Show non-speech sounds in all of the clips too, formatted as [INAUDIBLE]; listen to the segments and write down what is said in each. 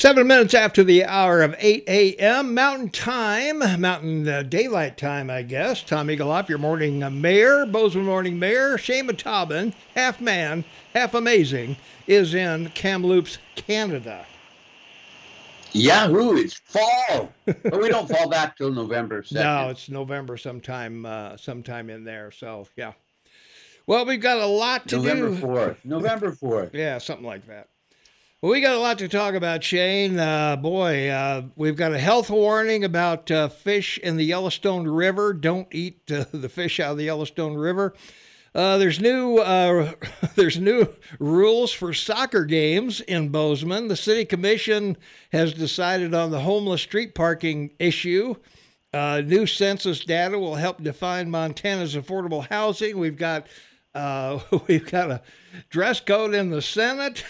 Seven minutes after the hour of 8 a.m. Mountain Time, Mountain uh, Daylight Time, I guess. Tom Egelhoff, your morning uh, mayor, Bozeman morning mayor, Shane Montalban, half man, half amazing, is in Kamloops, Canada. Yahoo! It's fall, [LAUGHS] but we don't fall back till November. 2nd. No, it's November sometime, uh, sometime in there. So yeah. Well, we've got a lot to do. November fourth. November fourth. Yeah, something like that. Well, we got a lot to talk about, Shane. Uh, boy, uh, we've got a health warning about uh, fish in the Yellowstone River. Don't eat uh, [LAUGHS] the fish out of the Yellowstone River. Uh, there's new uh, [LAUGHS] there's new rules for soccer games in Bozeman. The city commission has decided on the homeless street parking issue. New census data will help define Montana's affordable housing. We've got uh, [LAUGHS] we've got a dress code in the Senate.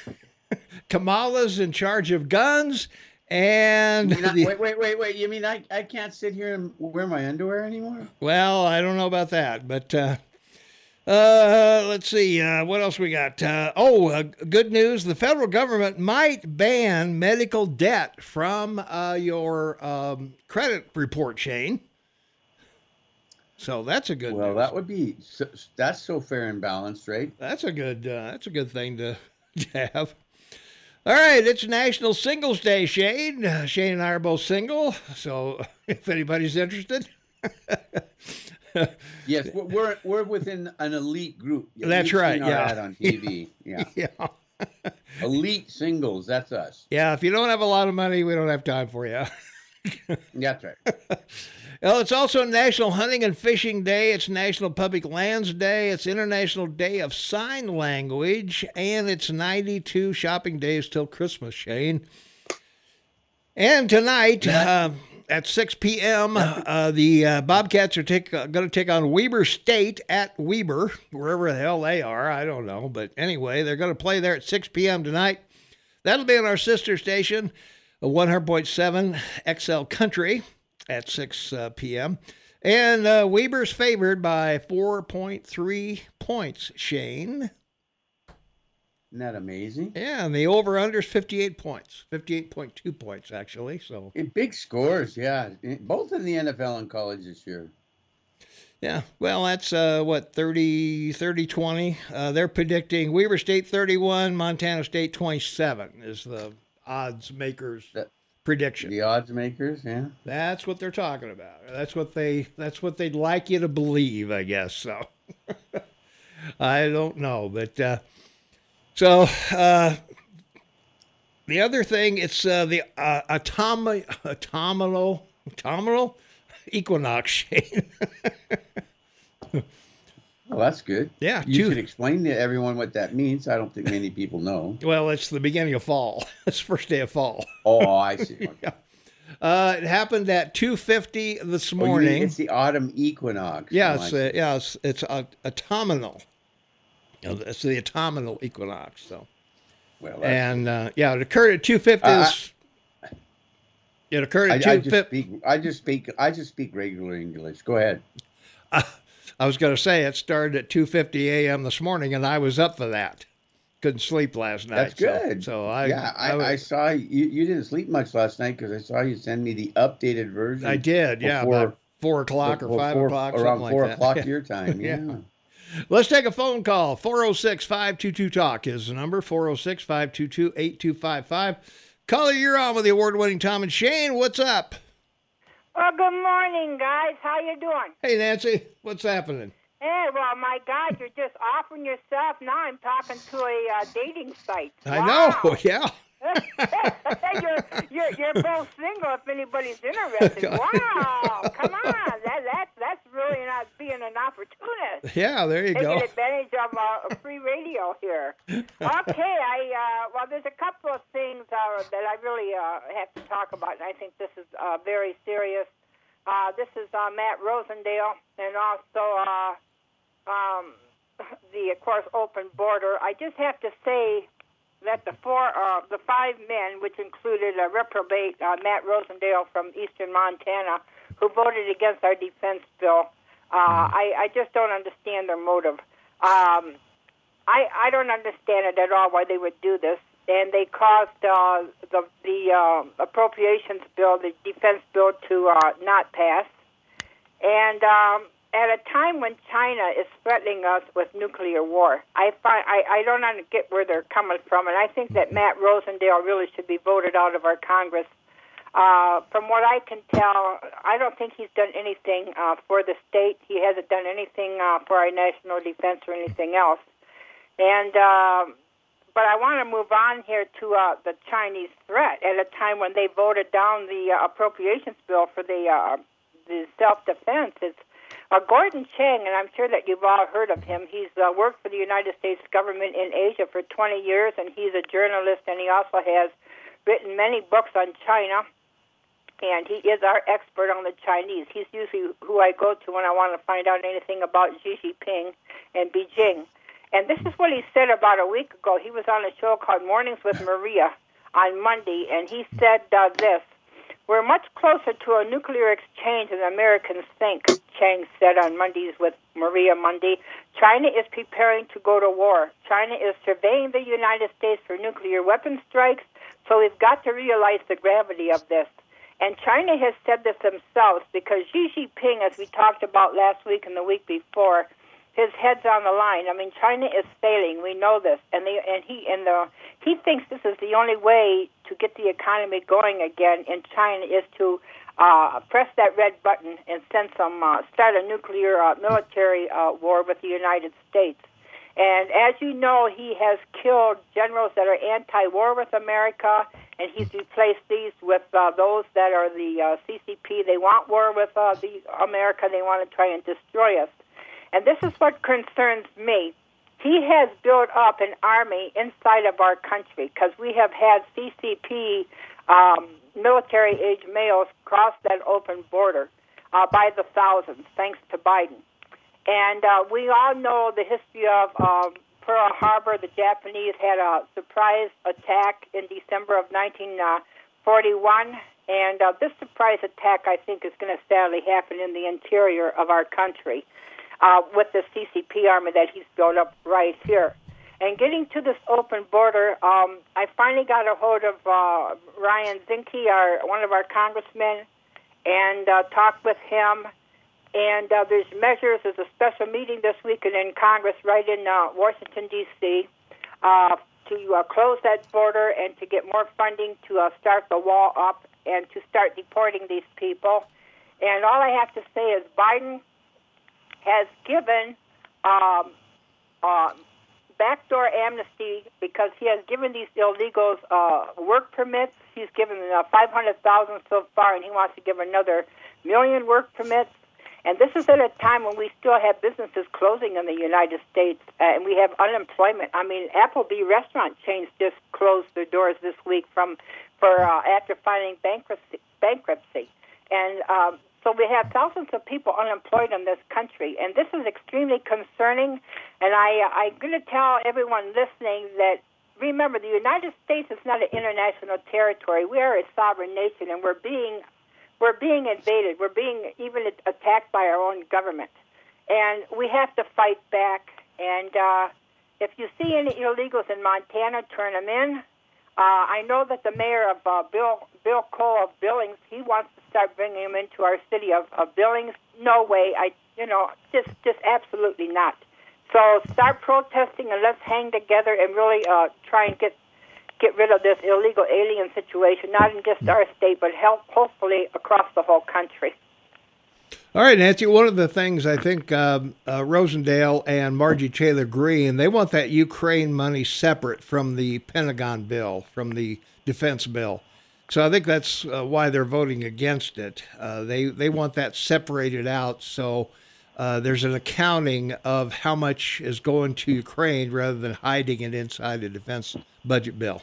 Kamala's in charge of guns, and I- the- wait, wait, wait, wait. You mean I, I can't sit here and wear my underwear anymore? well, I don't know about that, but uh, uh, let's see uh, what else we got. Uh, oh, uh, good news: the federal government might ban medical debt from uh, your um, credit report, Shane. So that's a good. Well, news. that would be so, that's so fair and balanced, right? That's a good. Uh, that's a good thing to, [LAUGHS] to have. All right, it's National Singles Day, Shane. Uh, Shane and I are both single, so [LAUGHS] if anybody's interested, [LAUGHS] Yes, we're we're, within an elite group. That's right, yeah. on TV. [LAUGHS] Yeah, yeah, elite singles. That's us. yeah. If you don't have a lot of money, we don't have time for you. That's right. [LAUGHS] Well, it's also National Hunting and Fishing Day. It's National Public Lands Day. It's International Day of Sign Language, and it's 92 shopping days till Christmas, Shane. And tonight uh, at 6 p.m., uh, the uh, Bobcats are uh, going to take on Weber State at Weber, wherever the hell they are. I don't know. But anyway, they're going to play there at 6 p.m. tonight. That'll be on our sister station, 100.7 XL Country at 6 uh, p.m. And uh, Weber's favored by 4.3 points, Shane. Isn't that amazing? Yeah, and the over under is 58 points, 58.2 points, actually. So, In big scores, yeah. Both in the NFL and college this year. yeah, well, that's uh, what, 30, 30 20. Uh, they're predicting Weber State 31, Montana State 27 is the odds makers' That- prediction. The odds makers, yeah. That's what they're talking about. That's what they that's what they'd like you to believe, I guess. So [LAUGHS] I don't know, but uh so uh the other thing it's uh the uh, atomi- autumnal autumnal equinox. [LAUGHS] Well, that's good. yeah, You two- should explain to everyone what that means. I don't think many people know. [LAUGHS] well, it's the beginning of fall. [LAUGHS] It's the first day of fall. Oh, I see. [LAUGHS] Okay. Uh it happened at 2:50 this Oh, morning. it's the autumn equinox. Yes, Oh, uh, yeah, it's, it's uh, autumnal. You know, it's the autumnal equinox. So, well, and uh, yeah, it occurred at two fifty. Uh, it occurred I, at I two just speak. I just speak. I just speak regular English. Go ahead. I was going to say it started at two fifty a.m. this morning, and I was up for that. Couldn't sleep last night. That's good. So, I yeah, I, was- I saw you. You didn't sleep much last night because I saw you send me the updated version. I did. Yeah, before- about four o'clock or five four- o'clock, around something four like that. o'clock [LAUGHS] your time. Yeah. Yeah. Let's take a phone call. 406 522 Talk is the number 406 522 8255. Caller, you're on with the award winning Tom and Shane. What's up? Well, good morning, guys. How you doing? Hey, Nancy, what's happening? Hey, well, my God, you're just offering yourself. Now I'm talking to a uh, dating site. I Wow. know, [LAUGHS] yeah. [LAUGHS] you're, you're you're both single. If anybody's interested. [LAUGHS] Wow, come on. That that's that's really not being an opportunist. Yeah, there you Taking go. Taking advantage of uh, free radio here. Okay, I uh, well, there's a couple of things uh, that I really uh, have to talk about, and I think this is uh, very serious. Uh, this is uh, Matt Rosendale, and also uh, um, [LAUGHS] the, of course, open border. I just have to say that the four, uh, the five men, which included a reprobate uh, Matt Rosendale from eastern Montana, who voted against our defense bill, uh, I, I just don't understand their motive. Um, I, I don't understand it at all why they would do this. and they caused uh, the the uh, appropriations bill, the defense bill, to uh, not pass. And um, at a time when China is threatening us with nuclear war, I find I, I don't get where they're coming from, and I think that Matt Rosendale really should be voted out of our Congress. Uh, from what I can tell, I don't think he's done anything uh, for the state. He hasn't done anything uh, for our national defense or anything else. And uh, but I want to move on here to uh, the Chinese threat at a time when they voted down the uh, appropriations bill for the uh, the self defense. It's uh, Gordon Chang, and I'm sure that you've all heard of him. He's uh, worked for the United States government in Asia for 20 years, and he's a journalist, and he also has written many books on China. And he is our expert on the Chinese. He's usually who I go to when I want to find out anything about Xi Jinping and Beijing. And this is what he said about a week ago. He was on a show called Mornings with Maria on Monday, and he said uh, this We're much closer to a nuclear exchange than Americans think, Chang said on Mondays with Maria Monday. China is preparing to go to war. China is surveying the United States for nuclear weapon strikes, so we've got to realize the gravity of this. And China has said this themselves because Xi Jinping, as we talked about last week and the week before, his head's on the line. I mean, China is failing. We know this, and they and he and the he thinks this is the only way to get the economy going again in China is to uh, press that red button and send some uh, start a nuclear uh, military uh, war with the United States. And as you know, he has killed generals that are anti-war with America, and he's replaced these with uh, those that are the uh, CCP. They want war with uh, the America. They want to try and destroy us. And this is what concerns me. He has built up an army inside of our country because we have had CCP um, military age males cross that open border uh, by the thousands, thanks to Biden. And uh, we all know the history of um, Pearl Harbor. The Japanese had a surprise attack in December of 1941. And uh, this surprise attack, I think, is going to sadly happen in the interior of our country uh, with the CCP army that he's built up right here. And getting to this open border, um, I finally got a hold of uh, Ryan Zinke, our one of our congressmen, and uh, talked with him. And uh, there's measures. There's a special meeting this weekend in Congress, right in uh, Washington D.C., uh, to uh, close that border and to get more funding to uh, start the wall up and to start deporting these people. And all I have to say is Biden has given um, uh, backdoor amnesty because he has given these illegals uh, work permits. He's given uh, 500,000 so far, and he wants to give another million work permits. And this is at a time when we still have businesses closing in the United States, uh, and we have unemployment. I mean, Applebee restaurant chains just closed their doors this week from for uh, after filing bankruptcy. Bankruptcy, and um, so we have thousands of people unemployed in this country, and this is extremely concerning. And I, I'm going to tell everyone listening that remember the United States is not an international territory. We are a sovereign nation, and we're being we're being invaded. We're being even attacked by our own government, and we have to fight back. And uh, if you see any illegals in Montana, turn them in. Uh, I know that the mayor of uh, Bill Bill Cole of Billings, he wants start bringing them into our city of, of Billings. No way. I, you know, just just absolutely not. So start protesting and let's hang together and really uh, try and get get rid of this illegal alien situation, not in just our state, but help hopefully across the whole country. All right, Nancy. One of the things I think um, uh, Rosendale and Margie Taylor Greene they want that Ukraine money separate from the Pentagon bill, from the defense bill. So I think that's uh, why they're voting against it. Uh, they they want that separated out so uh, there's an accounting of how much is going to Ukraine rather than hiding it inside the defense budget bill.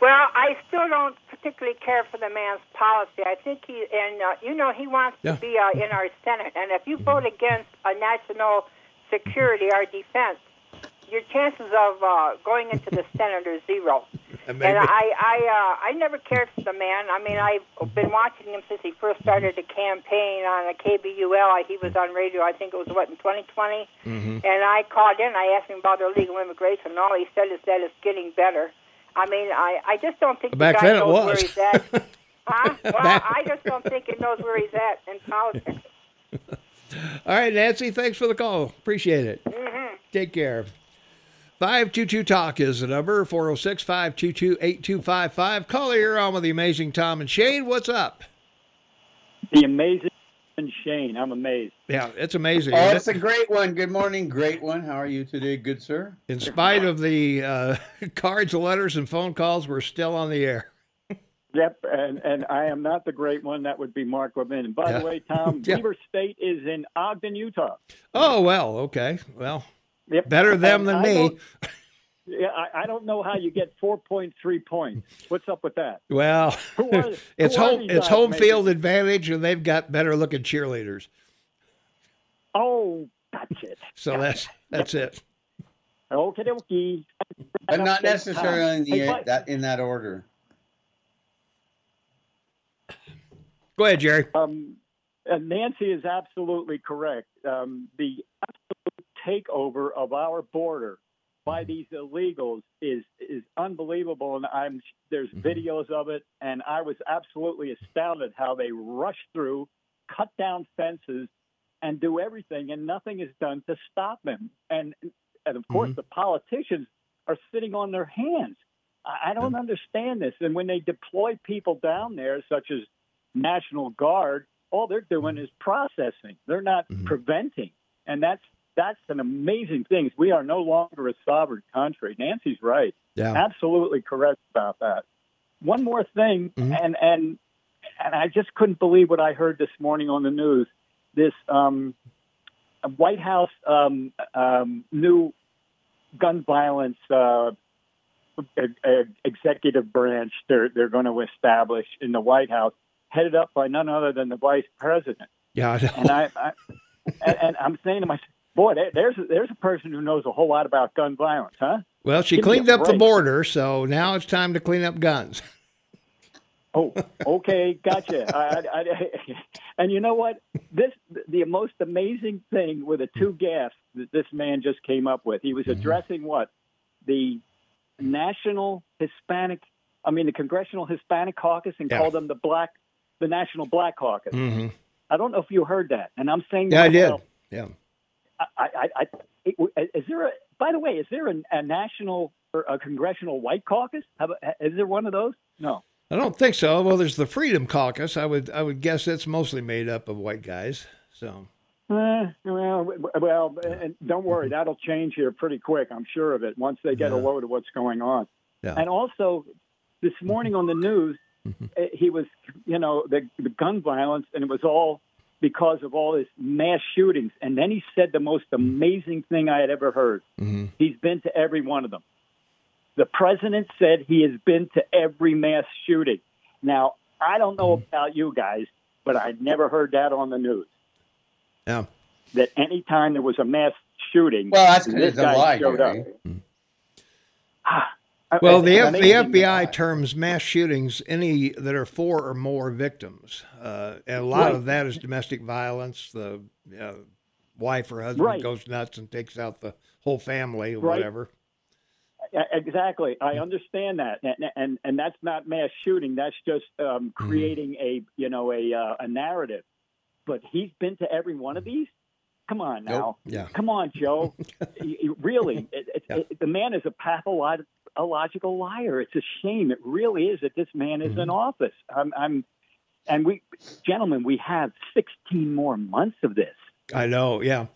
Well, I still don't particularly care for the man's policy. I think he, and uh, you know, he wants yeah. to be uh, in our Senate. And if you vote against a national security, our defense, your chances of uh, going into the Senate are zero. [LAUGHS] And I, I, uh, I never cared for the man. I mean, I've been watching him since he first started to campaign on a KBUL. He was on radio. I think it was what in 2020. Mm-hmm. And I called in. I asked him about illegal immigration, and all he said is that it's getting better. I mean, I, I just don't think Back the guy then it knows where he's at. [LAUGHS] Huh? Well, Back- I just don't think he knows where he's at in politics. [LAUGHS] All right, Nancy, thanks for the call. Appreciate it. Mm-hmm. Take care. 522 Talk is the number 406 522 8255. Caller, you're on with the amazing Tom and Shane. What's up? The amazing and Shane. I'm amazed. Yeah, it's amazing. Oh, it's it? a great one. Good morning, great one. How are you today, good sir? In spite of the uh, [LAUGHS] cards, letters, and phone calls, we're still on the air. Yep, and and I am not the great one. That would be Mark Levin. And by Yeah. the way, Tom, [LAUGHS] Yeah. Weber State is in Ogden, Utah. Oh, well, okay. Well, Yep. better them And than I me. [LAUGHS] Yeah, I, I don't know how you get 4.3 points. What's up with that? Well, [LAUGHS] are- [LAUGHS] it's home it's guys, home maybe? field advantage, and they've got better looking cheerleaders. Oh, that's it. So that's that's it. Okie dokie. But not necessarily in, the, Hey, but- that, in that order. Go ahead, Jerry. Um, Nancy is absolutely correct. Um, the absolute takeover of our border by these illegals is is unbelievable, and I'm there's videos of it, and I was absolutely astounded how they rush through, cut down fences, and do everything, and nothing is done to stop them. And and of course, Mhm. the politicians are sitting on their hands. I, I don't understand this. And when they deploy people down there, such as National Guard, all they're doing is processing. They're not Mhm. preventing, and that's that's an amazing thing. We are no longer a sovereign country. Nancy's right, Yeah. absolutely correct about that. One more thing, Mhm. and and and I just couldn't believe what I heard this morning on the news. This um, White House um, um, new gun violence uh, executive branch they're they're going to establish in the White House, headed up by none other than the vice president. Yeah. I. And I, I and, and I'm saying to myself, boy, there's a, there's a person who knows a whole lot about gun violence, huh? Well, she Give cleaned up the border, so now it's time to clean up guns. [LAUGHS] Oh, okay, gotcha. I, I, I, [LAUGHS] and you know what? This the most amazing thing with the two gaffes that this man just came up with. He was addressing what the National Hispanic, I mean the Congressional Hispanic Caucus, and Yeah. called them the Black, the National Black Caucus. hmm I don't know if you heard that, and I'm saying, Yeah, I did. Yeah. I, I, I, is there a? By the way, is there a, a national or a congressional white caucus? How about, is there one of those? No. I don't think so. Well, there's the Freedom Caucus. I would I would guess it's mostly made up of white guys. So Uh, well, well, and don't worry, that'll change here pretty quick. I'm sure of it once they get a load of what's going on. Yeah. And also, this morning on the news, Mhm. eh, he was, you know, the, the gun violence, and it was all because of all this mass shootings. And then he said the most amazing thing I had ever heard. mhm. He's been to every one of them. The president said he has been to every mass shooting. Now, I don't know mm-hmm. about you guys, but I never heard that on the news. yeah. That any time there was a mass shooting, Well, that's 'cause this a guy lie, showed Gary. up. I- Well, the, F, the. FBI terms mass shootings any that are four or more victims, uh, and a lot Right. of that is domestic violence. The uh, wife or husband Right. goes nuts and takes out the whole family or Right. whatever. Exactly, I understand that, and and, and that's not mass shooting. That's just um, Mm-hmm. creating a you know a uh, a narrative. But he's been to every one of these. Come on now, Yeah. come on, Joe. [LAUGHS] Really, it, it, Yeah. it, the man is a pathological liar. It's a shame. It really is that this man is Mm-hmm. in office. I'm, I'm, and we, gentlemen, we have 16 more months of this. I know. Yeah,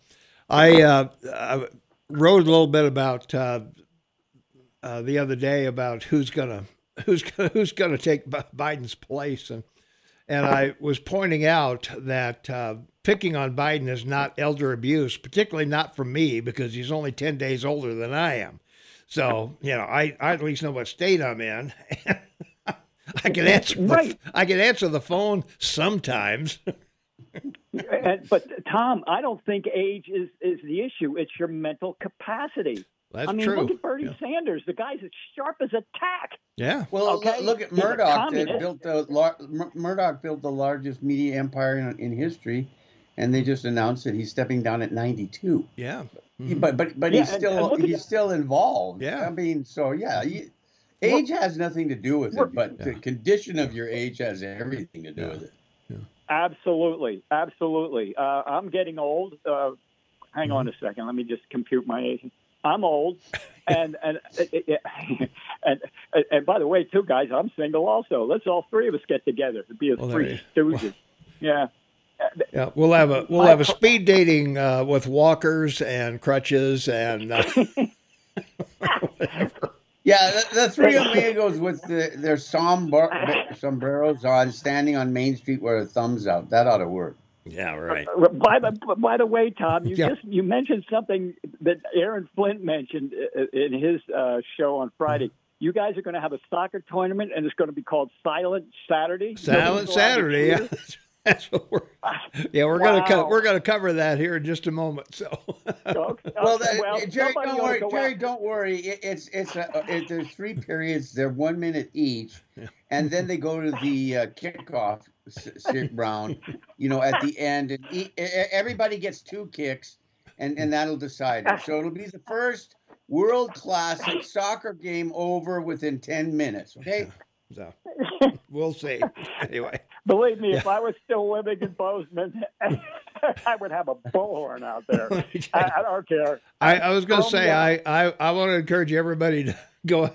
I, uh, I wrote a little bit about uh, uh, the other day about who's gonna who's [LAUGHS] gonna, who's gonna take Biden's place, and and I was pointing out that uh, picking on Biden is not elder abuse, particularly not from me because he's only ten days older than I am. So you know, I, I at least know what state I'm in. [LAUGHS] I can answer. The, Right. I can answer the phone sometimes. [LAUGHS] and, but Tom, I don't think age is, is the issue. It's your mental capacity. That's I mean, true. look at Bernie Yeah. Sanders. The guy's as sharp as a tack. Yeah. Well, Okay, look, look at Murdoch. That built the lar- Mur- Murdoch built the largest media empire in, in history, and they just announced that he's stepping down at 92. Yeah. He- Mhm. But but but Yeah, he's still and look he's that. still involved. Yeah. I mean, so yeah, you, age has nothing to do with it, but the condition of your age has everything to do Yeah. with it. Absolutely, absolutely. Uh, I'm getting old. Uh, hang on a second. Let me just compute my age. I'm old, [LAUGHS] and and and [LAUGHS] and, and by the way, too, guys, I'm single also. Let's all three of us get together to be a Well, three stooges. [LAUGHS] Yeah. Yeah, we'll have a we'll have a speed dating uh, with walkers and crutches and uh, [LAUGHS] whatever. Yeah, the, the three amigos with the, their somber, sombreros on, standing on Main Street with their thumbs out. That ought to work. Yeah, right. Uh, By the by the way, Tom, you [LAUGHS] Yeah. just you mentioned something that Aaron Flint mentioned uh, in his uh, show on Friday. Mm-hmm. You guys are going to have a soccer tournament, and it's going to be called Silent Saturday. Silent Nobody's allowed to Saturday. Yeah, cheer? [LAUGHS] that's what we're. Yeah, we're gonna co- we're gonna cover that here in just a moment. So. Okay, [LAUGHS] Well, okay, the- Jerry, don't worry. Jerry, out- don't worry. It, it's it's a, it, there's three periods. They're one minute each, Yeah. and then they go to the uh, kickoff s- s- round. You know, at the end, and e- everybody gets two kicks, and and that'll decide it. So it'll be the first world classic soccer game over within ten minutes. Okay. So [LAUGHS] we'll see. Anyway, Believe me, if I was still living in Bozeman, [LAUGHS] I would have a bullhorn out there. [LAUGHS] I, I don't care. I, I was going to say I, I, I want to encourage everybody to go.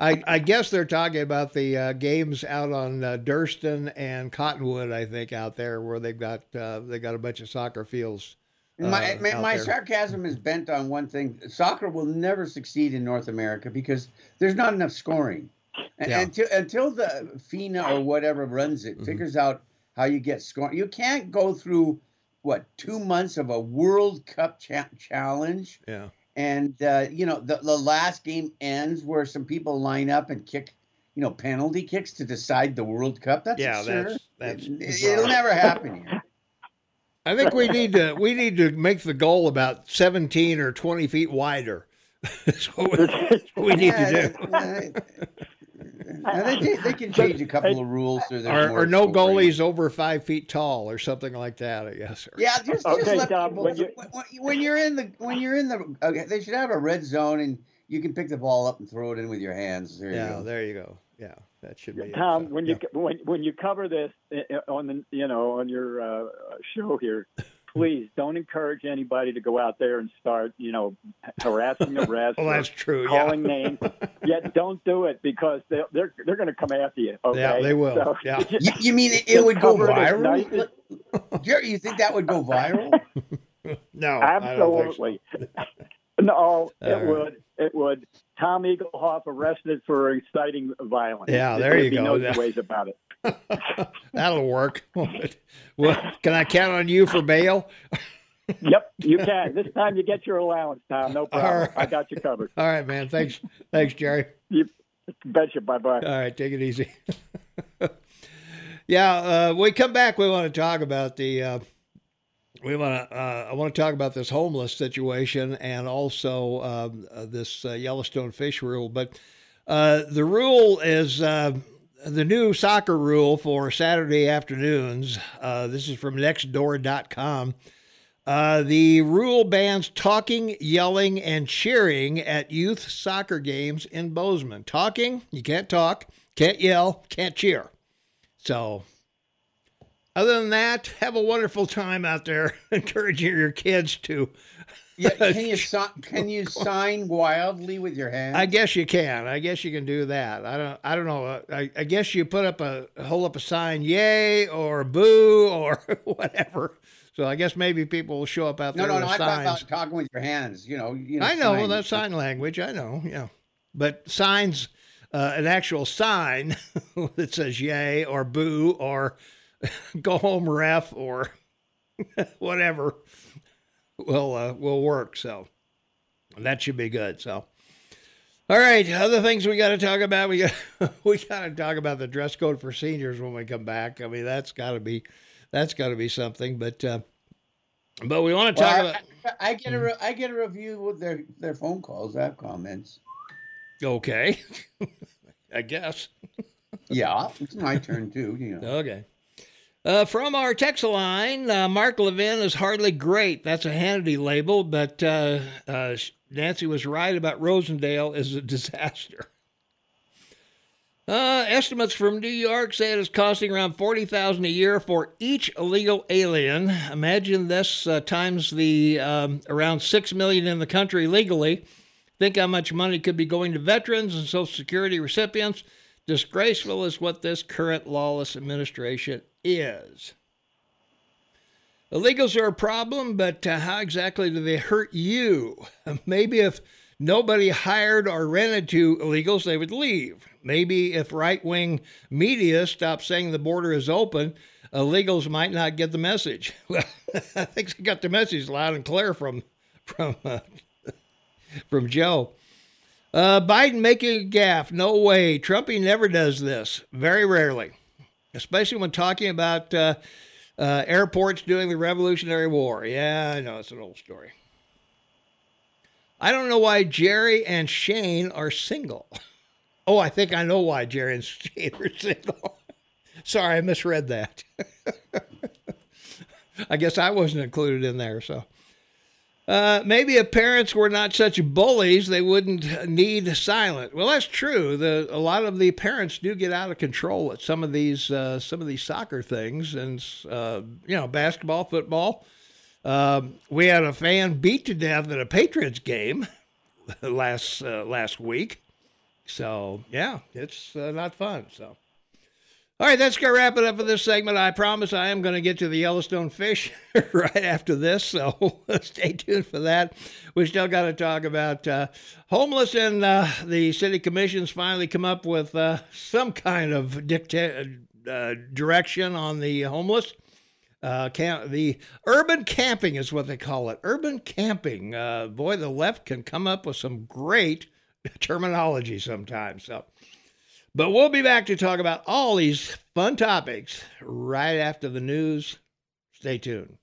I, I guess they're talking about the uh, games out on uh, Durston and Cottonwood. I think out there where they've got uh, they got a bunch of soccer fields. My, uh, my, my sarcasm is bent on one thing. Soccer will never succeed in North America because there's not enough scoring. Yeah. Until until the FINA or whatever runs it Mhm. figures out how you get scoring. You can't go through what two months of a World Cup cha- challenge, Yeah, and uh, you know the the last game ends where some people line up and kick, you know, penalty kicks to decide the World Cup. That's Yeah, absurd. that's- that's it, it'll never happen here. I think we need to we need to make the goal about seventeen or twenty feet wider. [LAUGHS] That's what we, that's what we need to do. Yeah, they, they, they can change a couple of rules so there's Or, or no goalies over five feet tall, or something like that. I guess. Or- Yeah, just, just Okay, let Tom, people, when you- when, when you're in the when you're in the okay, they should have a red zone and you can pick the ball up and throw it in with your hands. There you go. There you go. Yeah, that should be. it. Tom, So, when yeah. you when when you cover this uh, on the you know on your uh, show here, please don't encourage anybody to go out there and start you know harassing [LAUGHS] the rest. Well, that's true. calling [LAUGHS] yeah. names. Yet don't do it because they, are they're they're going to come after you. Okay? Yeah, they will. So- Yeah. [LAUGHS] You, you mean it, it would go Cover it as viral? Jerry, you think that would go viral? No, I don't think so. Absolutely. no, it right. would. It would. Tom Egelhoff arrested for inciting violence. Yeah, there There'd you go. No ways about it. [LAUGHS] That'll work. [LAUGHS] well, can I count on you for bail? [LAUGHS] Yep, you can. This time you get your allowance, Tom. No problem. Right. I got you covered. All right, man. Thanks. Thanks, Jerry. You betcha. Bye bye. All right, take it easy. yeah, uh, when we come back. We want to talk about the. Uh, we want to. Uh, I want to talk about this homeless situation and also um, uh, this uh, Yellowstone fish rule. But uh, the rule is uh, the new soccer rule for Saturday afternoons. This is from Nextdoor.com. The rule bans talking, yelling, and cheering at youth soccer games in Bozeman. Talking, you can't talk, can't yell, can't cheer. So, other than that, have a wonderful time out there, [LAUGHS] encouraging your kids to. [LAUGHS] Yeah, can you [LAUGHS] si- can you sign wildly with your hands? I guess you can. I guess you can do that. I don't. I don't know. I, I guess you put up a hold up a sign, yay or boo or whatever. So I guess maybe people will show up out there no, no. I thought signs. about talking with your hands. You know, you know I know sign. that's sign language. I know, yeah. But signs, uh, an actual sign that says yay or boo or [LAUGHS] go home ref or [LAUGHS] whatever will uh, will work. So that should be good. So. All right, other things we got to talk about. We got [LAUGHS] we got to talk about the dress code for seniors when we come back. I mean, that's got to be that's got to be something. But uh, but we want to talk Well, about I get a re- I get a review with their their phone calls. I have comments. Okay. I guess. Yeah, it's my turn too. You know. Okay. Uh, from our text line, uh, Mark Levin is hardly great. That's a Hannity label, but uh, uh Nancy was right about Rosendale is a [LAUGHS] disaster. Uh, estimates from New York say it is costing around forty thousand a year for each illegal alien. Imagine this uh, times the um, around six million in the country legally. Think how much money could be going to veterans and Social Security recipients. Disgraceful is what this current lawless administration is. Illegals are a problem, but uh, how exactly do they hurt you? [LAUGHS] Maybe if nobody hired or rented to illegals, they would leave. Maybe if right wing media stopped saying the border is open, illegals might not get the message. [LAUGHS] Well, [LAUGHS] I think they got the message loud and clear from from uh, from Joe. Uh, Biden making a gaffe. No way. Trumpy never does this. Very rarely, especially when talking about uh, uh, airports doing the Revolutionary War. Yeah, I know it's an old story. I don't know why Jerry and Shane are single. [LAUGHS] Oh, I think I know why Jerry and Shane are single. [LAUGHS] Sorry, I misread that. [LAUGHS] I guess I wasn't included in there. So uh, maybe if parents were not such bullies, they wouldn't need silent. Well, that's true. The, a lot of the parents do get out of control at some of these uh, some of these soccer things, and uh, you know, basketball, football. Um, we had a fan beat to death at a Patriots game [LAUGHS] last uh, last week. So yeah, it's uh, not fun. So. All right, that's going to wrap it up for this segment. I promise I am going to get to the Yellowstone fish [LAUGHS] right after this, so [LAUGHS] stay tuned for that. We still got to talk about uh, homeless, and uh, the city commissions finally come up with uh, some kind of dicta- uh, direction on the homeless. Uh, camp, the urban camping is what they call it. Urban camping. Uh, boy, the left can come up with some great [LAUGHS] terminology sometimes. So. But we'll be back to talk about all these fun topics right after the news. Stay tuned.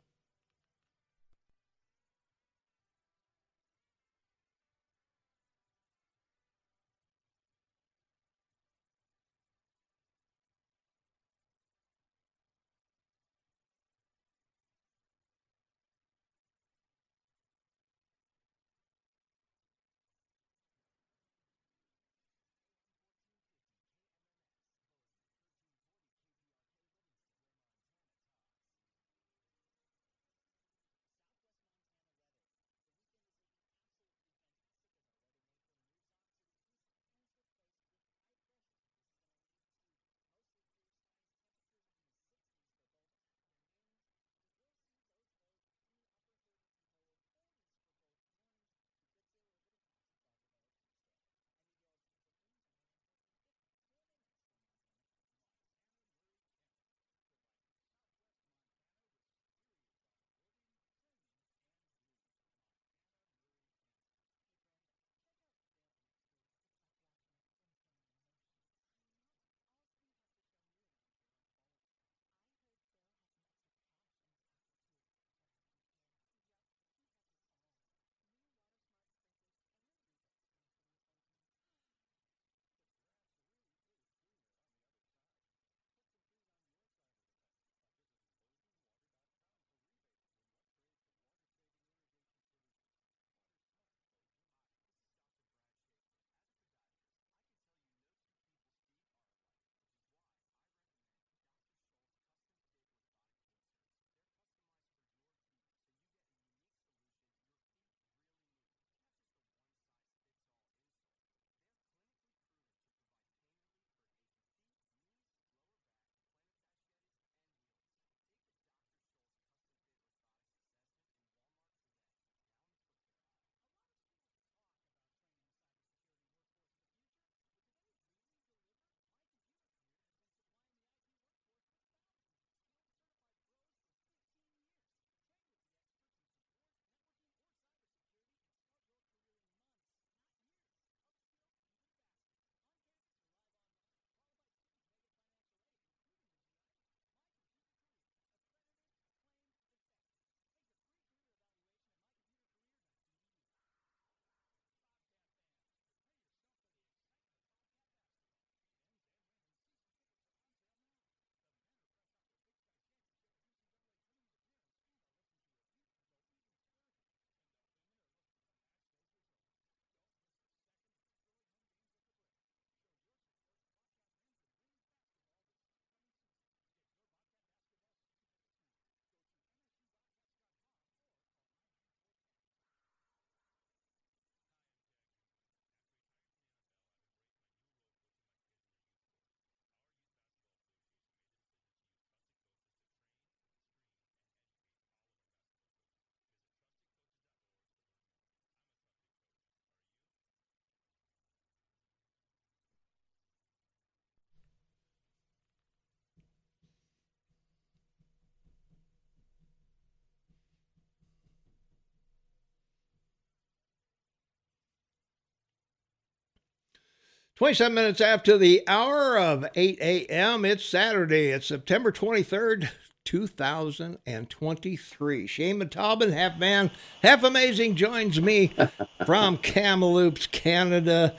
27 minutes after the hour of 8 a.m., it's Saturday. It's September 23rd, 2023. Shane Montalban, half man, half amazing, joins me [LAUGHS] from Kamloops, Canada.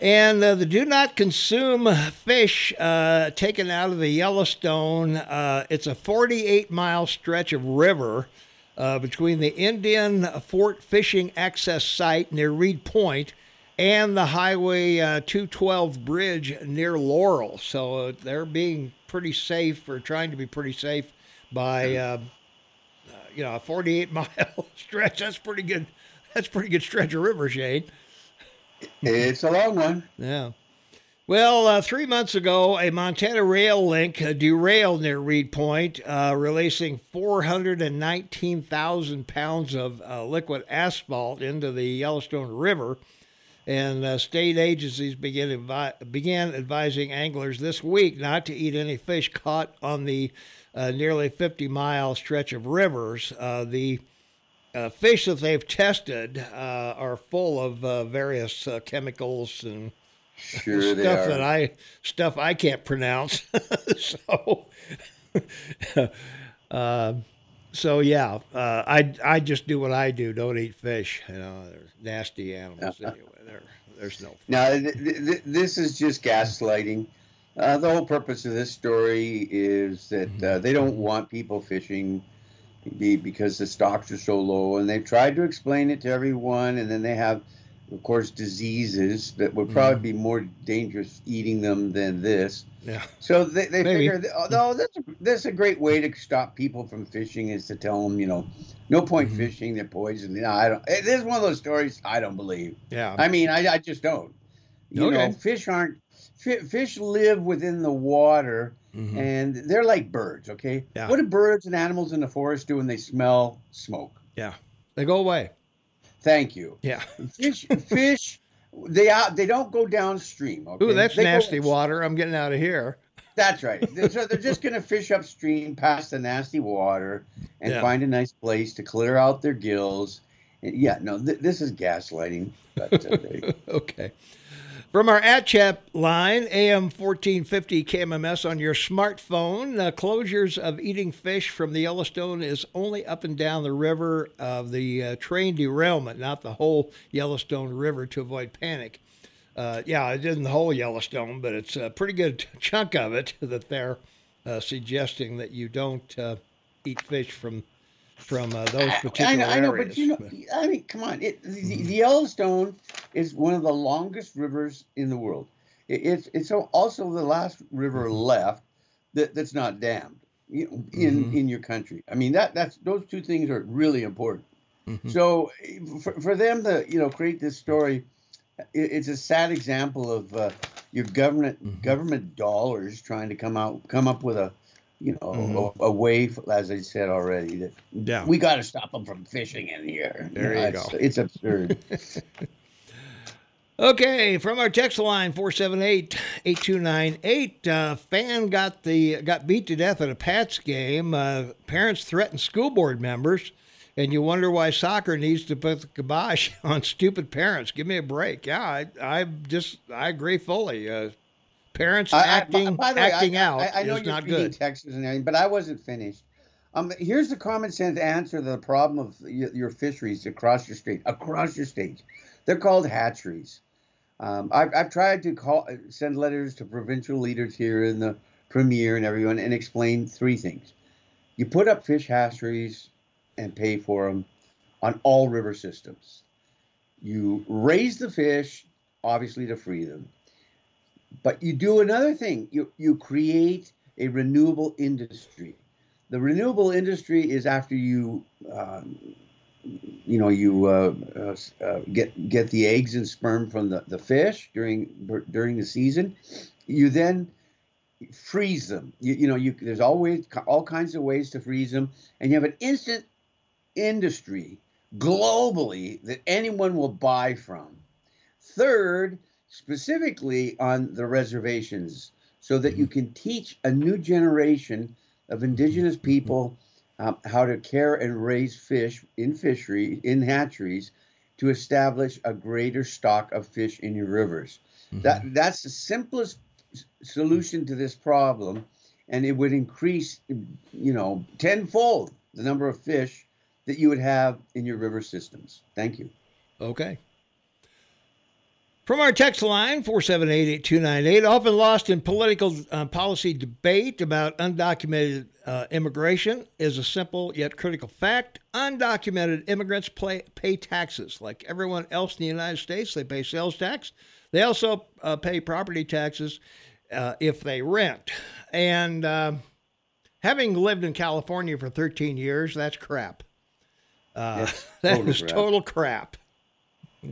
And uh, the do not consume fish uh, taken out of the Yellowstone, uh, it's a 48 mile stretch of river uh, between the Indian Fort Fishing Access Site near Reed Point and the Highway uh, 212 bridge near Laurel. So uh, they're being pretty safe or trying to be pretty safe by, uh, you know, a 48 [LAUGHS] mile stretch. That's pretty good. That's pretty good stretch of river, Shane. It's a long one. Yeah. Well, uh, three months ago, a Montana rail link uh, derailed near Reed Point, uh, releasing 419,000 pounds of liquid asphalt into the Yellowstone River and uh, state agencies began, advi- began advising anglers this week not to eat any fish caught on the uh, nearly 50 mile stretch of rivers. Uh, the uh, fish that they've tested uh, are full of uh, various chemicals and sure stuff that I stuff I can't pronounce. [LAUGHS] so. [LAUGHS] so yeah, I I just do what I do. Don't eat fish. You know, they're nasty animals anyway. There's no. Now, th- th- this is just gaslighting. Uh, the whole purpose of this story is that uh, mm-hmm. they don't want people fishing because the stocks are so low, and they've tried to explain it to everyone, and then they have, of course, diseases that would probably mm. be more dangerous eating them than this. Yeah. So they, they figure, oh, no, that's, that's a great way to stop people from fishing is to tell them, you know, no point mm-hmm. fishing, they're poisoned. No, I don't. Eh, this is one of those stories I don't believe. Yeah. I mean, I, I just don't. You okay. know, fish aren't, fish live within the water mm-hmm. and they're like birds, okay? Yeah. What do birds and animals in the forest do when they smell smoke? Yeah. They go away. Thank you. Yeah. Fish, fish they out. They don't go downstream. Okay? Ooh, that's they nasty go, water. I'm getting out of here. That's right. so they're just going to fish upstream past the nasty water and yeah. find a nice place to clear out their gills. And yeah, no, th- this is gaslighting. But, uh, [LAUGHS] okay. From our at chat line, AM 1450 KMMS on your smartphone, uh, closures of eating fish from the Yellowstone is only up and down the river of the uh, train derailment, not the whole Yellowstone River to avoid panic. Uh, yeah, it isn't the whole Yellowstone, but it's a pretty good [LAUGHS] chunk of it that they're uh, suggesting that you don't uh, eat fish from from uh, those particular I know, I know, areas. but you know, I mean, come on. It, the, mm-hmm. the, Yellowstone is one of the longest rivers in the world. It, it's it's also the last river mm-hmm. left that, that's not dammed you know, in mm-hmm. in your country. I mean, that that's those two things are really important. Mm-hmm. So for, for them to you know create this story, it, it's a sad example of uh, your government mm-hmm. government dollars trying to come out come up with a you know, mm-hmm. a, a, way, as I said already, that yeah. we got to stop them from fishing in here. There you, know, you go. It's absurd. [LAUGHS] okay, from our text line 478-8298, uh, fan got the got beat to death at a Pats game. Uh, parents threatened school board members, and you wonder why soccer needs to put the kibosh [LAUGHS] on stupid parents. Give me a break. Yeah, I, I just I agree fully. Uh, Parents I, acting I, by, by acting way, out I, I know is you're not good. Texas and everything, but I wasn't finished. Um, here's the common sense answer to the problem of your, fisheries across your state. Across your state, they're called hatcheries. Um, I've, I've tried to call, send letters to provincial leaders here in the premier and everyone and explain three things. You put up fish hatcheries and pay for them on all river systems. You raise the fish, obviously to free them. But you do another thing. You you create a renewable industry. The renewable industry is after you, um, you know, you uh, uh, uh, get get the eggs and sperm from the, the fish during during the season. You then freeze them. You, you know, you there's always all kinds of ways to freeze them, and you have an instant industry globally that anyone will buy from. Third, specifically on the reservations so that you mm-hmm. can teach a new generation of indigenous people um, how to care and raise fish in fishery in hatcheries to establish a greater stock of fish in your rivers That that's the simplest solution to this problem, and it would increase, you know, tenfold the number of fish that you would have in your river systems. Thank you. Okay. From our text line, 478-8298, often lost in political uh, policy debate about undocumented uh, immigration is a simple yet critical fact. Undocumented immigrants play, pay taxes. Like everyone else in the United States, they pay sales tax. They also uh, pay property taxes uh, if they rent. And um having lived in California for 13 years, that's crap. Uh, [LAUGHS] that total crap. total crap. [LAUGHS]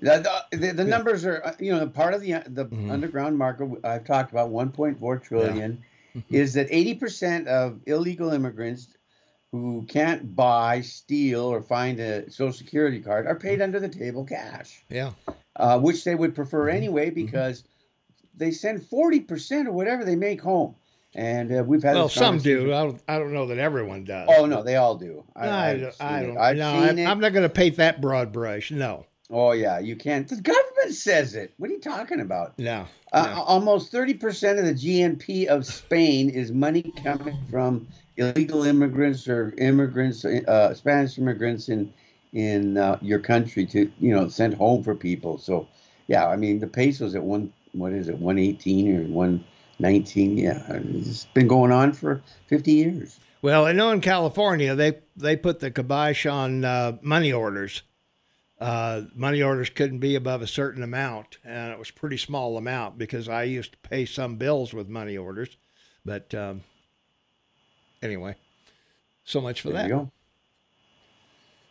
The, the, the, numbers are, uh, you know, the part of the the Mhm. underground market I've talked about 1.4 trillion is that 80% of illegal immigrants who can't buy, steal, or find a social security card are paid under the table cash, Yeah. uh, which they would prefer Mm-hmm. anyway because they send 40% of whatever they make home. And uh, we've had Well, some do. I don't, I don't know that everyone does. Oh no, they all do. I, I, I've don't. seen I don't. I've no, it. I'm not going to paint that broad brush. No, Oh yeah, you can't. The government says it. What are you talking about? no. Uh, no. Almost 30% of the GNP of Spain is money coming from illegal immigrants or immigrants, uh, Spanish immigrants in in uh, your country to you know send home for people. So yeah, I mean the peso's at one what is it 118 or 119? Yeah, it's been going on for 50 years. Well, I know in California they they put the kibosh on uh, money orders. Uh, money orders couldn't be above a certain amount, and it was a pretty small amount because I used to pay some bills with money orders. But um, anyway, so much for There that. you go.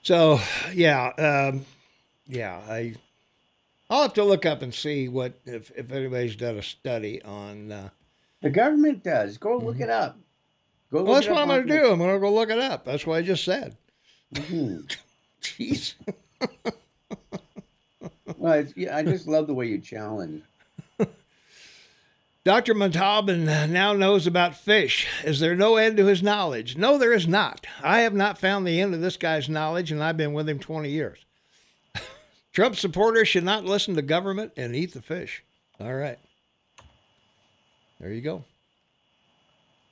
So yeah, um, yeah, I I'll have to look up and see what if, if anybody's done a study on. Uh, The government does. Go look it up. Go. Mm-hmm. well, look that's what I'm going to do. I'm going to go look it up. That's what I just said. Mhm. [LAUGHS] Jeez. [LAUGHS] Well, it's, yeah, I just love the way you challenge. [LAUGHS] Dr. Montalban now knows about fish. Is there no end to his knowledge? No, there is not. I have not found the end of this guy's knowledge, and I've been with him 20 years. [LAUGHS] Trump supporters should not listen to government and eat the fish. All right. There you go.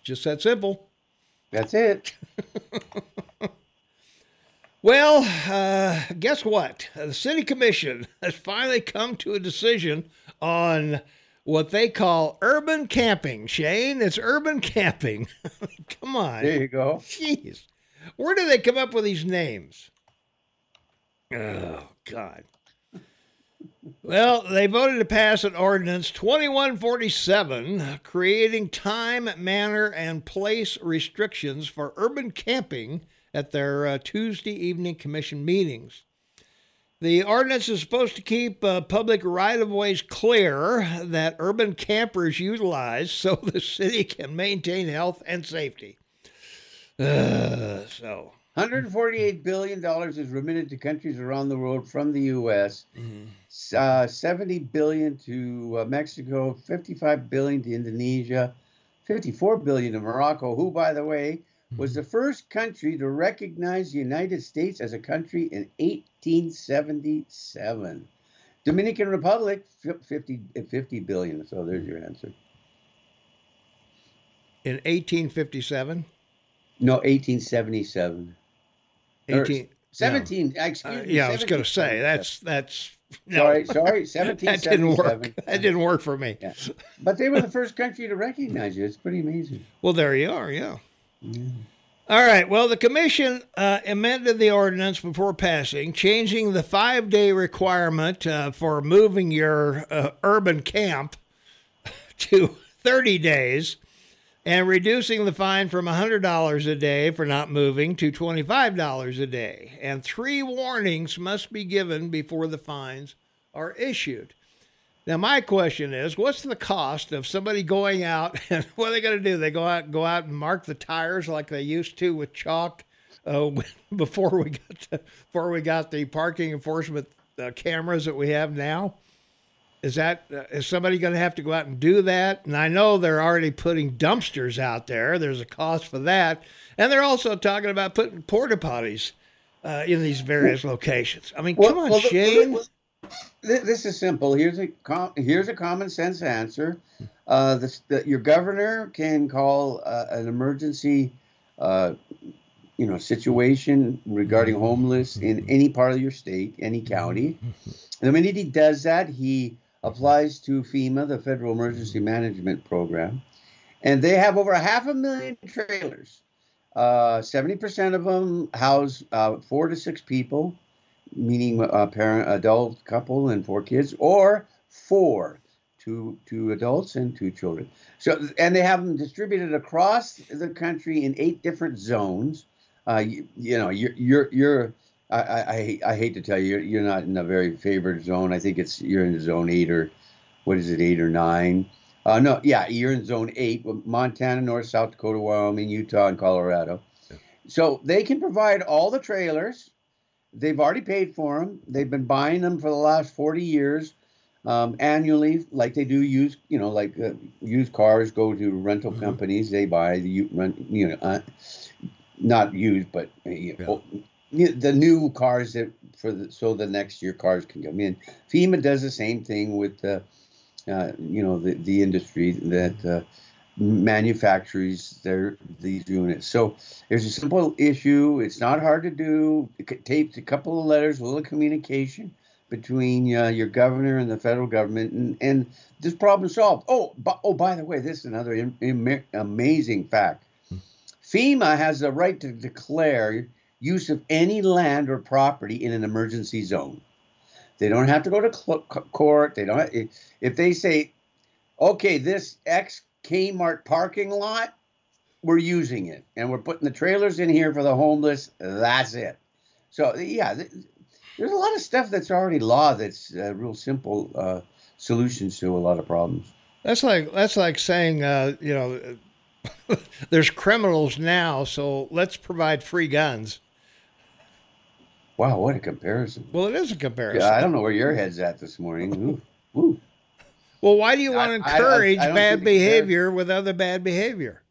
Just that simple. That's it. Well, uh, guess what? The city commission [LAUGHS] has finally come to a decision on what they call urban camping. Shane, it's urban camping. [LAUGHS] Come on. There you go. Jeez. Where do they come up with these names? Oh, God. Well, they voted to pass an ordinance 2147 creating time, manner, and place restrictions for urban camping at their uh, Tuesday evening commission meetings. The ordinance is supposed to keep uh, public right of ways clear that urban campers utilize so [LAUGHS] the city can maintain health and safety. Uh, [SIGHS] so, $148 billion is remitted to countries around the world from the U.S. Uh, 70 billion to uh, Mexico, 55 billion to Indonesia, 54 billion to Morocco, who, by the way, was the first country to recognize the United States as a country in 1877. Dominican Republic, fif- 50, uh, 50 billion. So there's your answer. in 1857, No, 1877. Or 18, 17. Excuse uh, me. yeah, I was going to say that's that's no, Sorry, [LAUGHS] sorry, that didn't work. That didn't work for me. Yeah. But they were the first country to recognize you. It's pretty amazing. Well, there you are. Yeah. All right. Well, the commission uh, amended the ordinance before passing, changing the five day requirement uh, for moving your uh, urban camp [LAUGHS] to 30 days and reducing the fine from $100 a day for not moving to $25 a day. And three warnings must be given before the fines are issued. Now, my question is, what's the cost of somebody going out [LAUGHS] and what are they going to do? They go out, go out and mark the tires like they used to with chalk uh, [LAUGHS] before we got to, before we got the parking enforcement uh, cameras that we have now. Is that uh, is somebody going to have to go out and do that? And I know they're already putting dumpsters out there. There's a cost for that, and they're also talking about putting porta potties uh, in these various locations. I mean, come on, the- Shane. This is simple. Here's a com- here's a common sense answer. Uh, the, the, your governor can call uh, an emergency, uh, you know, situation regarding homeless in any part of your state, any county. And the minute he does that, he applies to FEMA, the Federal Emergency Management Program, and they have over half a million trailers. Uh, seventy percent of them house uh, four to six people meaning a parent, adult couple and four kids, or four, two two adults and two children. So, and they have them distributed across the country in eight different zones. Uh, you, you, know, you're you're you're. I, I I hate to tell you, you're, you're not in a very favored zone. I think it's you're in zone eight or what is it, eight or nine? Uh, no, yeah, you're in zone eight: Montana, North, South Dakota, Wyoming, Utah, and Colorado. So they can provide all the trailers they've already paid for them. They've been buying them for the last 40 years um, annually, like they do use, you know, like uh, used cars go to rental mm-hmm. companies. They buy the rent, you know, uh, not used, but uh, yeah. the new cars that for the so the next year cars can come in. FEMA does the same thing with, uh you know, the the industry that uh, manufactures their these units. So there's a simple issue. It's not hard to do. It takes a couple of letters, a little communication between uh, your governor and the federal government, and, and this problem solved. Oh, oh, by the way, this is another Im- Im- amazing fact. FEMA has the right to declare use of any land or property in an emergency zone. They don't have to go to cl- court. They don't. Have, if they say, okay, this X Kmart parking lot, we're using it, and we're putting the trailers in here for the homeless. That's it. So yeah, there's a lot of stuff that's already law that's uh, real simple uh, solutions to a lot of problems. That's like that's like saying, uh, you know, [LAUGHS] there's criminals now, so let's provide free guns. Wow, what a comparison! Well, it is a comparison. Yeah, I don't know where your head's at this morning. Ooh, ooh. Well, why do you want to encourage I, I, I bad behavior with other bad behavior?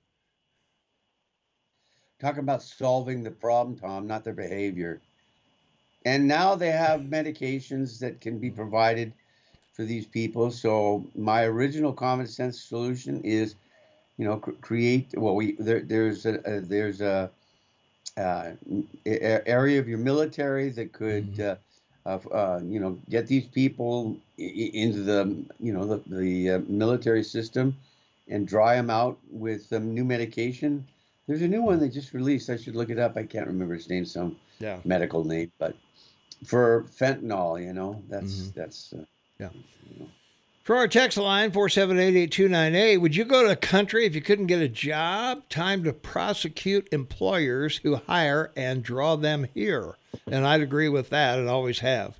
Talking about solving the problem, Tom, not their behavior. And now they have medications that can be provided for these people. So my original common sense solution is, you know, create. Well, we there, there's a, a there's a, uh, area of your military that could. Mm-hmm. Uh, uh, you know, get these people into the, you know, the, the uh, military system and dry them out with some new medication. There's a new one they just released. I should look it up. I can't remember its name, some yeah. medical name, but for fentanyl, you know, that's mm-hmm. that's uh, yeah. You know. For our text line, 4788298, would you go to a country if you couldn't get a job? Time to prosecute employers who hire and draw them here. And I'd agree with that and always have.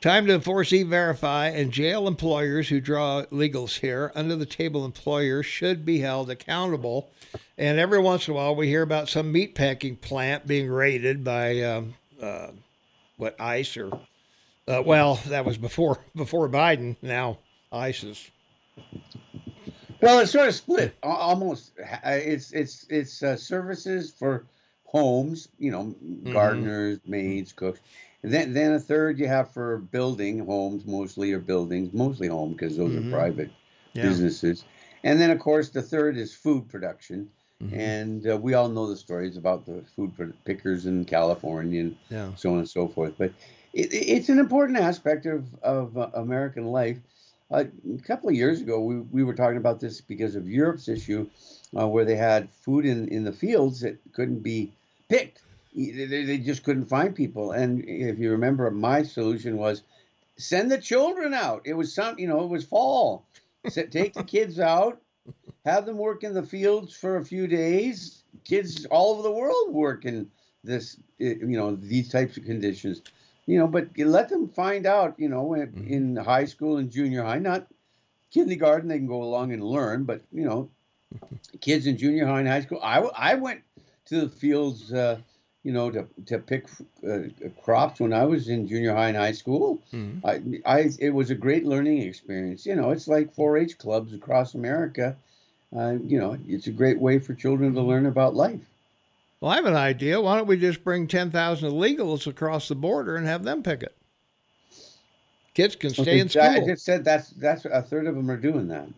Time to enforce e verify and jail employers who draw illegals here. Under the table employers should be held accountable. And every once in a while, we hear about some meatpacking plant being raided by um, uh, what ICE or uh, well, that was before [LAUGHS] before Biden. Now ISIS? Well, it's sort of split. Almost, it's it's it's uh, services for homes. You know, mm-hmm. gardeners, maids, cooks. And then then a third you have for building homes, mostly or buildings, mostly home because those mm-hmm. are private yeah. businesses. And then of course the third is food production. Mm-hmm. And uh, we all know the stories about the food pickers in California and yeah. so on and so forth. But it, it's an important aspect of, of uh, American life. Uh, a couple of years ago, we, we were talking about this because of Europe's issue, uh, where they had food in, in the fields that couldn't be picked. They, they just couldn't find people. And if you remember, my solution was send the children out. It was some, you know, it was fall. take the kids out, have them work in the fields for a few days. Kids all over the world work in this, you know, these types of conditions you know, but you let them find out, you know, in, mm-hmm. in high school and junior high, not kindergarten, they can go along and learn, but, you know, [LAUGHS] kids in junior high and high school. I, I went to the fields, uh, you know, to, to pick uh, crops when I was in junior high and high school. Mm-hmm. I, I, it was a great learning experience. You know, it's like 4-H clubs across America. Uh, you know, it's a great way for children to learn about life. Well, I have an idea. Why don't we just bring 10,000 illegals across the border and have them pick it? Kids can stay Okay, in school. I just said that's that's a third of them are doing that.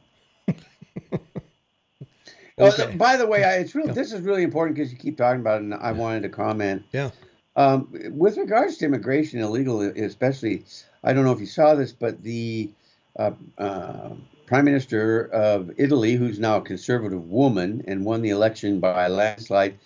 Oh, [LAUGHS] Okay. by the way, I, it's really this is really important because you keep talking about it, and I wanted to comment. Yeah. Um, with regards to immigration, illegal, especially, I don't know if you saw this, but the uh, uh, prime minister of Italy, who's now a conservative woman and won the election by a landslide,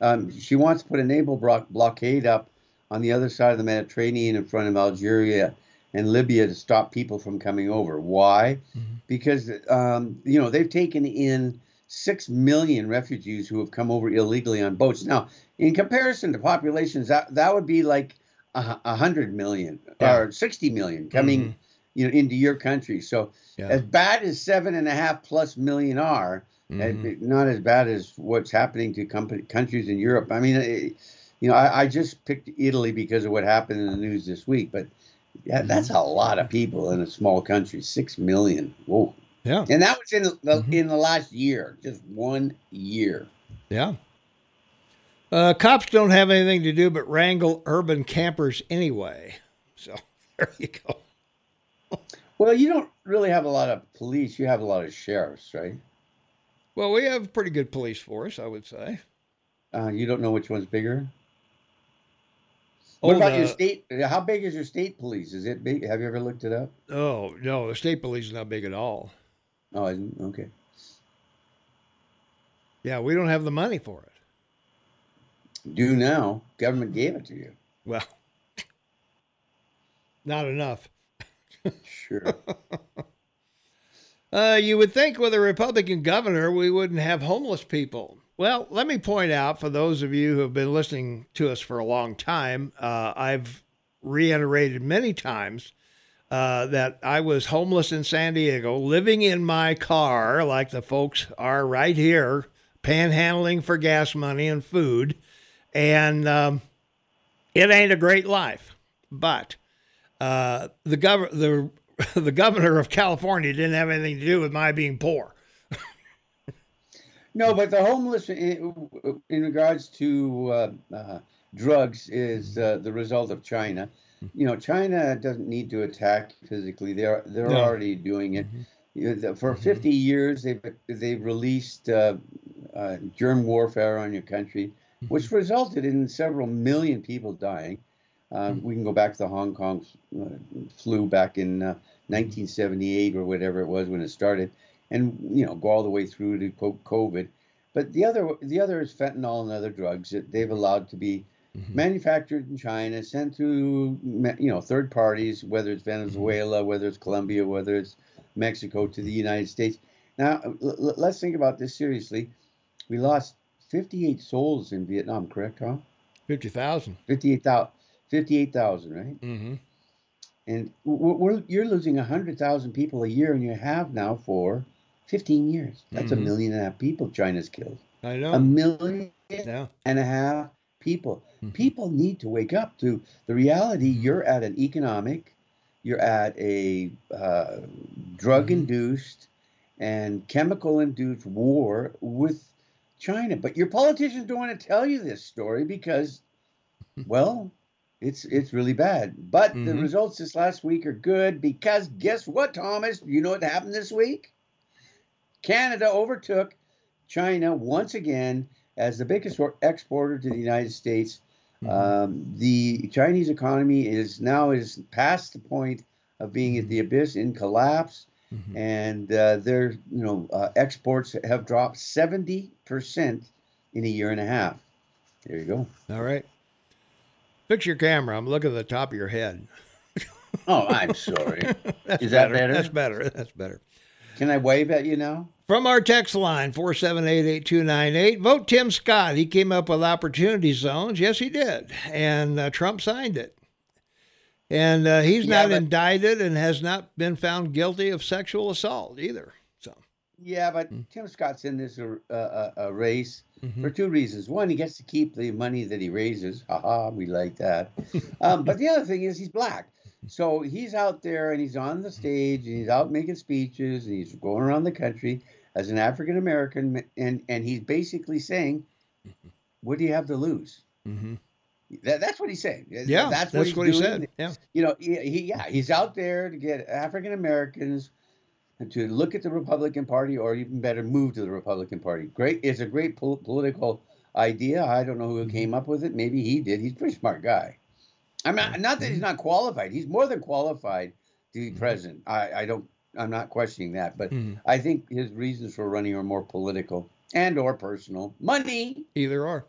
um, she wants to put a naval blo- blockade up on the other side of the Mediterranean in front of Algeria and Libya to stop people from coming over. Why? Mhm. Because um, you know they've taken in six million refugees who have come over illegally on boats. Now, in comparison to populations, that that would be like a, hundred million Yeah. or sixty million coming, Mhm. you know, into your country. So Yeah. as bad as seven and a half plus million are, Mhm. uh, not as bad as what's happening to company, countries in Europe. I mean, it, you know, I, I just picked Italy because of what happened in the news this week, but yeah, Mm-hmm. that's a lot of people in a small country. Six million. Whoa. Yeah. And that was in the, Mhm. in the last year, just one year. Yeah. Uh, cops don't have anything to do but wrangle urban campers anyway. So [LAUGHS] there you go. Well, you don't really have a lot of police. You have a lot of sheriffs, right? Well, we have a pretty good police force, I would say. Uh, you don't know which one's bigger. Oh, What about your state? How big is your state police? Is it big? Have you ever looked it up? Oh no, the state police is not big at all. Oh, okay. Yeah, we don't have the money for it. Do now. Government gave it to you. Well, [LAUGHS] not enough. [LAUGHS] Sure. [LAUGHS] Uh, you would think with a Republican governor, we wouldn't have homeless people. Well, let me point out for those of you who have been listening to us for a long time, uh, I've reiterated many times uh, that I was homeless in San Diego, living in my car like the folks are right here, panhandling for gas money and food. And um, it ain't a great life. But uh, the, gov- the, [LAUGHS] the governor of California didn't have anything to do with my being poor. no, but the homeless, in, in regards to uh, uh, drugs, is uh, the result of China. You know, China doesn't need to attack physically. They're they're No. already doing it. The- For 50 years, they've they've released uh, uh, germ warfare on your country, which resulted in several million people dying. Uh, we can go back to the Hong Kong uh, flu back in uh, 1978 or whatever it was when it started, and you know go all the way through to COVID. But the other the other is fentanyl and other drugs that they've allowed to be manufactured in China, sent to you know third parties, whether it's Venezuela, whether it's Colombia, whether it's Mexico, to the United States. Now l- let's think about this seriously. We lost 58 souls in Vietnam, correct, Tom? 50,000. 58,000, 58,000, right? Mm-hmm. And we're, we're, you're losing 100,000 people a year, and you have now for 15 years. That's a Mhm. million and a half people China's killed. I know. a million Yeah. and a half people. Mhm. People need to wake up to the reality you're at an economic, you're at a uh, drug induced and chemical induced war with China. But your politicians don't want to tell you this story because, [LAUGHS] well, it's it's really bad. But the Mhm. results this last week are good because guess what, Thomas? You know what happened this week? Canada overtook China once again as the biggest exporter to the United States. Mhm. Um, the Chinese economy is now is past the point of being at the abyss in collapse, Mhm. and uh, their you know uh, exports have dropped seventy percent in a year and a half. There you go. All right. Fix your camera. I'm looking at the top of your head. [LAUGHS] Oh, I'm sorry. [LAUGHS] Is that better? That's better. That's better. Can I wave at you now? From our text line, 478-8298, vote Tim Scott. He came up with opportunity zones. Yes, he did. And uh, Trump signed it. And uh, he's Yeah, not but- indicted and has not been found guilty of sexual assault either. Yeah, but Tim Scott's in this uh, uh, race Mhm. for two reasons. One, he gets to keep the money that he raises. Ha ha, we like that. [LAUGHS] um, but the other thing is he's black. So he's out there and he's on the stage and he's out making speeches and he's going around the country as an African American and, and he's basically saying, What do you have to lose? mhm. That, that's what he's saying. Yeah, that's what, that's what he said. Yeah, you know, he, he yeah, he's out there to get African Americans to look at the Republican Party, or even better, move to the Republican Party. Great, it's a great pol- political idea. I don't know who Mm-hmm. came up with it. Maybe he did. He's a pretty smart guy. I'm not, not that he's not qualified. He's more than qualified to be president. I, I don't. I'm not questioning that, but Mhm. I think his reasons for running are more political and or personal. Money. either or.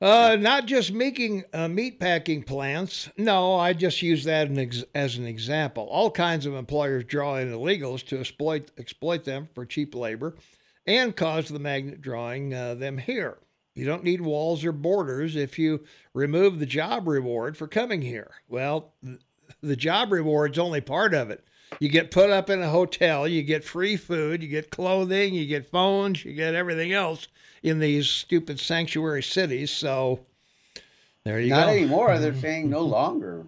Uh, not just making uh, meat packing plants. No, I just use that an ex- as an example. All kinds of employers draw in illegals to exploit exploit them for cheap labor, and cause the magnet drawing uh, them here. You don't need walls or borders if you remove the job reward for coming here. Well, th- the job reward's only part of it. You get put up in a hotel, you get free food, you get clothing, you get phones, you get everything else in these stupid sanctuary cities. So there you Not go. Not anymore. They're [LAUGHS] saying no longer.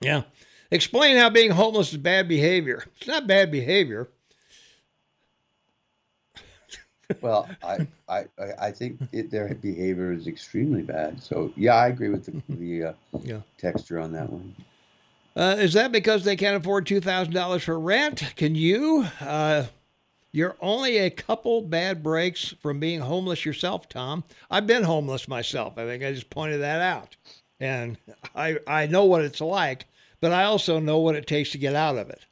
Yeah. Explain how being homeless is bad behavior. It's not bad behavior. Well, I, I, I- think it, their behavior is extremely bad. So yeah, I agree with the, [LAUGHS] the uh, Yeah. texture on that one. Uh, is that because they can't afford two thousand dollars for rent? Can you? Uh, you're only a couple bad breaks from being homeless yourself, Tom. I've been homeless myself. I think I just pointed that out, and [LAUGHS] I I know what it's like, but I also know what it takes to get out of it.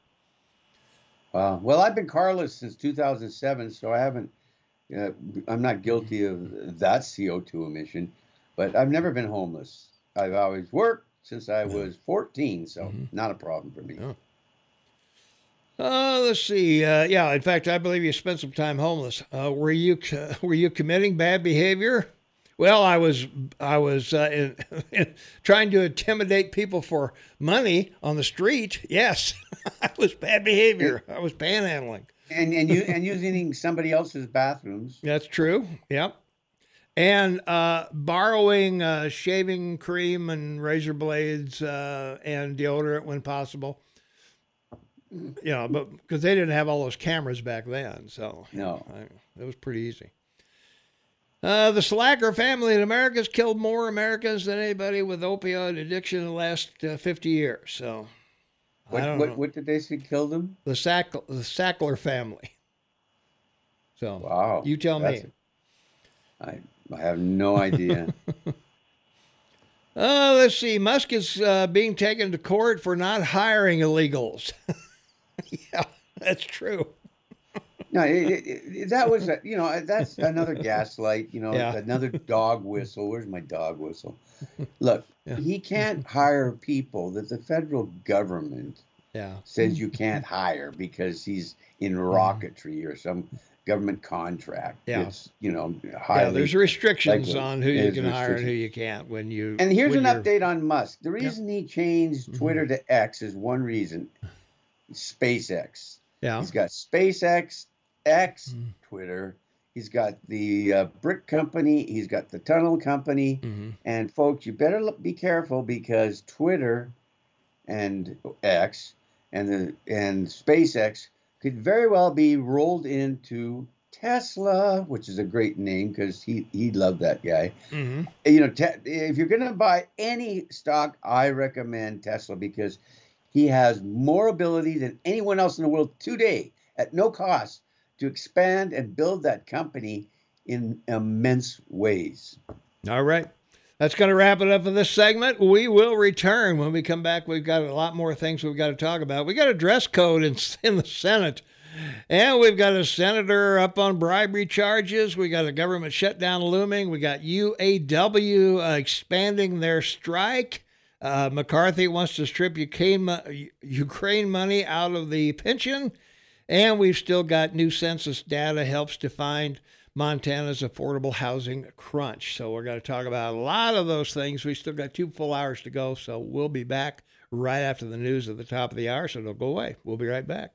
Uh, well, I've been carless since 2007, so I haven't. Uh, I'm not guilty of that CO2 emission, but I've never been homeless. I've always worked since I was 14, so not a problem for me. Yeah. Uh, let's see. Uh, yeah, in fact, I believe you spent some time homeless. Uh, were you [LAUGHS] were you committing bad behavior? Well, I was I was uh, in, [LAUGHS] trying to intimidate people for money on the street. Yes, [LAUGHS] I was bad behavior. I was panhandling. And and you and using somebody else's bathrooms. That's true. Yep. And uh, borrowing uh, shaving cream and razor blades uh, and deodorant when possible. [LAUGHS] You know, but because they didn't have all those cameras back then, so No. I, it was pretty easy. Uh, the Sackler family in America has killed more Americans than anybody with opioid addiction in the last uh, 50 years. So What, what, what did they say killed them? the Sack the Sackler family. So Wow. you tell me. That's- I, I have no idea. [LAUGHS] Uh, let's see. Musk is uh, being taken to court for not hiring illegals. [LAUGHS] [LAUGHS] yeah, that's true. No, it, it, that was a, you know that's another [LAUGHS] gaslight. You know, Yeah. another dog whistle. Where's my dog whistle? Look, Yeah. he can't hire people that the federal government Yeah. says you can't hire because he's in rocketry or some government contract. Yeah. It's you know Yeah, highly. there's restrictions likely. on who you can hire and who you can't when you. and here's an you're- update on Musk. The reason he changed Mhm. Twitter to X is one reason: SpaceX. Yeah. He's got SpaceX, X, Mhm. Twitter. He's got the uh, brick company. He's got the tunnel company. hmm And folks, you better be careful because Twitter and X and the and SpaceX could very well be rolled into Tesla, which is a great name because he he loved that guy. hmm You know, te- if you're going to buy any stock, I recommend Tesla because he has more ability than anyone else in the world today at no cost to expand and build that company in immense ways. All right. That's going to wrap it up for this segment. We will return when we come back. We've got a lot more things we've got to talk about. We got a dress code in, [LAUGHS] in the Senate, and we've got a senator up on bribery charges. We got a government shutdown looming. We got UAW uh, expanding their strike. Uh, McCarthy wants to strip Ukraine, money out of the pension. And we've still got new census data helps define Montana's affordable housing crunch. So we're going to talk about a lot of those things. We still got two full hours to go. So we'll be back right after the news at the top of the hour. So don't go away. We'll be right back.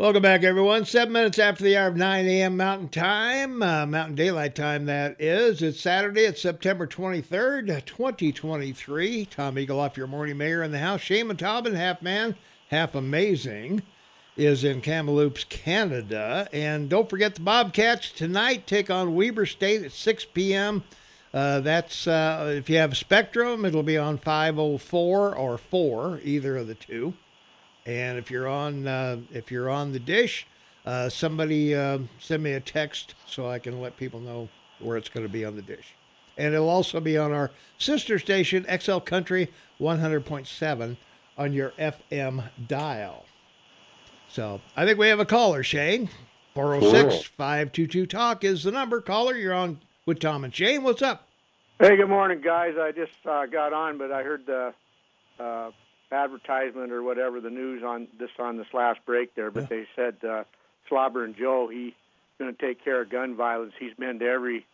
Welcome back, everyone. Seven minutes after the hour of 9 a.m. Mountain Time, uh, Mountain Daylight Time, that is. It's Saturday. It's September 23rd, 2023. Tom Egelhoff your morning mayor in the house. Shane Montalban, half man, half amazing, is in Kamloops, Canada. And don't forget the Bobcats tonight take on Weber State at 6 p.m. Uh, that's uh, if you have Spectrum, it'll be on 504 or 4, either of the two. And if you're on uh, if you're on the dish, uh, somebody uh, send me a text so I can let people know where it's going to be on the dish. And it'll also be on our sister station, XL Country 100.7 on your FM dial. So I think we have a caller, Shane. 406 522 Talk is the number. Caller, you're on with Tom and Shane. What's up? Hey, good morning, guys. I just uh, got on, but I heard the uh, advertisement or whatever the news on this on this last break there. But Yeah. they said uh, Slobber and Joe he's going to take care of gun violence. He's been to every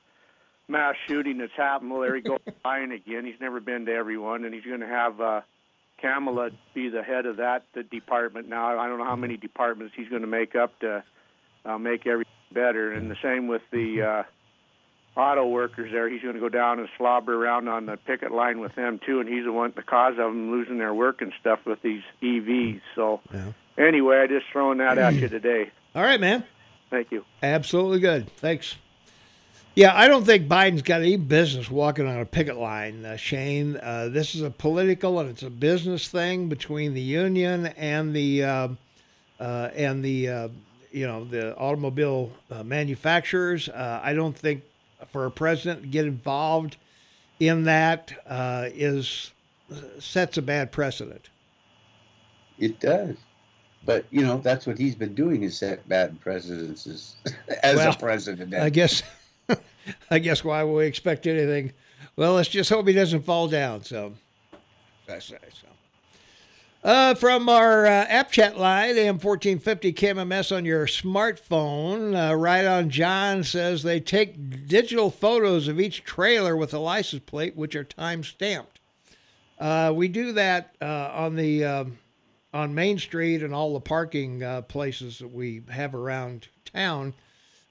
mass shooting that's happened. Well, there he goes [LAUGHS] buying again. He's never been to everyone, and he's going to have uh, Kamala be the head of that the department now. I don't know how many departments he's going to make up to uh, make everything better. And the same with the uh, auto workers there. He's going to go down and slobber around on the picket line with them too, and he's the one the cause of them losing their work and stuff with these EVs. So Yeah. anyway, I just throwing that at you today. All right, man. Thank you. Absolutely good. Thanks. Yeah, I don't think Biden's got any business walking on a picket line, uh, Shane. Uh, this is a political and it's a business thing between the union and the uh, uh, and the uh, you know the automobile uh, manufacturers. Uh, I don't think for a president to get involved in that uh, is sets a bad precedent. It does. But you know that's what he's been doing is set bad precedents [LAUGHS] as, Well, a president. I guess [LAUGHS] I guess why would we expect anything? Well, let's just hope he doesn't fall down. So I say so. Uh, from our uh, app chat line, AM fourteen fifty KMMS on your smartphone. Uh, right on John says they take digital photos of each trailer with a license plate, which are time stamped. Uh, we do that uh, on the um on Main Street and all the parking uh, places that we have around town.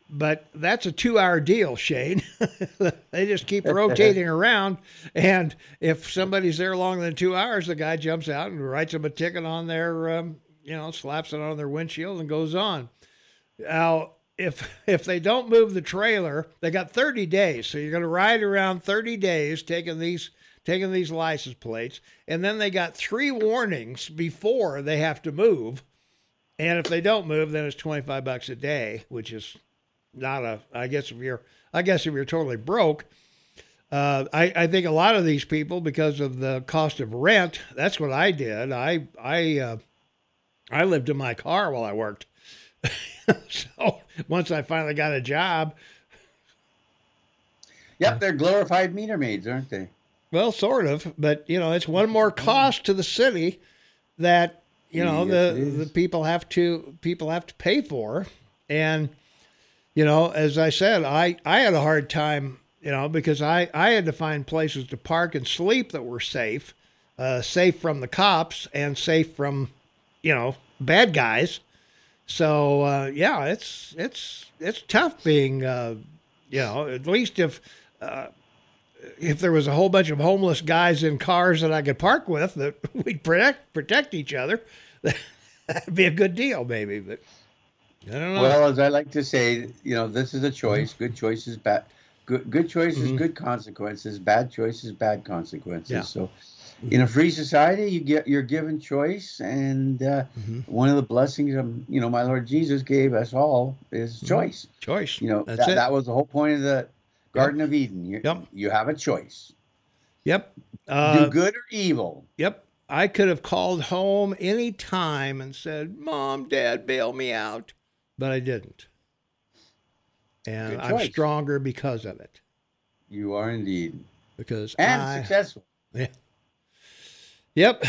But that's a two hour deal, Shane. [LAUGHS] they just keep [LAUGHS] rotating around. And if somebody's there longer than two hours, the guy jumps out and writes them a ticket on their, um, you know, slaps it on their windshield and goes on. Now, if [LAUGHS] if they don't move the trailer, they got 30 days. So you're going to ride around 30 days taking these taking these license plates, and then they got three warnings before they have to move. And if they don't move, then it's 25 bucks a day, which is not a I guess if you're I guess if you're totally broke, uh, I, I think a lot of these people because of the cost of rent, that's what I did. I I uh, I lived in my car while I worked. [LAUGHS] so once I finally got a job, Yep, they're glorified meter maids, aren't they? well, sort of, but you know, it's one more cost to the city that you know Yes, the the people have to people have to pay for, and you know, as I said, I I had a hard time, you know, because I I had to find places to park and sleep that were safe, uh, safe from the cops and safe from, you know, bad guys. So uh, yeah, it's it's it's tough being, uh, you know, at least if uh, if there was a whole bunch of homeless guys in cars that I could park with, that [LAUGHS] we'd protect protect each other. [LAUGHS] That'd be a good deal, maybe. But I don't know. Well, as I like to say, you know, this is a choice. Good choices, bad. Good good choices, Mhm. good consequences. Bad choices, bad consequences. Yeah. So, in a free society, you get you're given choice, and uh, Mhm. one of the blessings of you know my Lord Jesus gave us all is Mhm. choice. Choice. You know That's that, it. that was the whole point of the Garden of Eden. You, Yep. you have a choice. Yep. Uh, Do good or evil. Yep. I could have called home any time and said, "Mom, Dad, bail me out," but I didn't, and I'm stronger because of it. You are indeed, Because and I, successful. [LAUGHS] Yeah. Yep,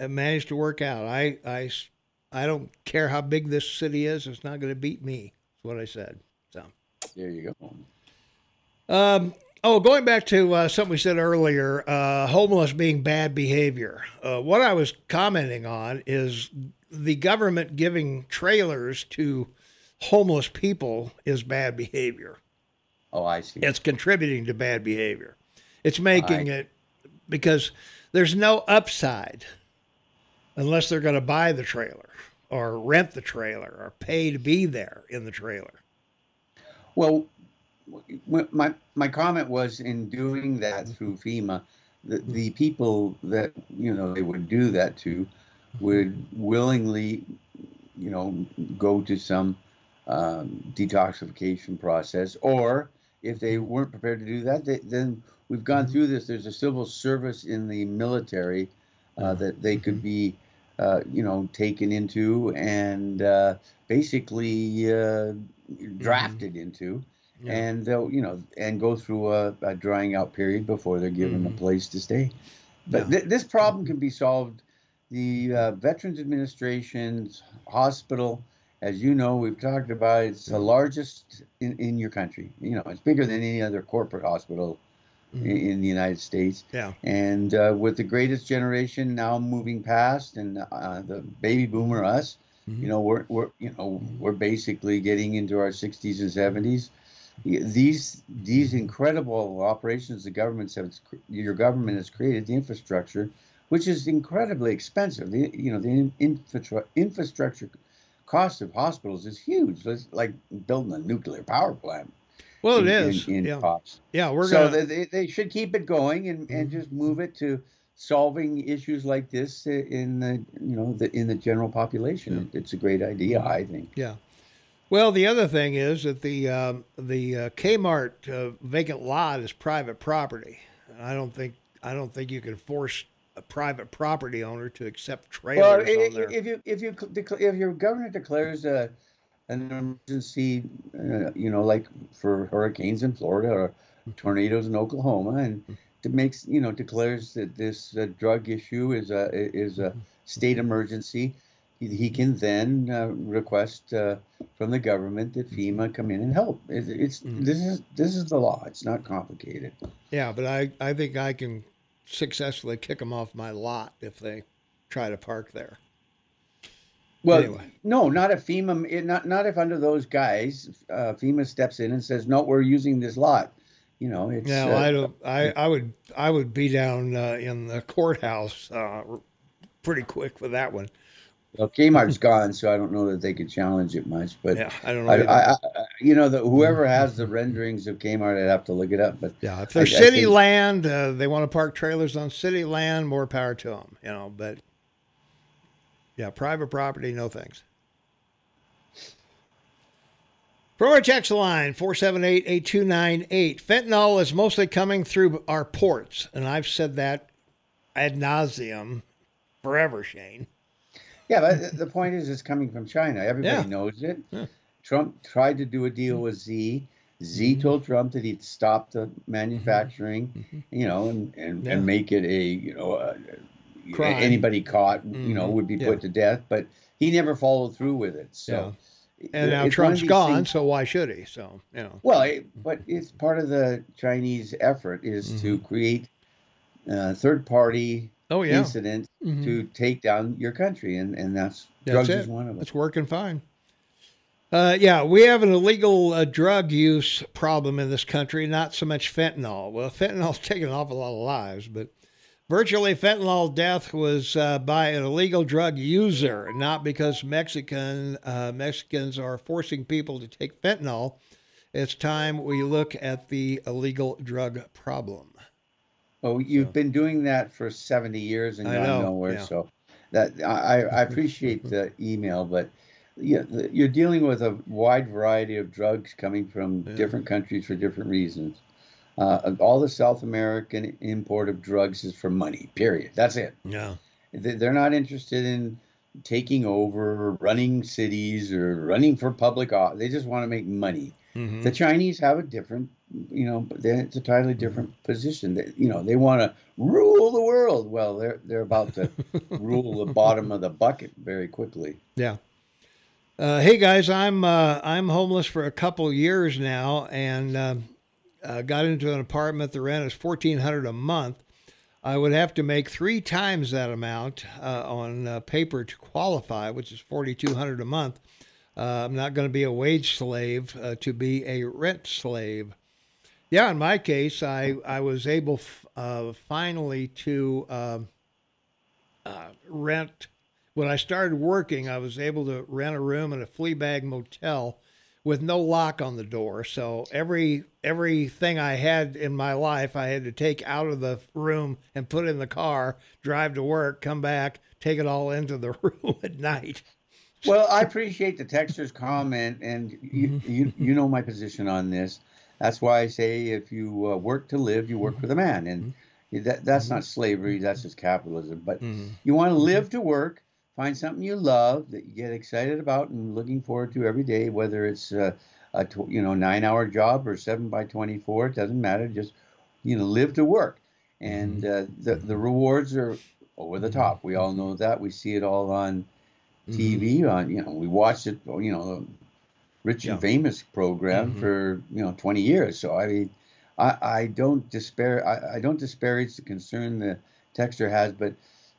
it managed to work out. I I I don't care how big this city is; it's not going to beat me. That's what I said. So. There you go. Um, oh, going back to uh, something we said earlier, uh, homeless being bad behavior. Uh, what I was commenting on is the government giving trailers to homeless people is bad behavior. Oh, I see. It's contributing to bad behavior. It's making it because there's no upside unless they're going to buy the trailer or rent the trailer or pay to be there in the trailer. Well, my my comment was in doing that through FEMA, the, the people that you know they would do that to would willingly, you know, go to some um, detoxification process, or if they weren't prepared to do that, they, then we've gone through this. There's a civil service in the military uh, that they could be, uh, you know, taken into and uh, basically uh, drafted into. Yeah. And they'll, you know, and go through a, a drying out period before they're given a place to stay. But Yeah. th- this problem can be solved. The uh, Veterans Administration's hospital, as you know, we've talked about, it's the largest in, in your country. You know, it's bigger than any other corporate hospital in, in the United States. Yeah. And uh, with the greatest generation now moving past, and uh, the baby boomer us, you know, we're we're you know we're basically getting into our 60s and 70s. These these incredible operations the governments have your government has created the infrastructure, which is incredibly expensive. The, you know the infra, infrastructure cost of hospitals is huge. It's like building a nuclear power plant. Well, it in- is. in, in yeah. Yeah, we're so going to. they, they should keep it going and, and just move it to solving issues like this in the you know the in the general population. It's a great idea, I think. Yeah. Well, the other thing is that the um, the uh, Kmart uh, vacant lot is private property. I don't think I don't think you can force a private property owner to accept Well, trailers i- on their. if you if you if your governor declares a an emergency, uh, you know, like for hurricanes in Florida or tornadoes in Oklahoma, and it makes you know declares that this uh, drug issue is a is a state emergency, he, can then uh, request uh, from the government that FEMA come in and help. It, it's this is this is the law. It's not complicated. yeah, but I I think I can successfully kick them off my lot if they try to park there. Well, Anyway. no, not if FEMA, not not if under those guys, uh, FEMA steps in and says, no, we're using this lot. You know, it's No, uh, I don't. I, I would I would be down uh, in the courthouse uh, pretty quick with that one. Well, Kmart's [LAUGHS] gone, so I don't know that they could challenge it much. But Yeah, I don't know. I. I, you know, the, whoever has the renderings of Kmart, I'd have to look it up. But Yeah, if they're I city think- land, uh, they want to park trailers on city land. More power to them, you know. But yeah, private property, no thanks. Pro text line 478-8298. Fentanyl is mostly coming through our ports, and I've said that ad nauseum forever, Shane. Yeah, but [LAUGHS] the- point is, it's coming from China. Everybody Yeah. knows it. Yeah. Trump tried to do a deal with Xi. Xi Mm-hmm. told Trump that he'd stop the manufacturing, you know, and, and, Yeah. and make it a, you know, a, anybody caught, you know, Mhm. would be put to death. But he never followed through with it. So, And now it's Trump's gone, things- so why should he? So you know. well, it, but it's part of the Chinese effort is to create uh, third-party Oh yeah, incidents Mhm. to take down your country, and and that's, That's drugs it. is one of them. It's working fine. Uh, yeah, we have an illegal uh, drug use problem in this country, not so much fentanyl. Well, fentanyl's [LAUGHS] taken an awful lot of lives, but virtually fentanyl death was uh, by an illegal drug user, not because Mexican uh, Mexicans are forcing people to take fentanyl. It's time we look at the illegal drug problem. Well, you've been doing that for 70 years and gone know, nowhere. yeah. So that I, I appreciate [LAUGHS] the email, but yeah, you're dealing with a wide variety of drugs coming from different countries for different reasons. Uh, all the South American import of drugs is for money. Period. That's it. Yeah. They- They're not interested in taking over, running cities, or running for public office. They just want to make money. Mhm. The Chinese have a different, you know, it's a totally different position. They, you know, they want to rule the world. Well, they're they're about to [LAUGHS] rule the bottom of the bucket very quickly. Yeah. Uh, hey guys, I'm uh, I'm homeless for a couple years now, and um uh, got into an apartment. The rent is fourteen hundred a month. I would have to make three times that amount uh, on uh, paper to qualify, which is forty two hundred a month. Uh, I'm not going to be a wage slave uh, to be a rent slave. Yeah, in my case, I I was able f- uh, finally to um, uh, rent. When I started working, I was able to rent a room in a flea bag motel with no lock on the door. So every everything I had in my life, I had to take out of the room and put in the car, drive to work, come back, take it all into the [LAUGHS] room at night. Well, I appreciate the texter's comment, and you, Mm-hmm. you you know my position on this. That's why I say if you uh, work to live, you work for the mm-hmm. man, and mm-hmm. that that's mm-hmm. not slavery. That's just capitalism. But you want to live to work, find something you love that you get excited about and looking forward to every day, whether it's uh, a tw- you know nine hour job or seven by twenty four. It doesn't matter. Just you know live to work, and uh, the the rewards are over the top. We all know that. We see it all on TV. On you know we watch it. You know, Rich Yeah. and Famous program Mhm. for you know twenty years. So I mean. I, I don't despair. I, I don't disparage the concern the texter has, but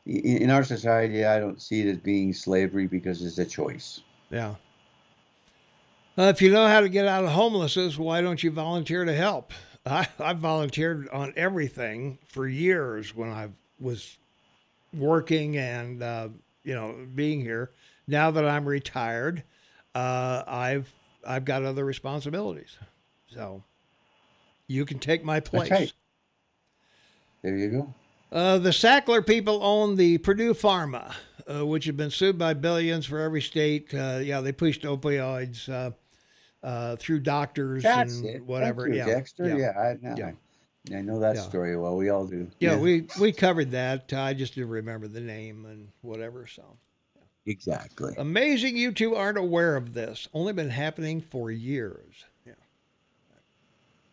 in, in our society, I don't see it as being slavery because it's a choice. Yeah. Uh, if you know how to get out of homelessness, why don't you volunteer to help? I, [LAUGHS] I volunteered on everything for years when I was working and uh, you know being here. Now that I'm retired, uh, I've I've got other responsibilities, so you can take my place. right. There you go. Uh, the Sackler people own the Purdue Pharma, uh, which had been sued by billions for every state. Uh, yeah, they pushed opioids uh, uh, through doctors That's and it. whatever. You, yeah, Dexter. yeah, Yeah, I, no, Yeah. I, know that Yeah. story well. We all do. Yeah, we we covered that. I just didn't remember the name and whatever. So exactly. amazing, you two aren't aware of this. Only been happening for years. Yeah.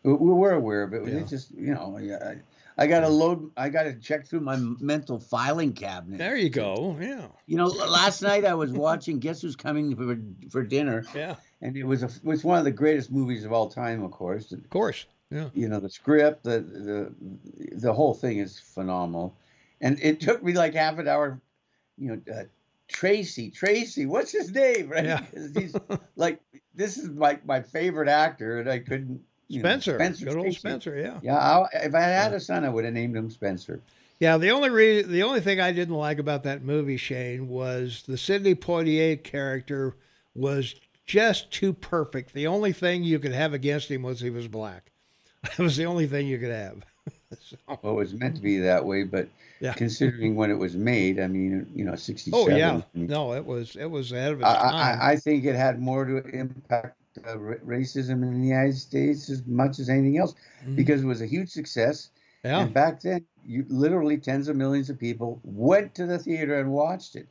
We, we were aware of it. Yeah. It's just you know, yeah, I, I got to load. I got to check through my mental filing cabinet. There you go. Yeah. You know, last night I was watching Guess Who's Coming for for Dinner, Yeah. and it was a it was one of the greatest movies of all time, of course. Of course. Yeah. you know the script the the the whole thing is phenomenal and it took me like half an hour you know uh, tracy tracy what's his name right Yeah. [LAUGHS] he's like this is my my favorite actor and i couldn't you know, Spencer. Good old Spencer. Yeah. yeah I, if i had a son i would have named him spencer Yeah, the only re- the only thing I didn't like about that movie, Shane, was the Sidney Poitier character was just too perfect. The only thing you could have against him was he was black. [LAUGHS] That was the only thing you could have. [LAUGHS] so, well it was meant to be that way but Yeah. considering when it was made i mean you know 67 oh yeah, no, it was it was ahead of its I, time. I, I think it had more to impact uh, ra- racism in the United States as much as anything else Mhm. because it was a huge success. yeah, And back then, you literally tens of millions of people went to the theater and watched it.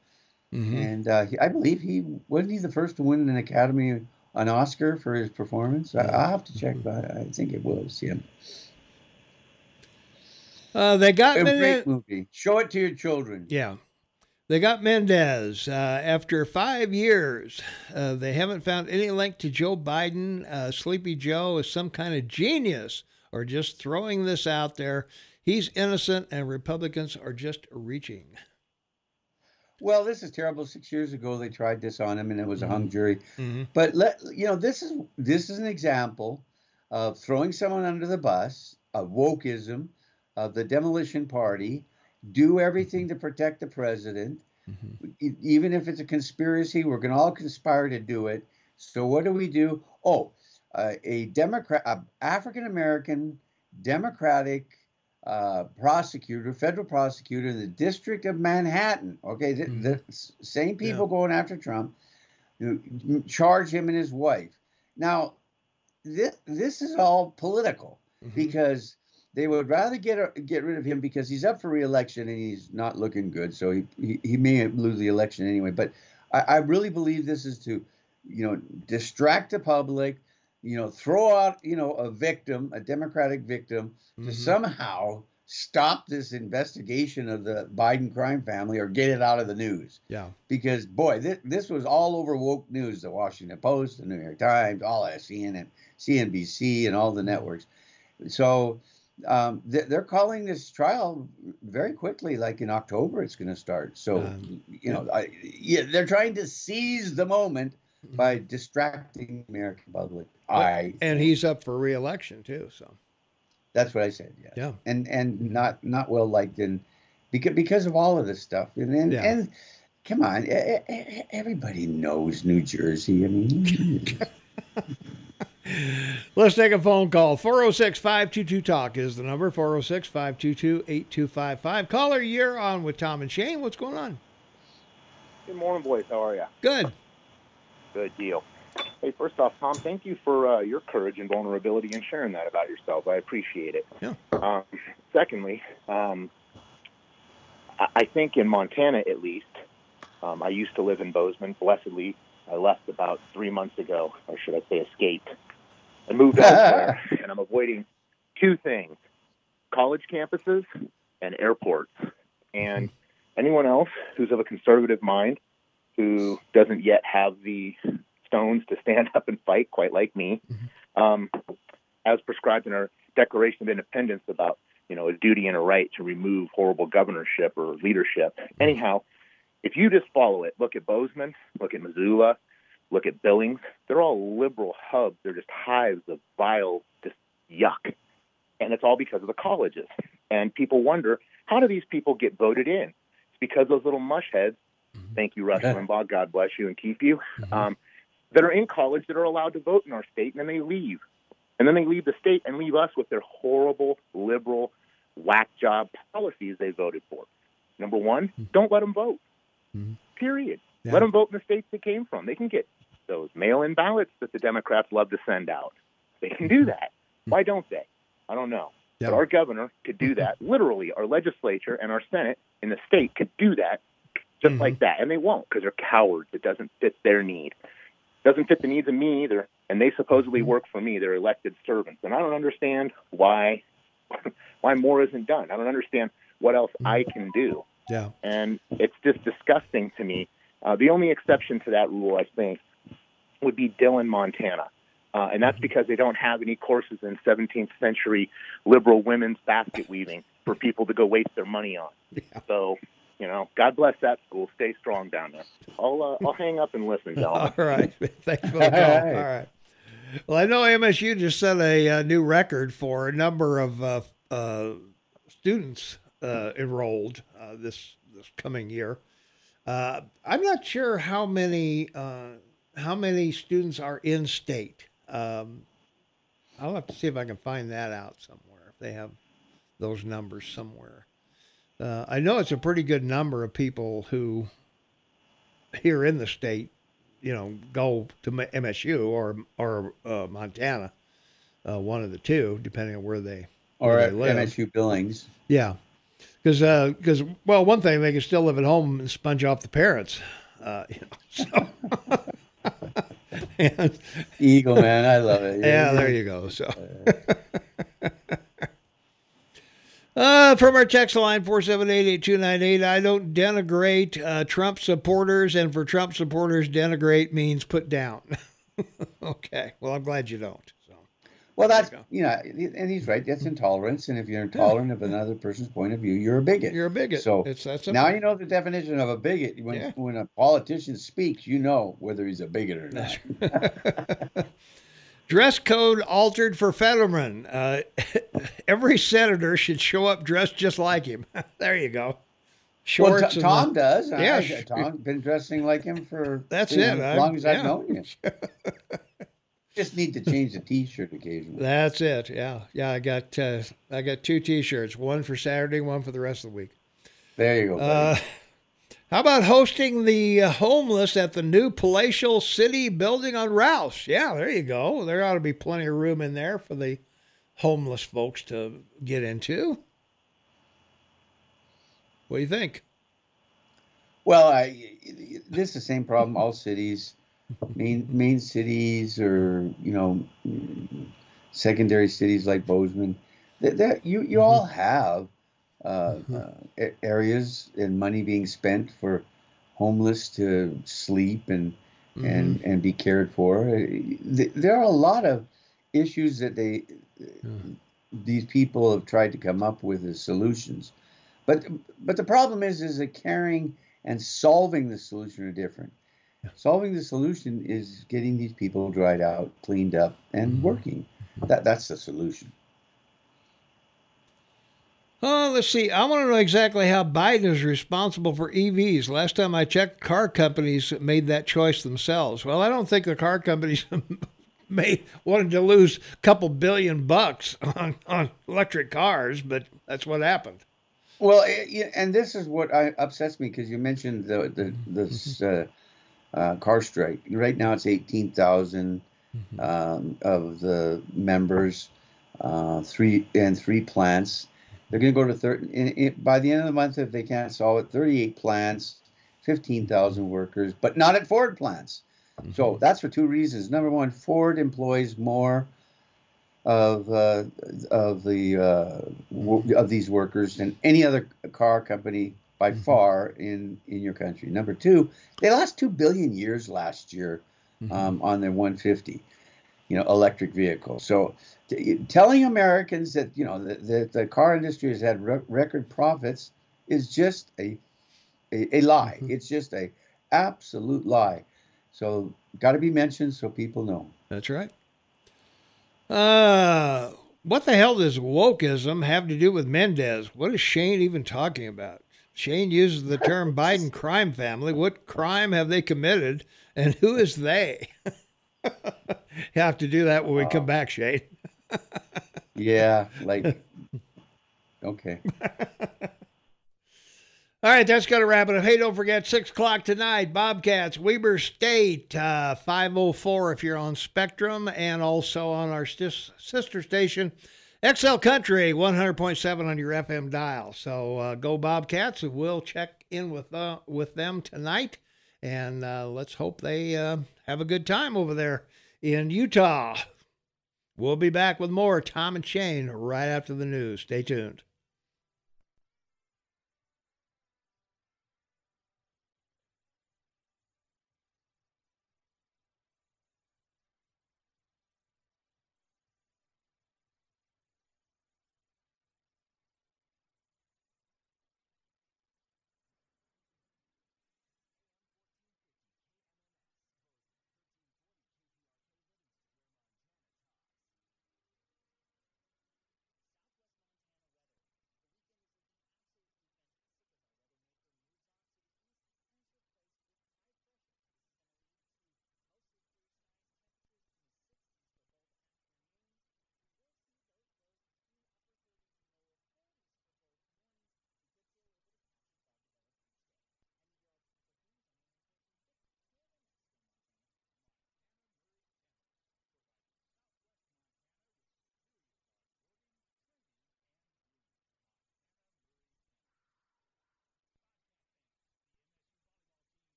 Mhm. And uh, he, I believe he wasn't he the first to win an Academy an Oscar for his performance. I, I'll have to check, but I think it was him. Uh, they got A Menendez. great movie. Show it to your children. Yeah. They got Menendez. Uh, after five years, uh, they haven't found any link to Joe Biden. Uh, Sleepy Joe is some kind of genius or just throwing this out there. He's innocent, and Republicans are just reaching. Well, this is terrible. Six years ago, they tried this on him, and it was a hung jury. Mm-hmm. But let you know, this is this is an example of throwing someone under the bus, of wokeism, of the demolition party. Do everything to protect the president, E- even if it's a conspiracy. We're going to all conspire to do it. So what do we do? Oh, uh, a Democrat, a African American Democratic uh, prosecutor, federal prosecutor in the District of Manhattan. Okay, the, the same people going after Trump charge him and his wife. Now, this this is all political because they would rather get get rid of him because he's up for reelection and he's not looking good. So he he, he may lose the election anyway. But I, I really believe this is to, you know, distract the public. You know, throw out you know a victim, a Democratic victim, to mm-hmm. somehow stop this investigation of the Biden crime family or get it out of the news Yeah. because boy, this, this was all over woke news, the Washington Post, the New York Times, all that CNN, CNBC, and all the mm-hmm. networks. So, um, they- they're calling this trial very quickly, like in October, it's going to start. So, Um, you know, I, yeah, they're trying to seize the moment Mm-hmm. by distracting the American public. I and he's up for reelection too. So that's what I said. Yeah, yeah, and and not not well liked in because because of all of this stuff. And and, Yeah. and come on, everybody knows New Jersey. I mean, [LAUGHS] [LAUGHS] let's take a phone call. 406 522 Talk is the number 406 522 8255. Caller, you're on with Tom and Shane. What's going on? Good morning, boys. How are you? Good. Good deal. Hey, first off, Tom, thank you for uh, your courage and vulnerability and sharing that about yourself. I appreciate it. Yeah. Um, secondly, um, I- I think in Montana, at least, um, I used to live in Bozeman. Blessedly, I left about three months ago, or should I say, escaped. I moved elsewhere, [LAUGHS] and I'm avoiding two things: college campuses and airports. And anyone else who's of a conservative mind who doesn't yet have the stones to stand [LAUGHS] up and fight, quite like me, um, as prescribed in our Declaration of Independence about you know a duty and a right to remove horrible governorship or leadership. Anyhow, if you just follow it, look at Bozeman, look at Missoula, look at Billings. They're all liberal hubs. They're just hives of vile, just yuck, and it's all because of the colleges. And people wonder how do these people get voted in? It's because those little mush heads Thank you, Rush Yeah. Limbaugh. God bless you and keep you. Um, that are in college that are allowed to vote in our state, and then they leave. And then they leave the state and leave us with their horrible, liberal, whack job policies they voted for. Number one, don't let them vote. Mhm. Period. Yeah. Let them vote in the states they came from. They can get those mail in ballots that the Democrats love to send out. They can do that. Why don't they? I don't know. Yeah. But our governor could do that. [LAUGHS] Literally, our legislature and our Senate in the state could do that just Mhm. like that. And they won't because they're cowards. It doesn't fit their need. doesn't fit the needs of me either. And they supposedly work for me. They're elected servants. And I don't understand why [LAUGHS] why more isn't done. I don't understand what else I can do. Yeah. And it's just disgusting to me. Uh, the only exception to that rule, I think, would be Dillon, Montana. Uh, and that's because they don't have any courses in 17th century liberal women's basket weaving for people to go waste their money on. Yeah. So, you know, God bless that school. Stay strong down there. I'll uh, I'll hang up and listen, [LAUGHS] gentlemen. All right. [LAUGHS] Thanks for the call. All right. All right. Well, I know MSU just set a, uh new record for a number of uh, uh, students uh, enrolled uh, this this coming year. Uh, I'm not sure how many uh, how many students are in state. Um, I'll have to see if I can find that out somewhere. If they have those numbers somewhere. Uh, I know it's a pretty good number of people who here in the state, you know, go to MSU or or uh, Montana, uh, one of the two, depending on where they or where they live. MSU Billings. Yeah, because because well, one thing they can still live at home and sponge off the parents. Uh, [LAUGHS] you know, so. [LAUGHS] and, [LAUGHS] Eagle man, I love it. yeah, there you go. So. [LAUGHS] Uh, from our text line 478-8298, I don't denigrate uh, Trump supporters, and for Trump supporters, denigrate means put down. [LAUGHS] okay, well, I'm glad you don't. Well, that's There you know, and he's right. That's intolerance, and if you're intolerant of another person's point of view, you're a bigot. you're a bigot. So, it's that's now you know the definition of a bigot. When Yeah. when a politician speaks, you know whether he's a bigot or not. [LAUGHS] Dress code altered for Fetterman. Uh, [LAUGHS] every senator should show up dressed just like him. [LAUGHS] there you go. Well, Shorts. T- Tom the- does. Yeah, I, Tom been dressing like him for That's you know, it. as I- long as yeah. I've known you. Just need to change the T-shirt occasionally. That's it. Yeah, yeah. I got uh, I got two T-shirts. One for Saturday, one for the rest of the week. There you go. Uh, how about hosting the uh, homeless at the new palatial city building on Rouse? Yeah, there you go. There ought to be plenty of room in there for the homeless folks to get into. What do you think? Well, I, this is the same problem. All cities, main main cities, or you know, secondary cities like Bozeman, that that you you all have uh, uh, areas and money being spent for homeless to sleep and and and be cared for. Uh, There are a lot of issues that they these people have tried to come up with as solutions. But but the problem is is that caring and solving the solution are different. Solving the solution is getting these people dried out, cleaned up, and Mhm. working. That that's the solution. Oh, let's see. I want to know exactly how Biden is responsible for EVs. Last time I checked, car companies made that choice themselves. Well, I don't think the car companies [LAUGHS] may wanted to lose a couple billion bucks [LAUGHS] on, on electric cars, but that's what happened. Well, eh, and this is what I, upsets me because you mentioned the the this uh, uh, car strike. Right now, it's eighteen thousand um, of the members, uh, three and three plants. They're going to go to thirty in, in, by the end of the month if they can't solve it. Thirty-eight plants, fifteen thousand workers, but not at Ford plants. So that's for two reasons. Number one, Ford employs more of uh, of the uh, w- of these workers than any other car company by Mhm. far in in your country. Number two, they lost two billion years last year Mhm. um, on their 150, you know, electric vehicle. So t- telling Americans that you know that the, the car industry has had re- record profits is just a a, a lie. Mhm. It's just a absolute lie. So got to be mentioned so people know. That's right. Uh, what the hell does wokeism have to do with Menendez? What is Shane even talking about? Shane uses the term Biden crime family. What crime have they committed, and who is they? [LAUGHS] you have to do that when we come back, Shane. [LAUGHS] Yeah, like okay. [LAUGHS] All right, that's going to wrap it up. Hey, don't forget, 6 o'clock tonight, Bobcats, Weber State, uh, 504 if you're on Spectrum, and also on our sister station, XL Country, 100.7 on your FM dial. So uh, go Bobcats, we'll check in with, uh, with them tonight. And uh, let's hope they uh, have a good time over there in Utah. We'll be back with more Tom and Shane right after the news. Stay tuned.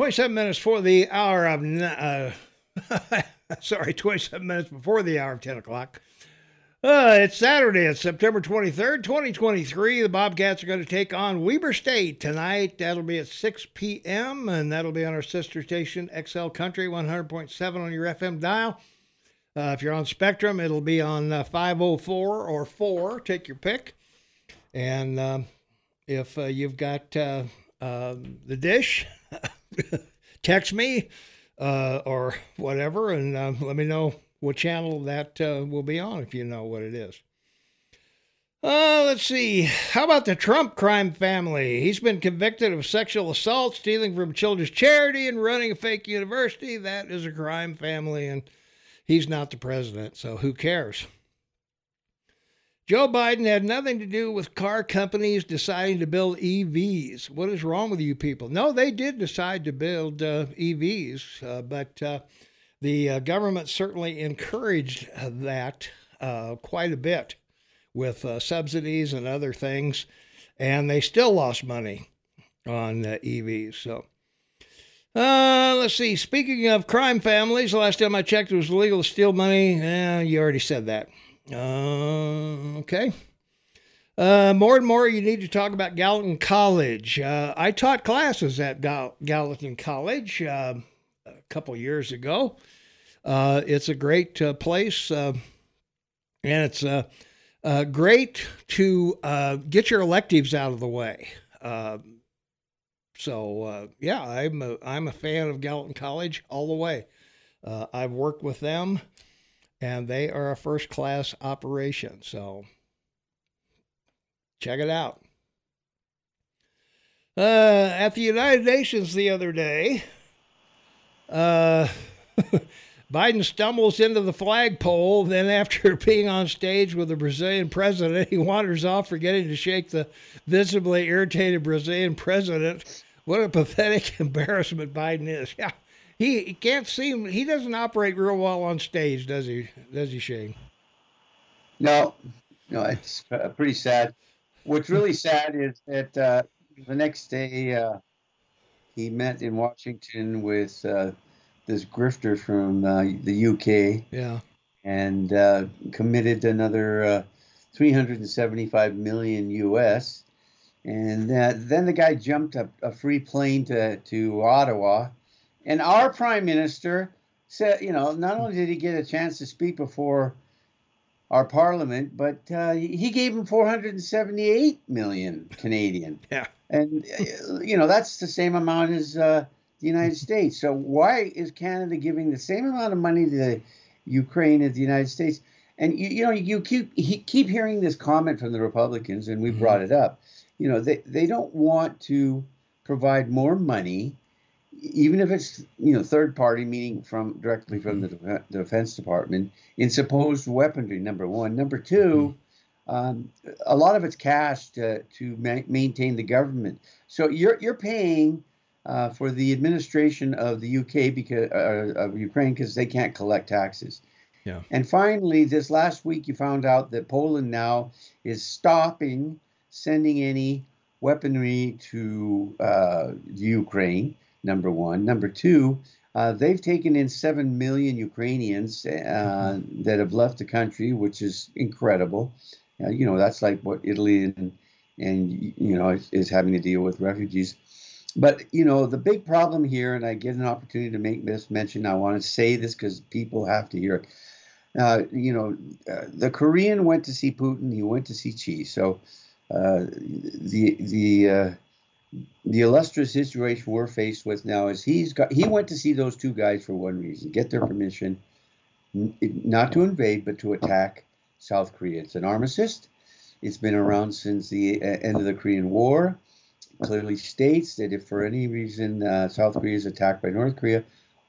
27 minutes for the hour of, uh, [LAUGHS] sorry, 27 minutes before the hour of 10 o'clock. Uh, it's Saturday. It's September 23rd, 2023. The Bobcats are going to take on Weber State tonight. That'll be at 6 p.m., and that'll be on our sister station, XL Country 100.7 on your FM dial. Uh, if you're on Spectrum, it'll be on uh, 504 or 4. Take your pick. And um, if uh, you've got uh, um, the dish, [LAUGHS] [LAUGHS] text me uh, or whatever, and uh, let me know what channel that uh, will be on if you know what it is. Uh, let's see. How about the Trump crime family? He's been convicted of sexual assault, stealing from children's charity, and running a fake university. That is a crime family, and he's not the president, so who cares? Joe Biden had nothing to do with car companies deciding to build EVs. What is wrong with you people? No, they did decide to build uh, EVs, uh, but uh, the uh, government certainly encouraged that uh, quite a bit with uh, subsidies and other things, and they still lost money on EVs. So, uh, let's see. Speaking of crime families, last time I checked, it was illegal to steal money. Eh, you already said that. Uh, okay. Uh, more and more, you need to talk about Gallatin College. Uh, I taught classes at Gal- Gallatin College uh, a couple years ago. Uh, it's a great uh, place, and it's great to get your electives out of the way. so yeah, I'm a, I'm a fan of Gallatin College all the way. I've worked with them, and they are a first class operation. So check it out. Uh, at the United Nations the other day. Uh, [LAUGHS] Biden stumbles into the flagpole. Then, after [LAUGHS] being on stage with the Brazilian president, he wanders off, forgetting to shake the visibly irritated Brazilian president. What a pathetic [LAUGHS] embarrassment Biden is. Yeah, he, he can't seem he doesn't operate real well on stage, does he? Does he, Shane? No, no, it's uh, pretty sad. What's really [LAUGHS] sad is that uh, the next day uh, he met in Washington with uh, this grifter from uh, the UK. Yeah. And uh, committed another uh, 375 million US. And uh, then the guy jumped a, a free plane to, to Ottawa. And our prime minister said, you know, not only did he get a chance to speak before our parliament, but uh, he gave him 478 million Canadian. [LAUGHS] Yeah. And, uh, you know, that's the same amount as uh, the United [LAUGHS] States. So why is Canada giving the same amount of money to Ukraine as the United States? And you, you know, you keep he, keep hearing this comment from the Republicans, and we mm-hmm. brought it up. You know, they they don't want to provide more money, even if it's you know third party, meaning from directly from the, De- Defense Department, in supposed weaponry. Number one, number 2 mm-hmm. Um, a lot of it's cash to, to ma- maintain the government. So you're you're paying uh, for the administration of the UK because uh, of Ukraine because they can't collect taxes. Yeah. And finally, this last week, you found out that Poland now is stopping sending any weaponry to uh, Ukraine. Number one. Number two, uh, they've taken in seven million Ukrainians uh, mm-hmm. that have left the country, which is incredible. Uh, you know, that's like what Italy and and you know is, is having to deal with refugees. But you know, the big problem here, and I get an opportunity to make this mention. I want to say this because people have to hear it. Uh, you know, uh, the Korean went to see Putin. He went to see Xi. So uh, the the uh, the illustrious situation we're faced with now is he's got he went to see those two guys for one reason: get their permission, not to invade, but to attack South Korea. It's an armistice. It's been around since the uh, end of the Korean War clearly states that if for any reason uh, South Korea is attacked by North Korea,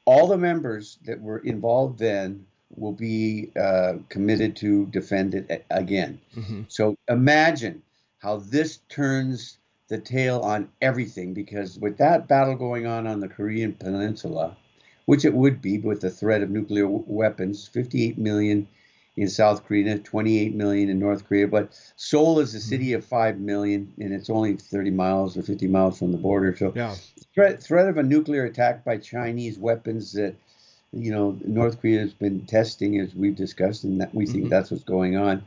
all the members that were involved then will be uh, committed to defend it again. Mm-hmm. So imagine how this turns the tail on everything because with that battle going on on the Korean Peninsula, which it would be with the threat of nuclear weapons, 58 million in South Korea, 28 million in North Korea. But Seoul is a Mm-hmm. city of 5 million, and it's only 30 miles or 50 miles from the border. So, Yeah. threat, threat of a nuclear attack by Chinese weapons that, you know, North Korea has been testing, as we've discussed, and that we think Mhm. that's what's going on.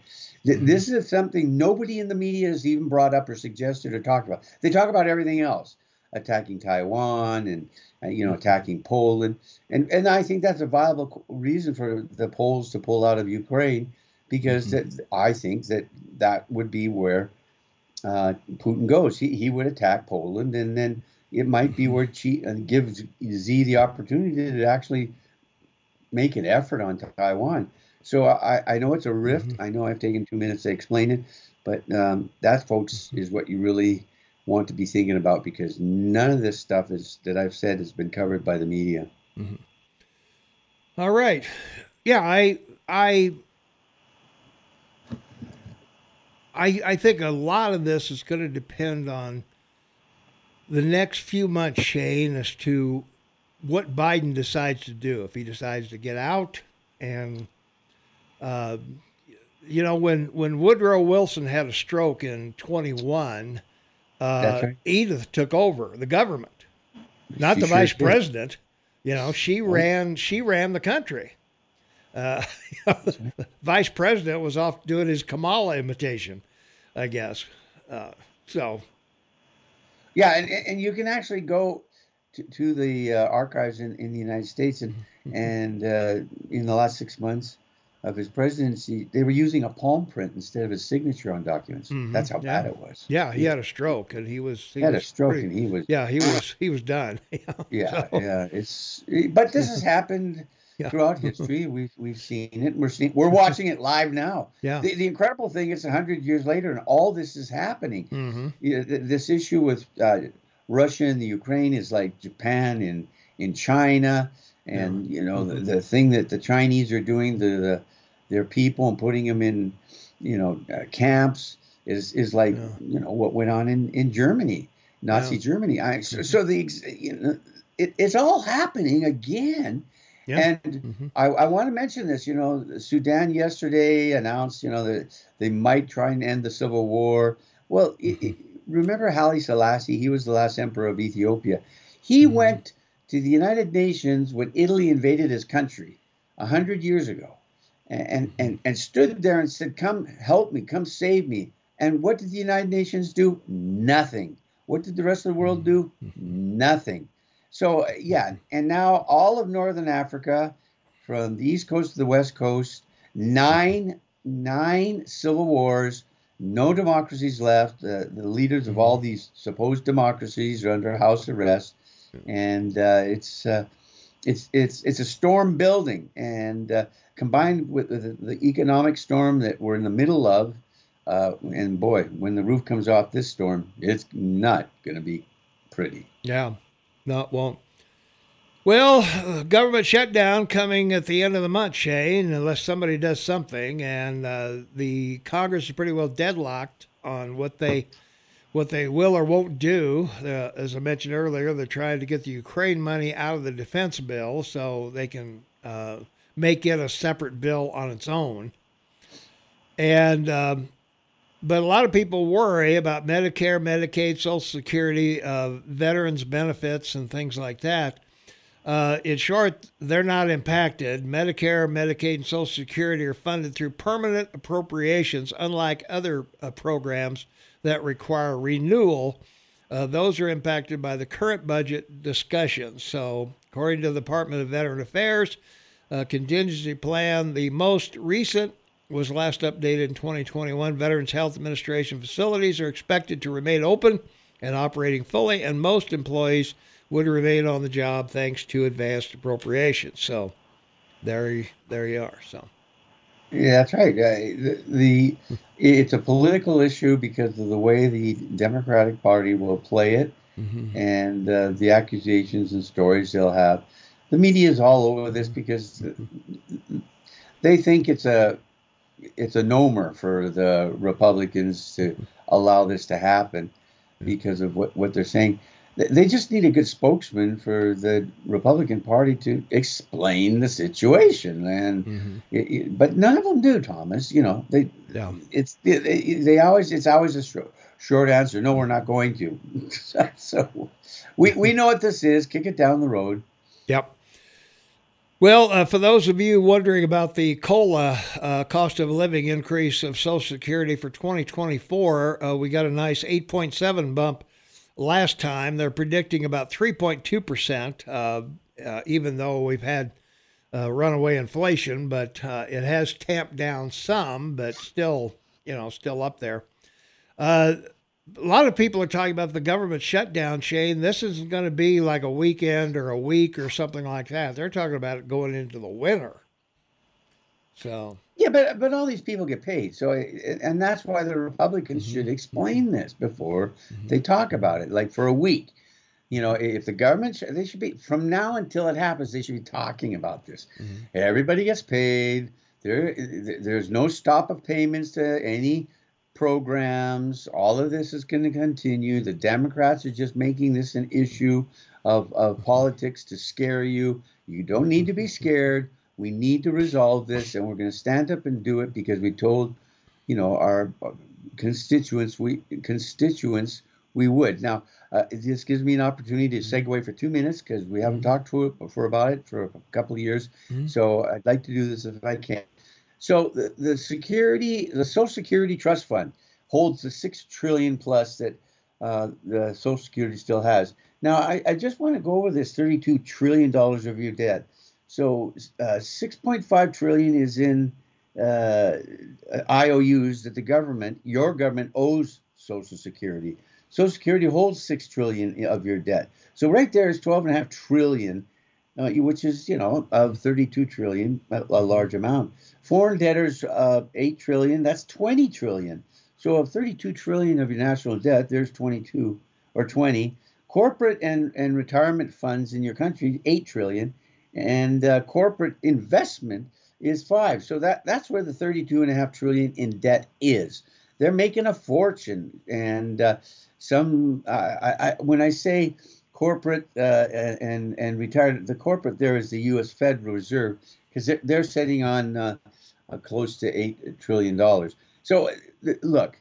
Th- Mhm. This is something nobody in the media has even brought up or suggested or talked about. They talk about everything else, attacking Taiwan and uh, you know attacking Poland, and and I think that's a viable reason for the Poles to pull out of Ukraine, because Mhm. that I think that that would be where uh, Putin goes. He he would attack Poland, and then it might be where Xi uh, gives Z the opportunity to actually make an effort on Taiwan. So I, I know it's a rift. Mm-hmm. I know I've taken two minutes to explain it, but um, that, folks, mm-hmm. is what you really want to be thinking about because none of this stuff is that I've said has been covered by the media. Mm-hmm. All right. Yeah, I I I I think a lot of this is going to depend on the next few months, Shane, as to what Biden decides to do. If he decides to get out, and uh, you know, when when Woodrow Wilson had a stroke in 21, uh, right. Edith took over the government, not She the sure vice did. president. You know, she ran she ran the country. Uh, [LAUGHS] vice president was off doing his Kamala imitation, I guess. Uh, so Yeah, and, and you can actually go to, to the uh, archives in, in the United States, and [LAUGHS] and uh, in the last six months of his presidency, they were using a palm print instead of his signature on documents. Mhm, That's how yeah. bad it was. yeah, he had a stroke and he was he, He had a stroke, pretty- and he was yeah, he [COUGHS] was he was done. [LAUGHS] Yeah, So- yeah. It's but this has happened [LAUGHS] Yeah. throughout history. We've we've seen it. We're seeing we're watching it live now. [LAUGHS] Yeah. The, the incredible thing is, hundred years later, and all this is happening. Mm-hmm. You know, th- this issue with uh, Russia and the Ukraine is like Japan and in China, and you know the, the thing that the Chinese are doing to the their people and putting them in, you know, uh, camps is is like Yeah. you know what went on in in Germany, Nazi Yeah. Germany. I, so, so the you know, it, it's all happening again. Yeah. And Mhm. I, I want to mention this. You know, Sudan yesterday announced, you know, that they might try and end the civil war. Well, i i remember Haile Selassie? He was the last emperor of Ethiopia. He Mhm. went to the United Nations when Italy invaded his country a hundred years ago, and, and and stood there and said, "Come help me, come save me." And what did the United Nations do? Nothing. What did the rest of the world do? Nothing. So uh, yeah, and now all of northern Africa, from the east coast to the west coast, nine nine civil wars, no democracies left. Uh, the leaders of all these supposed democracies are under house arrest, and uh, it's uh, it's it's it's a storm building, and uh, combined with the, the economic storm that we're in the middle of. Uh, and boy, when the roof comes off this storm, it's not going to be pretty. Yeah, no, it won't. Well, government shutdown coming at the end of the month, Shane, unless somebody does something, and uh, the Congress is pretty well deadlocked on what they what they will or won't do. Uh, as I mentioned earlier, they're trying to get the Ukraine money out of the defense bill so they can uh, make it a separate bill on its own. And um, but a lot of people worry about Medicare, Medicaid, Social Security, uh, veterans benefits, and things like that. Uh, in short, they're not impacted. Medicare, Medicaid, and Social Security are funded through permanent appropriations, unlike other uh, programs that require renewal. Uh, those are impacted by the current budget discussions. So, according to the Department of Veteran Affairs, uh, contingency plan, the most recent was last updated in 2021. Veterans Health Administration facilities are expected to remain open and operating fully, and most employees would remain on the job thanks to advanced appropriations. So there, you- there you are. So Yeah, that's right. Uh, the, the it's a political issue because of the way the Democratic Party will play it and uh, the accusations and stories they'll have. The media is all over this because they think it's a it's a nomer for the Republicans to allow this to happen because of what, what they're saying. they just need a good spokesman for the Republican Party to explain the situation, and mm-hmm. it, it, but none of them do, Thomas. You know, they yeah. it's they, they always it's always a short, short answer. No, we're not going to. [LAUGHS] so we we know what this is. Kick it down the road. Yep. Well, uh, for those of you wondering about the COLA uh, cost of living increase of Social Security for 2024, uh, we got a nice 8.7 bump last time. They're predicting about 3.2%, uh, uh, even though we've had uh, runaway inflation, but it has tamped down some, but still, you know, still up there. A lot of people are talking about the government shutdown, Shane. This isn't going to be like a weekend or a week or something like that. They're talking about it going into the winter. So yeah, but but all these people get paid, so and that's why the Republicans mm-hmm. should explain this before mm-hmm. they talk about it. Like for a week, you know, if the government they should be from now until it happens, they should be talking about this. Mm-hmm. Everybody gets paid. There, there's no stop of payments to any programs. All of this is going to continue. The Democrats are just making this an issue of, of politics to scare you. You don't need to be scared. We need to resolve this, and we're going to stand up and do it because we told, you know, our constituents we constituents we would. Now, uh, this gives me an opportunity to segue for two minutes because we haven't mm-hmm. talked to it before about it for a couple of years. Mm-hmm. So I'd like to do this if I can. So the, the security, the Social Security Trust Fund holds the six trillion plus that uh, the Social Security still has. Now, I, I just want to go over this thirty-two trillion dollars of your debt. So uh, 6.5 trillion is in uh, IOUs that the government, your government, owes Social Security. Social Security holds six trillion of your debt. So right there is 12 and a half trillion, uh, which is you know of 32 trillion, a, a large amount. Foreign debtors, uh, 8 trillion. That's 20 trillion. So of 32 trillion of your national debt, there's 22 or 20. Corporate and, and retirement funds in your country, 8 trillion and uh, corporate investment is five. So that that's where the 32 and a half trillion in debt is. They're making a fortune, and uh, some. Uh, I, I, when I say corporate uh, and and retired, the corporate there is the U.S. Federal Reserve because they're, they're sitting on uh, close to eight trillion dollars. So look,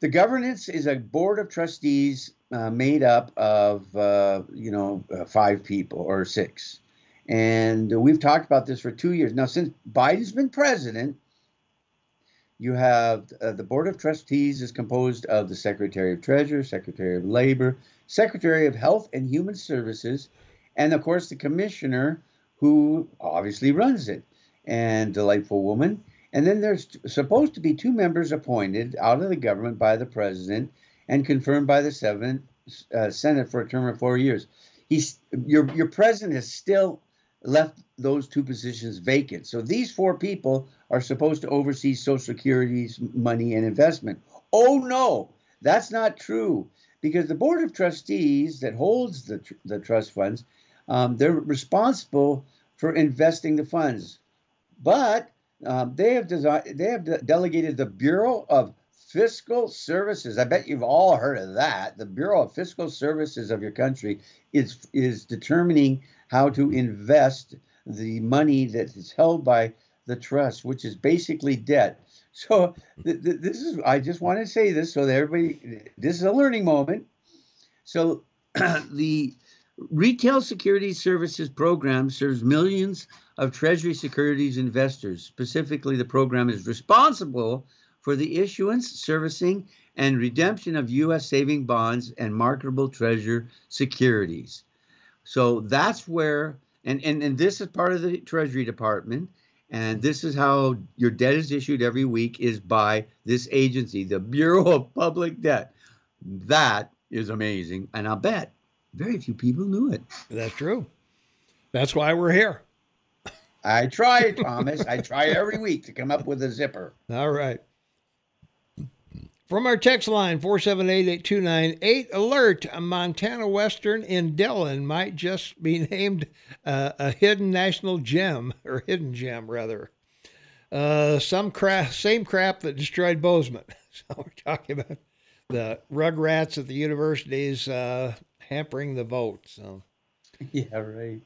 the governance is a board of trustees uh, made up of uh, you know uh, five people or six, and we've talked about this for two years. Now, since Biden's been president, you have uh, the Board of Trustees is composed of the Secretary of Treasury, Secretary of Labor, Secretary of Health and Human Services, and of course the Commissioner, who obviously runs it, and delightful woman. And then there's supposed to be two members appointed out of the government by the president and confirmed by the seventh uh, Senate for a term of four years. He's your your president has still left those two positions vacant. So these four people are supposed to oversee Social Security's money and investment. Oh no, that's not true because the board of trustees that holds the tr- the trust funds, um, they're responsible for investing the funds, but um, they have desi- they have de- delegated the Bureau of Fiscal Services. I bet you've all heard of that. The Bureau of Fiscal Services of your country is is determining how to invest the money that is held by the trust, which is basically debt. [LAUGHS] So th- th- this is I just want to say this so that everybody this is a learning moment. So [CLEARS THROAT] the Retail Security Services Program serves millions of Treasury securities investors. Specifically, the program is responsible for the issuance, servicing, and redemption of U.S. saving bonds and marketable treasury securities. So that's where, and, and, and this is part of the Treasury Department. And this is how your debt is issued every week is by this agency, the Bureau of Public Debt. That is amazing. And I'll bet very few people knew it. That's true. That's why we're here. I try, Thomas. I try every week to come up with a zipper. All right. From our text line, 478-8298, alert, a Montana Western in Dillon might just be [LAUGHS] named uh, a hidden national gem, or hidden gem, rather. Uh, some crap, same crap that destroyed Bozeman. [LAUGHS] So we're talking about the rugrats at the universities uh, hampering the vote. So, [LAUGHS] Yeah, right.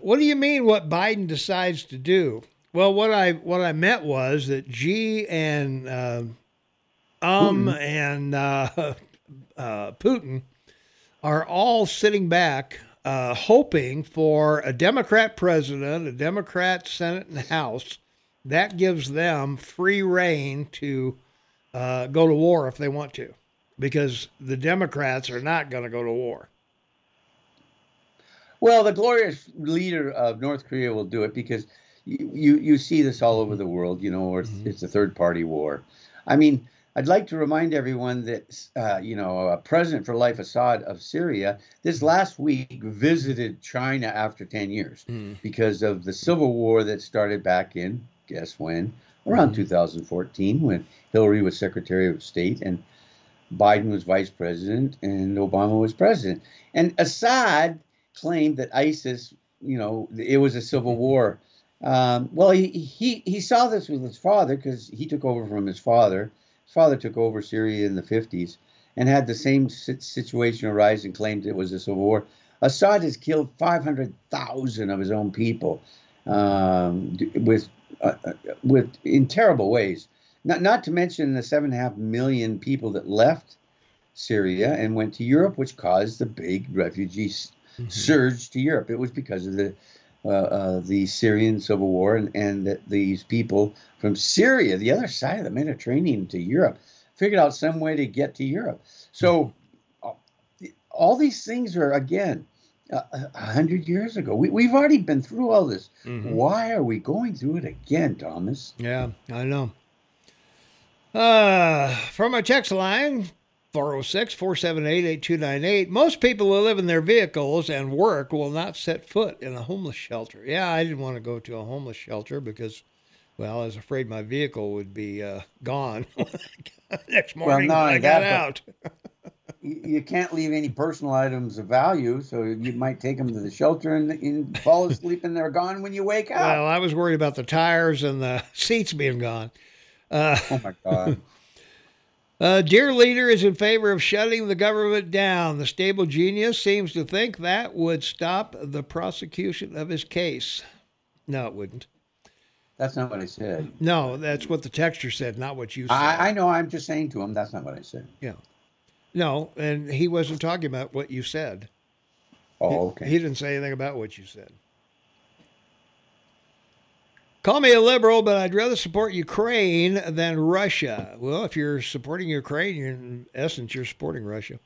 what do you mean? What Biden decides to do? Well, what I what I meant was that G and uh, um Putin. and uh, [LAUGHS] uh, Putin are all sitting back, uh, hoping for a Democrat president, a Democrat Senate and House. That gives them free reign to uh, go to war if they want to, because the Democrats are not going to go to war. Well, the glorious leader of North Korea will do it because you you, you see this all over the world, you know, or it's, Mhm. it's a third party war. I mean, I'd like to remind everyone that, uh, you know, uh, President for Life Assad of Syria this last week visited China after 10 years because of the civil war that started back in, guess when? Around Mhm. 2014 when Hillary was Secretary of State and Biden was vice president and Obama was president. And Assad claimed that ISIS, you know, it was a civil war. Um, well, he, he he saw this with his father because he took over from his father. Father took over Syria in the 50s and had the same situation arise and claimed it was a civil war. Assad has killed 500,000 of his own people um, with uh, uh, with in terrible ways. Not not to mention the seven and a half million people that left Syria and went to Europe, which caused the big refugee s- surge to Europe. It was because of the the Syrian civil war and and that these people from Syria, the other side of the Mediterranean, to Europe, figured out some way to get to Europe. So uh, all these things are again. uh, A hundred years ago, we, we've already been through all this. Mhm. Why are we going through it again, Thomas? Yeah, I know. Uh, from our text line, 406 478 8298, most people who live in their vehicles and work will not set foot in a homeless shelter. Yeah, I didn't want to go to a homeless shelter because, well, I was afraid my vehicle would be uh, gone next morning not when I got out. [LAUGHS] you you can't leave any personal items of value, so you might take them to the shelter and, and fall asleep, and they're gone when you wake up. Well, I was worried about the tires and the [LAUGHS] seats being gone. Uh, oh my God! [LAUGHS] Uh, dear leader is in favor of shutting the government down. The stable genius seems to think that would stop the prosecution of his case. No, it wouldn't. That's not what I said. No, that's what the texture said, not what you said. I, I know. I'm just saying to him. That's not what I said. yeah. No, and he wasn't talking about what you said. Oh, okay. He didn't say anything about what you said. Call me a liberal, but I'd rather support Ukraine than Russia. Well, if you're supporting Ukraine, you're in essence you're supporting Russia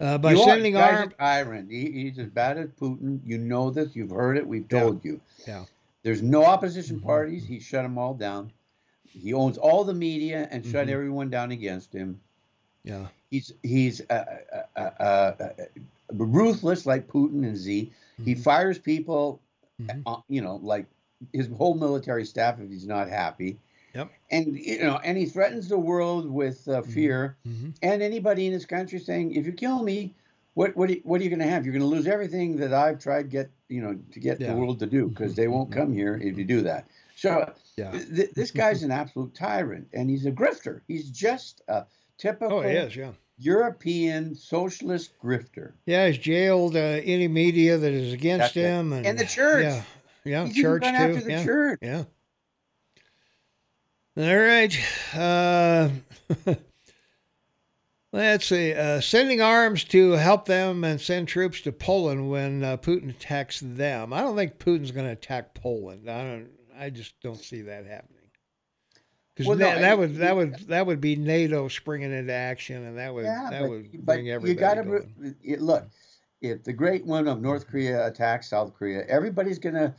uh, by you sending arms. tyrant. He, he's as bad as Putin. You know this. You've heard it. We've Yeah. told you. Yeah. There's no opposition Mhm. parties. He shut them all down. He owns all the media and shut Mhm. everyone down against him. Yeah. He's he's uh, uh, uh, uh, ruthless like Putin and Xi. He Mhm. fires people, Mhm. uh, you know, like his whole military staff if he's not happy. Yep. And you know, and he threatens the world with uh, fear. Mm-hmm. And anybody in this country saying, if you kill me, what what are- what are you going to have? You're going to lose everything that I've tried get you know to get Yeah. the world to do because they won't come here if you do that. So Yeah. th- this [LAUGHS] guy's an absolute tyrant, and he's a grifter. He's just a typical Oh, he is. Yeah. European socialist grifter. Yeah. He's jailed uh, any media that is against That's him, and, And the church. Yeah. Yeah. Even church too. yeah. church. Yeah. All right. Uh, [LAUGHS] let's see. Uh, sending arms to help them and send troops to Poland when uh, Putin attacks them. I don't think Putin's going to attack Poland. I don't. I just don't see that happening. Because Well, that, I- that would that would that would be NATO springing into action, and that would Yeah, that but, would but bring you got to look. If the great one of North Korea attacks South Korea, everybody's y- y-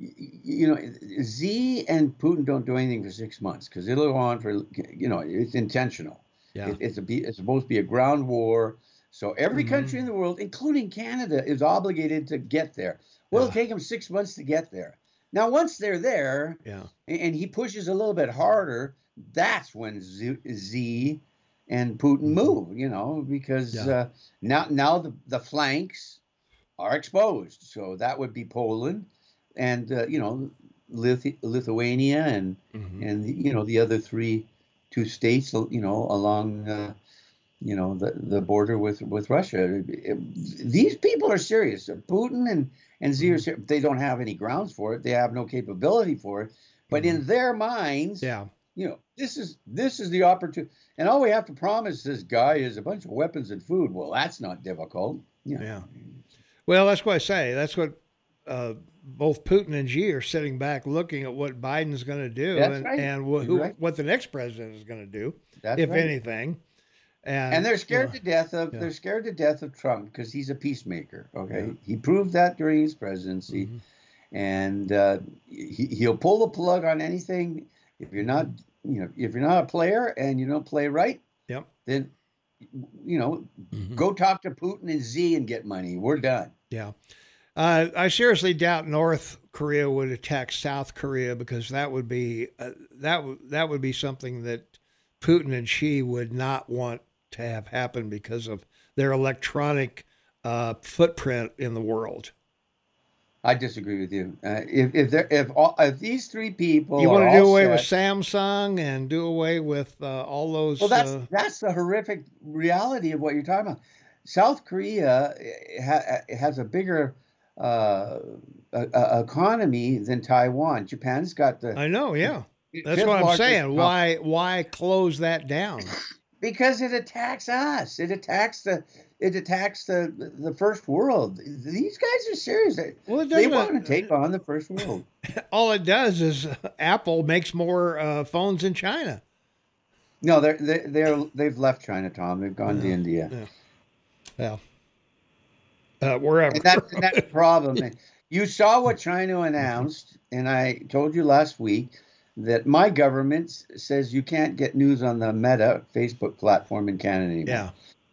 you know, Xi and Putin don't do anything for six months because it'll go on for, you know, it's intentional. Yeah. It, it's a it's supposed to be a ground war. So every country Mhm. in the world, including Canada, is obligated to get there. Well, Yeah. it'll take them six months to get there. Now, once they're there, Yeah. and, and he pushes a little bit harder, that's when Xi, Xi and Putin move, you know, because Mm-hmm. Yeah. uh, now now the, the flanks are exposed. So that would be Poland and, uh, you know, Lith- Lithuania and, Mhm. and, you know, the other three, two states, you know, along uh, you know, the, the border with, with Russia. these people are serious. Putin and, and are Mm-hmm. They don't have any grounds for it. They have no capability for it. But in their minds, Mm-hmm. Yeah. you know, this is this is the opportunity. And all we have to promise this guy is a bunch of weapons and food. Well, that's not difficult. You know. Yeah. Well, that's what I say. That's what uh, both Putin and Xi are sitting back looking at what Biden's going to do That's and, right. and wh- who, right. what the next president is going to do, That's if right. anything. And, and they're you scared know, to death of yeah. they're scared to death of Trump because he's a peacemaker. Okay, Yeah. he proved that during his presidency, Mhm. and uh, he, he'll pull the plug on anything. If you're not, you know, if you're not a player and you don't play right, Yep. then you know, Mhm. go talk to Putin and Xi and get money. We're done. Yeah. Uh, I seriously doubt North Korea would attack South Korea because that would be uh, that w- that would be something that Putin and Xi would not want to have happen because of their electronic uh, footprint in the world. I disagree with you. Uh, if if there if all if these three people you want to do away with Samsung and do away with uh, all those. Well, that's uh, that's the horrific reality of what you're talking about. South Korea eh, ha, has a bigger uh, a, a economy than Taiwan. Japan's got the I know, yeah. That's what I'm saying. econ- Why why close that down? Because it attacks us. It attacks the it attacks the the first world. These guys are serious. They, Well, they want to take on the first world. [LAUGHS] all it does is Apple makes more uh, phones in China. No, they're they're, they're they've left China, Tom. They've gone to India. Yeah. Uh, wherever. and that and that's the [LAUGHS] problem. You saw what China announced, and I told you last week that my government says you can't get news on the Meta Facebook platform in Canada anymore. yeah.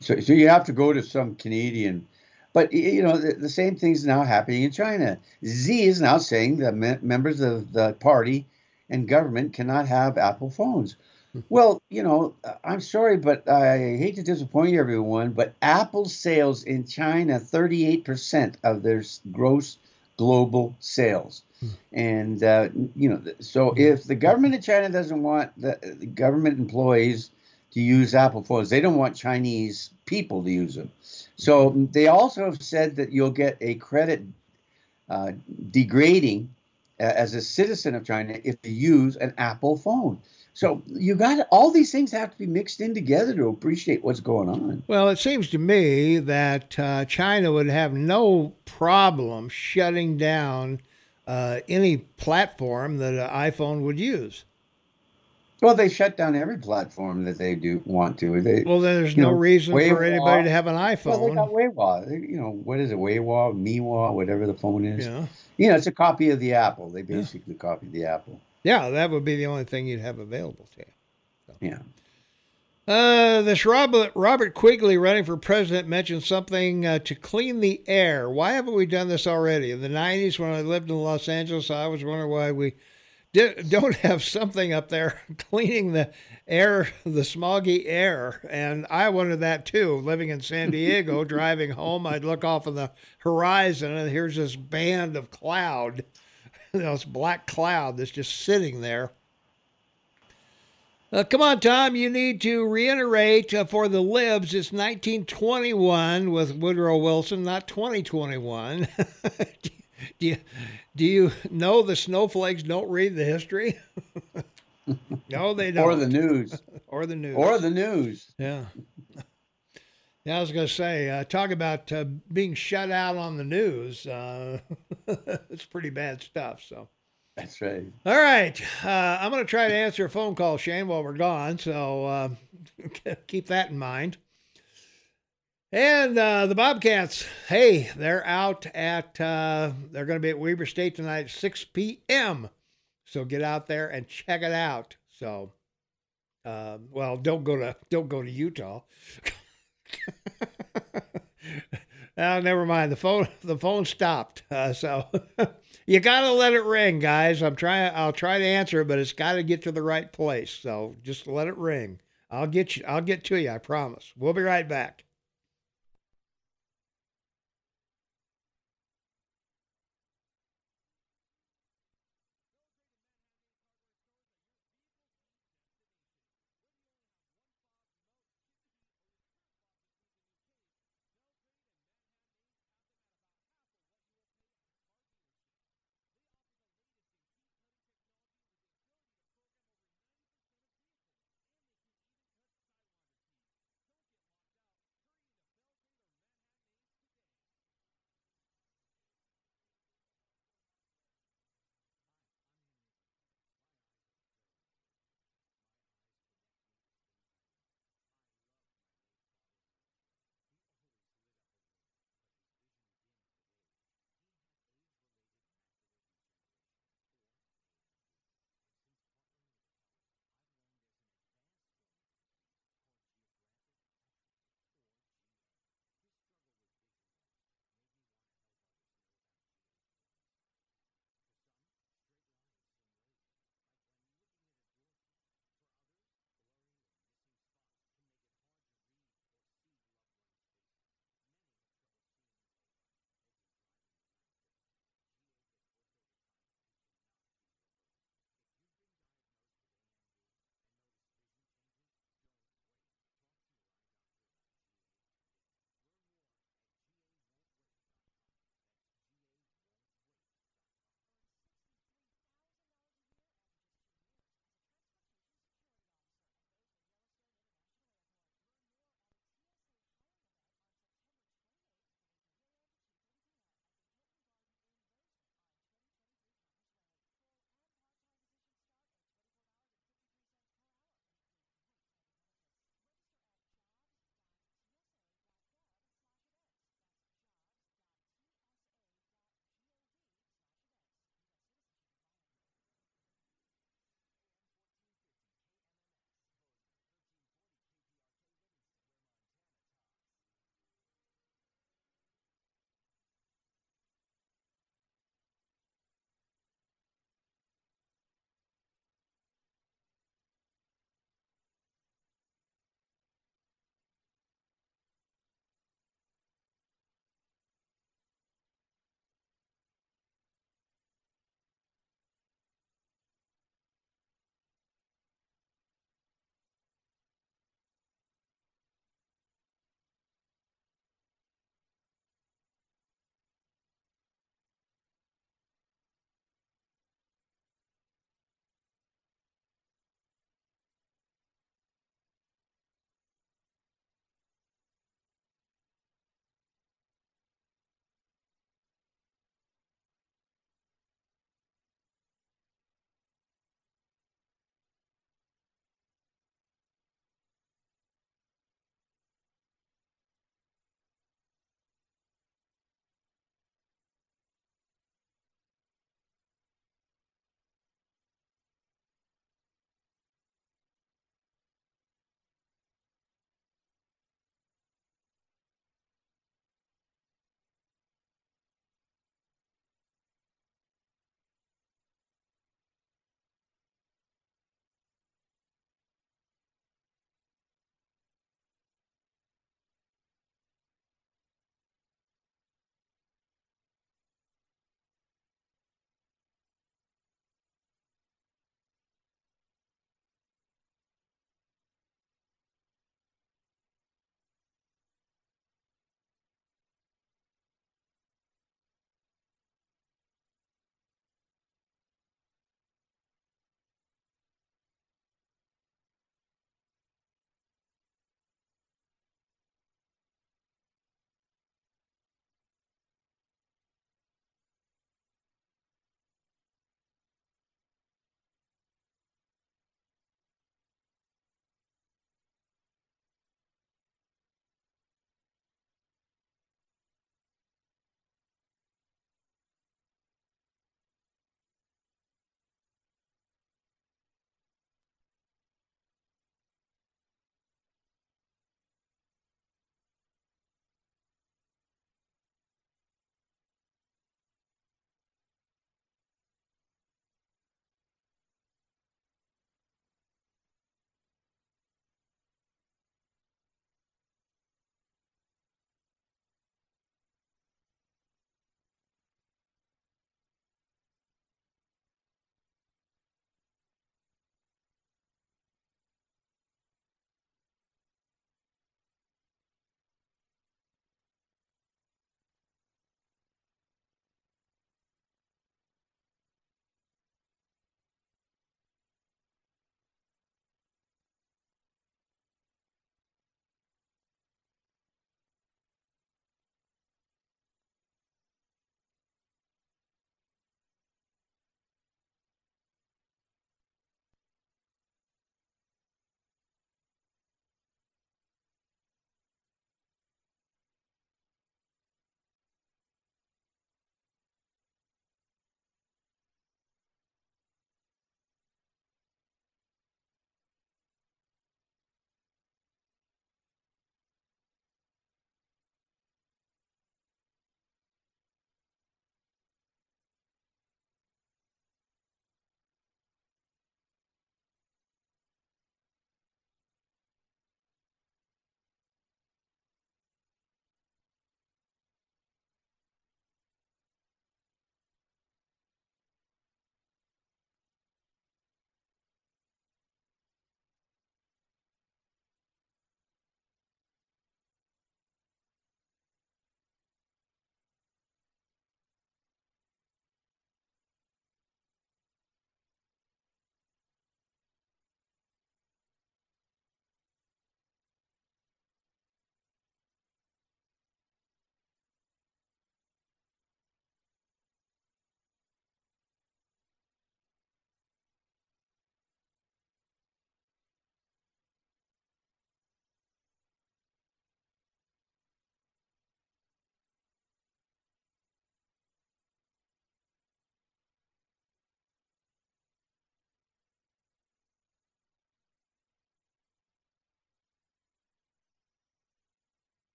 So, so you have to go to some Canadian. But you know the, the same thing's now happening in China. Xi is now saying that me- members of the party and government cannot have Apple phones. Well, you know, I'm sorry, but I hate to disappoint everyone, but Apple sales in China 38% of their gross global sales. And, uh, you know, so if the government of China doesn't want the, the government employees to use Apple phones, they don't want Chinese people to use them. So they also have said that you'll get a credit uh, degrading uh, as a citizen of China if you use an Apple phone. So you got all these things have to be mixed in together to appreciate what's going on. Well, it seems to me that uh, China would have no problem shutting down uh, any platform that an iPhone would use. Well, they shut down every platform that they do want to. They Well, there's no know, reason for anybody to have an iPhone. well, they got Weiwa. They- You know what is it? Weiwa, Miwa, whatever the phone is. yeah. You know, it's a copy of the Apple. They basically copied the Apple. Yeah, that would be the only thing you'd have available to you. Yeah. Uh, this Robert Robert Quigley running for president mentioned something uh, to clean the air. Why haven't we done this already? In the '90s, when I lived in Los Angeles, I was wondering why we don't [LAUGHS] have something up there [LAUGHS] cleaning the air, the smoggy air. And I wondered that too. Living in San Diego, [LAUGHS] driving home, I'd look off on the horizon, and here's this band of cloud, you [LAUGHS] know, this black cloud that's just sitting there. Uh, come on, Tom. You need to reiterate uh, for the libs. It's 1921 with Woodrow Wilson, not 2021. [LAUGHS] do, you, do you know the snowflakes don't read the history? [LAUGHS] no, they don't. Or the news. Or the news. or the news. Yeah. Yeah, I was going to say, uh, talk about uh, being shut out on the news. Uh, [LAUGHS] it's pretty bad stuff. So. That's right. All right. Uh, I'm going to try to answer a phone call, Shane, while we're gone. So uh, [LAUGHS] keep that in mind. And uh, the Bobcats, hey, they're out at, uh, they're going to be at Weber State tonight at 6 p.m. So get out there and check it out. So, uh, well, don't go to, don't go to Utah. [LAUGHS] [LAUGHS] Oh, never mind. The phone, [LAUGHS] the phone stopped. Uh, so [LAUGHS] you gotta let it ring, guys. I'm trying. I'll try to answer but it's got to get to the right place. So just let it ring. I'll get you. I'll get to you. I promise. We'll be right back.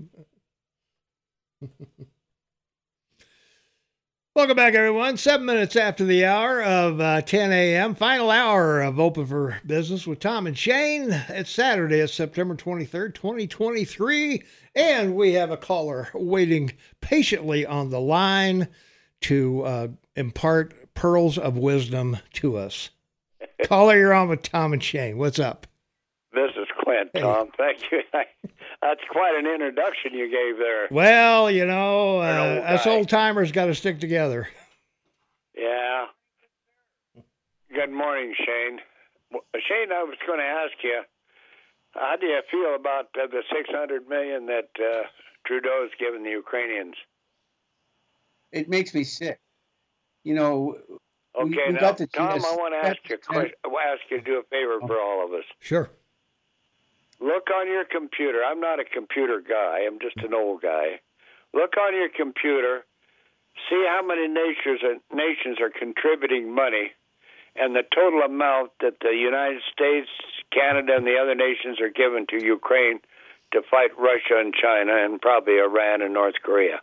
[LAUGHS] Welcome back, everyone. Seven minutes after the hour of uh, 10 a.m., final hour of Open for Business with Tom and Shane. It's Saturday, it's September 23rd, 2023, and we have a caller waiting patiently on the line to uh, impart pearls of wisdom to us. [LAUGHS] caller, you're on with Tom and Shane. What's up? This is Clint, Tom. Thank you. [LAUGHS] That's quite an introduction you gave there. Well, you know, An uh, old us guy. old timers got to stick together. Yeah. Good morning, Shane. W- Shane, I was going to ask you, how do you feel about uh, the 600 million that uh, Trudeau's given the Ukrainians? It makes me sick. You know, We- Okay, we now, got the Tom, I want to ask you a question. Ask you to do a favor for all of us. Sure. Look on your computer. I'm not a computer guy. I'm just an old guy. Look on your computer. See how many nations are, nations are contributing money, and the total amount that the United States, Canada, and the other nations are giving to Ukraine to fight Russia and China, and probably Iran and North Korea.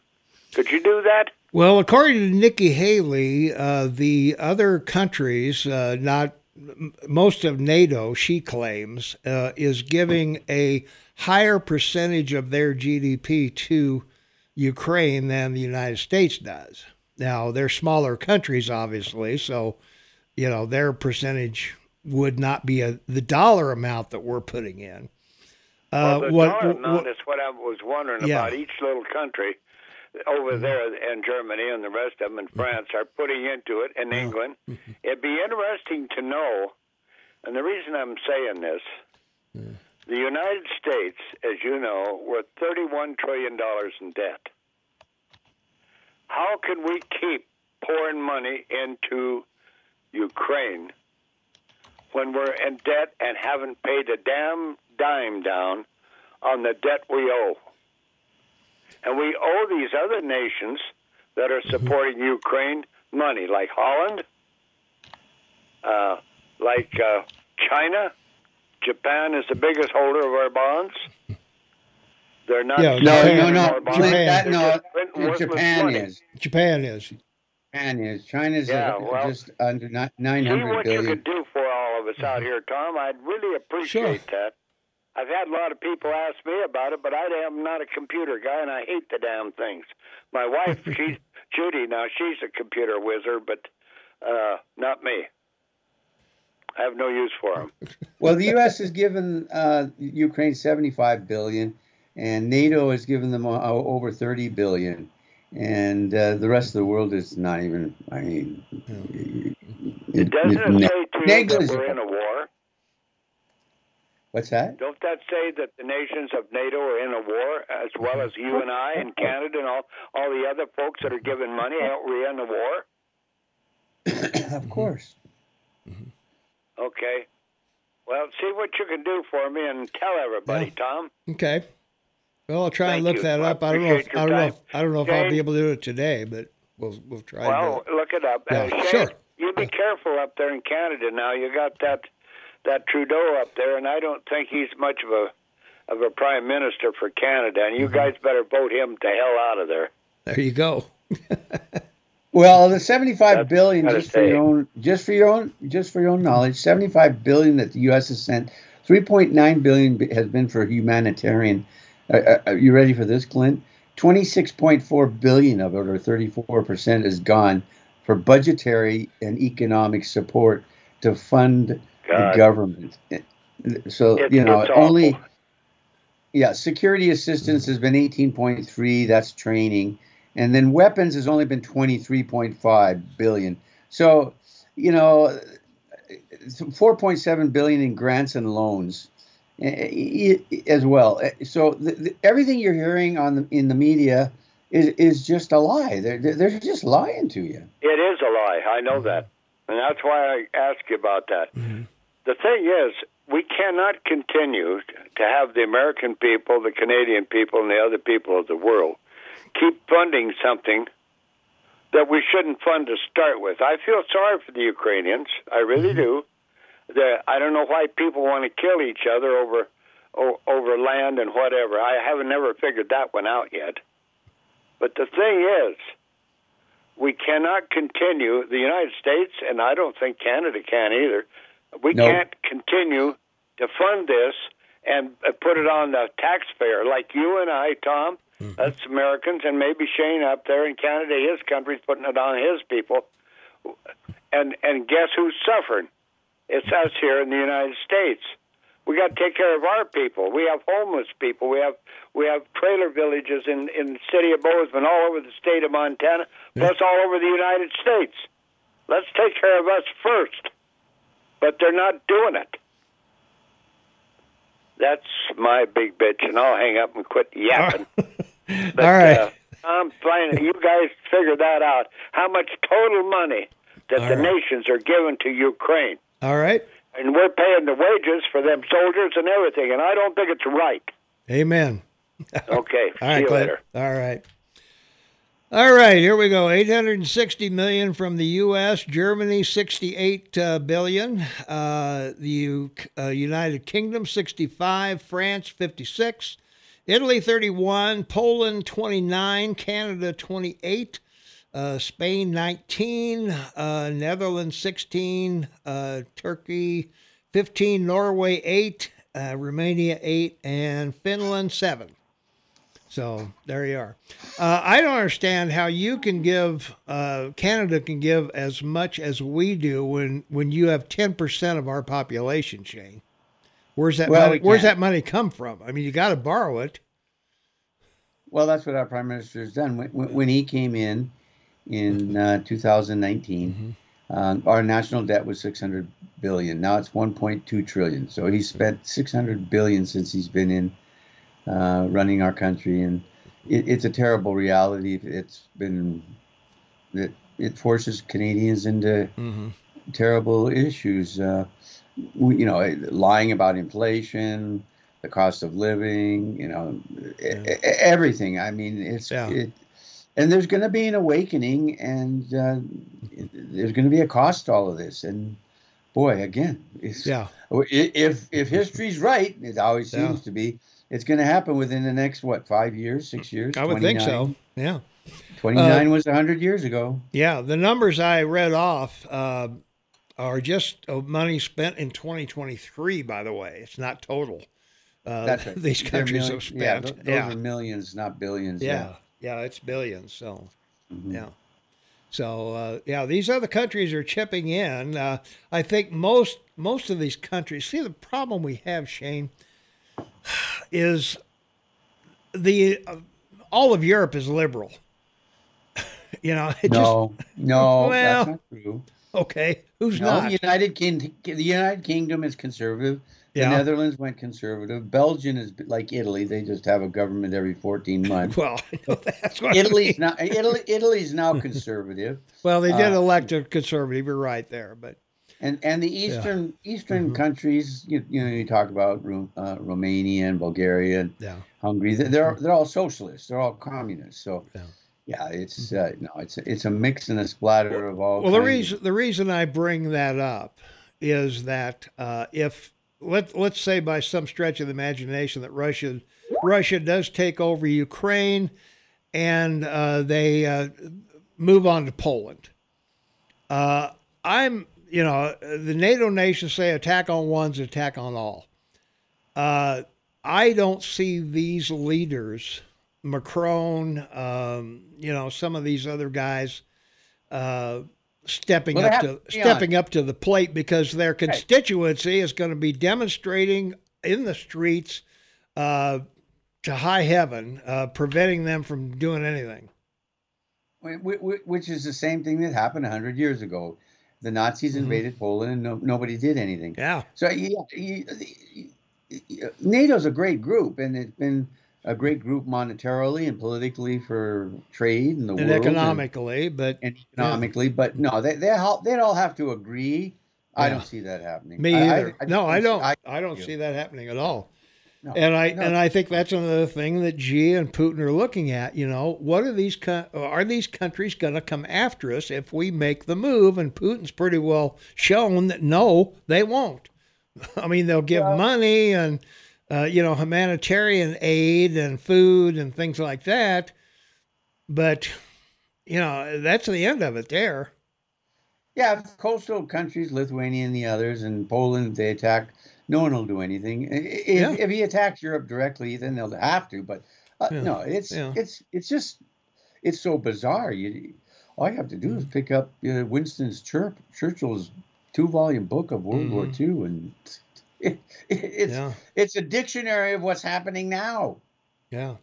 Could you do that? Well, according to Nikki Haley, uh, the other countries, uh, not most of NATO, she claims, uh, is giving a higher percentage of their GDP to Ukraine than the United States does. Now, they're smaller countries, obviously, so you know their percentage would not be a, the dollar amount that we're putting in. Uh, well, the what- dollar amount is what I was wondering Yeah. about. Each little country over mm-hmm. there, in Germany and the rest of them, in mm-hmm. France are putting into it, in England. Mm-hmm. It'd be interesting to know. And the reason I'm saying this, mm. the United States, as you know, we're 31 trillion dollars in debt. How can we keep pouring money into Ukraine when we're in debt and haven't paid a damn dime down on the debt we owe? And we owe these other nations that are supporting Ukraine money, like Holland, uh, like uh, China. Japan is the biggest holder of our bonds. They're not. Yeah, no, Japan- no, no, More. Japan. That, no, just printing worthless Japan is. Japan is. Japan is. China's Yeah, uh, well, just under nine hundred billion. See 900 what you could do for all of us out here, Tom. I'd really appreciate that. I've had a lot of people ask me about it, but I am not a computer guy, and I hate the damn things. My wife, [LAUGHS] she's Judy now. She's a computer wizard, but uh, not me. I have no use for them. [LAUGHS] Well, the U.S. has given uh, Ukraine 75 billion, and NATO has given them uh, over 30 billion, and uh, the rest of the world is not even. I mean, it, Doesn't it ne- say to you that we're in a war? What's that? Don't that say that the nations of NATO are in a war, as well as you and I and Canada and all all the other folks that are giving money? Aren't we in a war? [COUGHS] of course. Okay. Well, see what you can do for me and tell everybody, Tom. Okay. Well, I'll try and look you. that up. I don't know. If, I don't know. If. I don't know if I'll be able to do it today, but we'll we'll try. and Well, do it. look it up. Yeah, uh, Shane, sure. You be careful up there in Canada now. You got that that Trudeau up there, and I don't think he's much of a of a prime minister for Canada. And Mm-hmm. you guys better vote him to hell out of there. There you go. [LAUGHS] Well, the seventy-five That's billion, just for your own, just for your own, just for your own knowledge, seventy-five billion that the U.S. has sent, three point nine billion has been for humanitarian. Uh, uh, are you ready for this, Clint? Twenty-six point four billion of it, or thirty-four percent, is gone for budgetary and economic support to fund the government. So It- you know, it's awful. only yeah, security assistance has been 18.3. That's training, and then weapons has only been 23.5 billion. So, you know, 4.7 billion in grants and loans eh, eh, as well. Eh, So the, the, everything you're hearing on the, in the media is is just a lie. They're they're they're just lying to you. It is a lie. I know that. And that's why I ask you about that. The thing is, we cannot continue to have the American people, the Canadian people, and the other people of the world keep funding something that we shouldn't fund to start with. I feel sorry for the Ukrainians. I really mm-hmm. do. The, I don't know why people want to kill each other over over land and whatever. I haven't never figured that one out yet. But the thing is, we cannot continue the United States, and I don't think Canada can either. We can't continue to fund this and uh, put it on the taxpayer like you and I, Tom. That's Americans, and maybe Shane up there in Canada, his country's putting it on his people. And and guess who's suffering? It's us here in the United States. We got to take care of our people. We have homeless people. We have we have trailer villages in in the city of Bozeman, all over the state of Montana, plus all over the United States. Let's take care of us first. But they're not doing it. That's my big bitch, and I'll hang up and quit yapping. [LAUGHS] But, All right. Uh, I'm finding you guys figure that out. How much total money that All the right. nations are giving to Ukraine, All right. and we're paying the wages for them soldiers and everything, and I don't think it's right. Amen. [LAUGHS] Okay, All see right, you Clint. later. All right. All right, here we go. 860 million from the U.S., Germany 68 uh, billion, uh, the U- uh, United Kingdom 65, France 56, Italy 31, Poland 29, Canada 28, uh, Spain 19, uh, Netherlands 16, uh, Turkey 15, Norway 8, uh, Romania 8, and Finland 7. So there you are. Uh, I don't understand how you can give uh, Canada can give as much as we do when when you have ten percent of our population, Shane. Where's that Well, money, we Where's that money come from? I mean, you got to borrow it. Well, that's what our prime minister has done. When, when he came in in uh, 2019, uh, our national debt was 600 billion. Now it's 1.2 trillion. So he's spent 600 billion since he's been in uh, running our country, and it, it's a terrible reality. It's been it, it forces Canadians into Mm-hmm. terrible issues. Uh, we, you know, lying about inflation, the cost of living, you know, e- everything. I mean, it's Yeah. it, and there's going to be an awakening, and uh, there's going to be a cost to all of this. And boy, again, it's, Yeah. if if history's right, it always Yeah. seems to be. It's going to happen within the next what five years, six years. I would think so. Yeah. 29 was 100 years ago. Yeah, the numbers I read off uh, are just money spent in 2023. By the way, it's not total. Uh, That's right. [LAUGHS] These countries have spent. Yeah, th- those yeah. are millions, not billions. yeah, yeah, it's billions. So Mhm. yeah. So uh, yeah, these other countries are chipping in. Uh, I think most most of these countries. See, the problem we have, Shane, is the uh, all of Europe is liberal. [LAUGHS] you know, it No, no, [LAUGHS] Well, that's not true. okay. Who's No, not? the United Kingdom, the United Kingdom is conservative. The Netherlands went conservative. Belgium is like Italy; they just have a government every fourteen [LAUGHS] months. Well, that's what I Italy's mean. now Italy, Italy's now conservative, Well, they did uh, elect a conservative. You're right there, but and and the eastern eastern Mhm. countries, you, you know, you talk about uh, Romania and Bulgaria and yeah, Hungary. They're they're, they're all socialists. They're all communists. So Yeah. yeah, it's uh, no, it's it's a mix and a splatter of all. Well, the of- reason the reason I bring that up is that uh, if let let's say by some stretch of the imagination that Russia Russia does take over Ukraine and uh, they uh, move on to Poland, uh, I'm you know the NATO nations say attack on one's attack on all. Uh, I don't see these leaders, Macron, um, you know, some of these other guys, uh, stepping Well, up to to stepping up to the plate because their constituency is going to be demonstrating in the streets uh, to high heaven, uh, preventing them from doing anything. Wh- wh- wh- Which is the same thing that happened 100 years ago. The Nazis Mhm. invaded Poland and no, nobody did anything. Yeah, So yeah, you, you- NATO's a great group, and it's been a great group monetarily and politically for trade in the and world economically, but and, and economically. But no, they they all they'd all have to agree. I don't see that happening. Me I- I- either. I no, I don't. I, I, don't see that happening at all. No, And I no. and I think that's another thing that Xi and Putin are looking at. You know, what are these co- are these countries going to come after us if we make the move? And Putin's pretty well shown that no, they won't. [LAUGHS] I mean, they'll give money and uh, you know, humanitarian aid and food and things like that. But, you know, that's the end of it there. Yeah, coastal countries, Lithuania and the others, and Poland, they attack. No one will do anything. If, Yeah. if he attacks Europe directly, then they'll have to. But uh, Yeah, no, it's yeah. it's it's just it's so bizarre. You all you have to do is pick up uh, Winston's Churp, Churchill's two-volume book of World War Mhm. II, and [LAUGHS] it, it's Yeah. it's a dictionary of what's happening now. Yeah.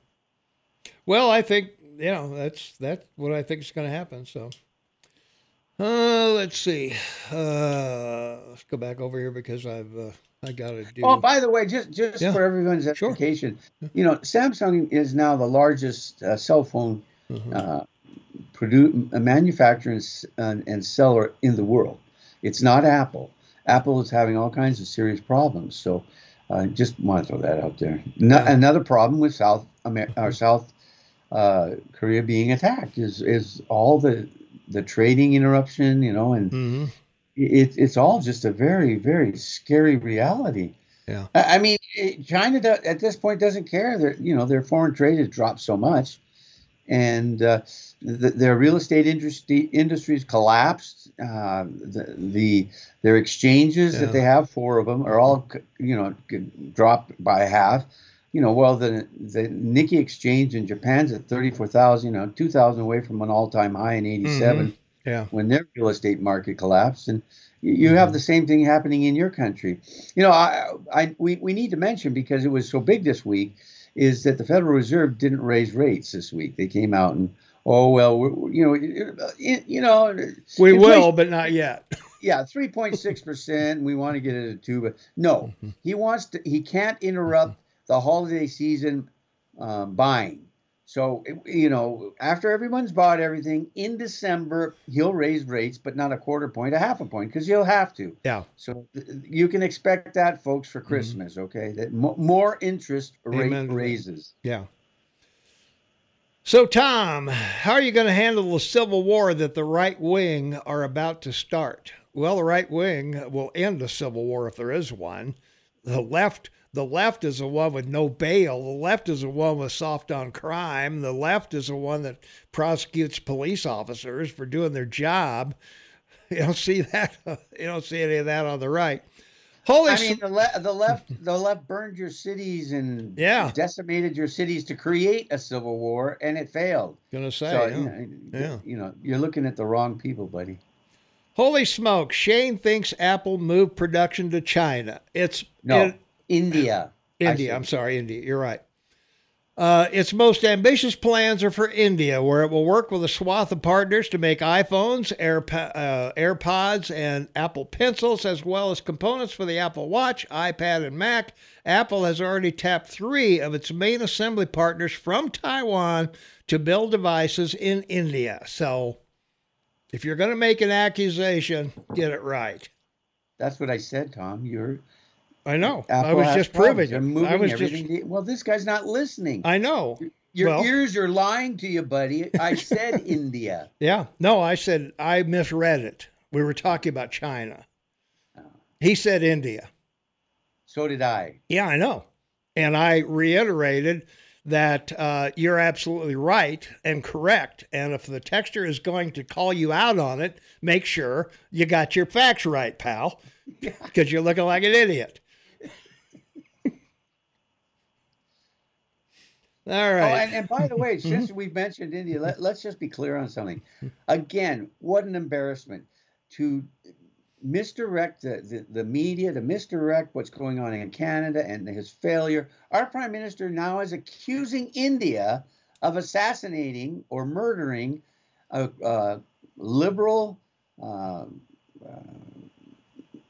Well, I think you know that's that's what I think is going to happen. So, uh, let's see. Uh, let's go back over here because I've uh, I got to do. Oh, by the way, just just Yeah, for everyone's sure. education, you know, Samsung is now the largest uh, cell phone Mhm. uh, produ- uh, manufacturer and, and, seller in the world. It's not Apple. Apple is having all kinds of serious problems. So, uh, just want to throw that out there. No, Yeah. Another problem with South Amer- or South uh, Korea being attacked is is all the the trading interruption. You know, and Mhm. It, it's all just a very very scary reality. Yeah. I I mean, it- China do, at this point doesn't care. Their you know their foreign trade has dropped so much, and uh, the, their real estate industry industries collapsed. Uh, the, the their exchanges Yeah. that they have, four of them, are all you know dropped by half. You know, well the the Nikkei exchange in Japan's at thirty four thousand. You know, two thousand away from an all time high in eighty Yeah. when their real estate market collapsed and you you have mm-hmm. the same thing happening in your country. You know I, I we, we need to mention because it was so big this week is that the federal reserve didn't raise rates this week. They came out and oh well we're, you know it- uh, you know We will, but not yet. [LAUGHS] yeah 3.6 percent we want to get it at two but no. Mm-hmm. He wants to he can't interrupt mm-hmm. the holiday season um, buying so you know after everyone's bought everything in december he'll raise rates but not a quarter point a half a point because he'll have to Yeah. so you can expect that folks for mm-hmm. christmas okay that mo- more interest rate Amen raises Yeah. So, Tom, how are you going to handle the civil war that the right wing are about to start? Well, the right wing will end the civil war if there is one. The left, the left is the one with no bail. The left is the one with soft on crime. The left is the one that prosecutes police officers for doing their job. [LAUGHS] You don't see that. [LAUGHS] You don't see any of that on the right. Holy I mean, the, le- the left, the left burned your cities and Yeah. decimated your cities to create a civil war, and it failed. gonna say, so, yeah. you, know, Yeah. you know, you're looking at the wrong people, buddy. Holy smoke! Shane thinks Apple moved production to China. It's No, in- India. India. I'm sorry, India. You're right. Uh, its most ambitious plans are for India, where it will work with a swath of partners to make iPhones, uh, AirPods, and Apple Pencils, as well as components for the Apple Watch, iPad, and Mac. Apple has already tapped three of its main assembly partners from Taiwan to build devices in India. So, if you're going to make an accusation, get it right. That's what I said, Tom. You're I know. Apple I was just problems. proving it. I was just. everything. well, this guy's not listening. I know. Your well- ears are lying to you, buddy. I said [LAUGHS] India. Yeah. No, I said I misread it. We were talking about China. Oh. He said India. So did I. Yeah, I know. And I reiterated that uh, you're absolutely right and correct. And if the texture is going to call you out on it, make sure you got your facts right, pal, [LAUGHS] because you're looking like an idiot. All Oh, and, and by the way, Mm-hmm. [LAUGHS] since we've mentioned India, let, let's just be clear on something. Again, what an embarrassment to misdirect the, the, the media, to misdirect what's going on in Canada and his failure. Our prime minister now is accusing India of assassinating or murdering a, a liberal uh, uh,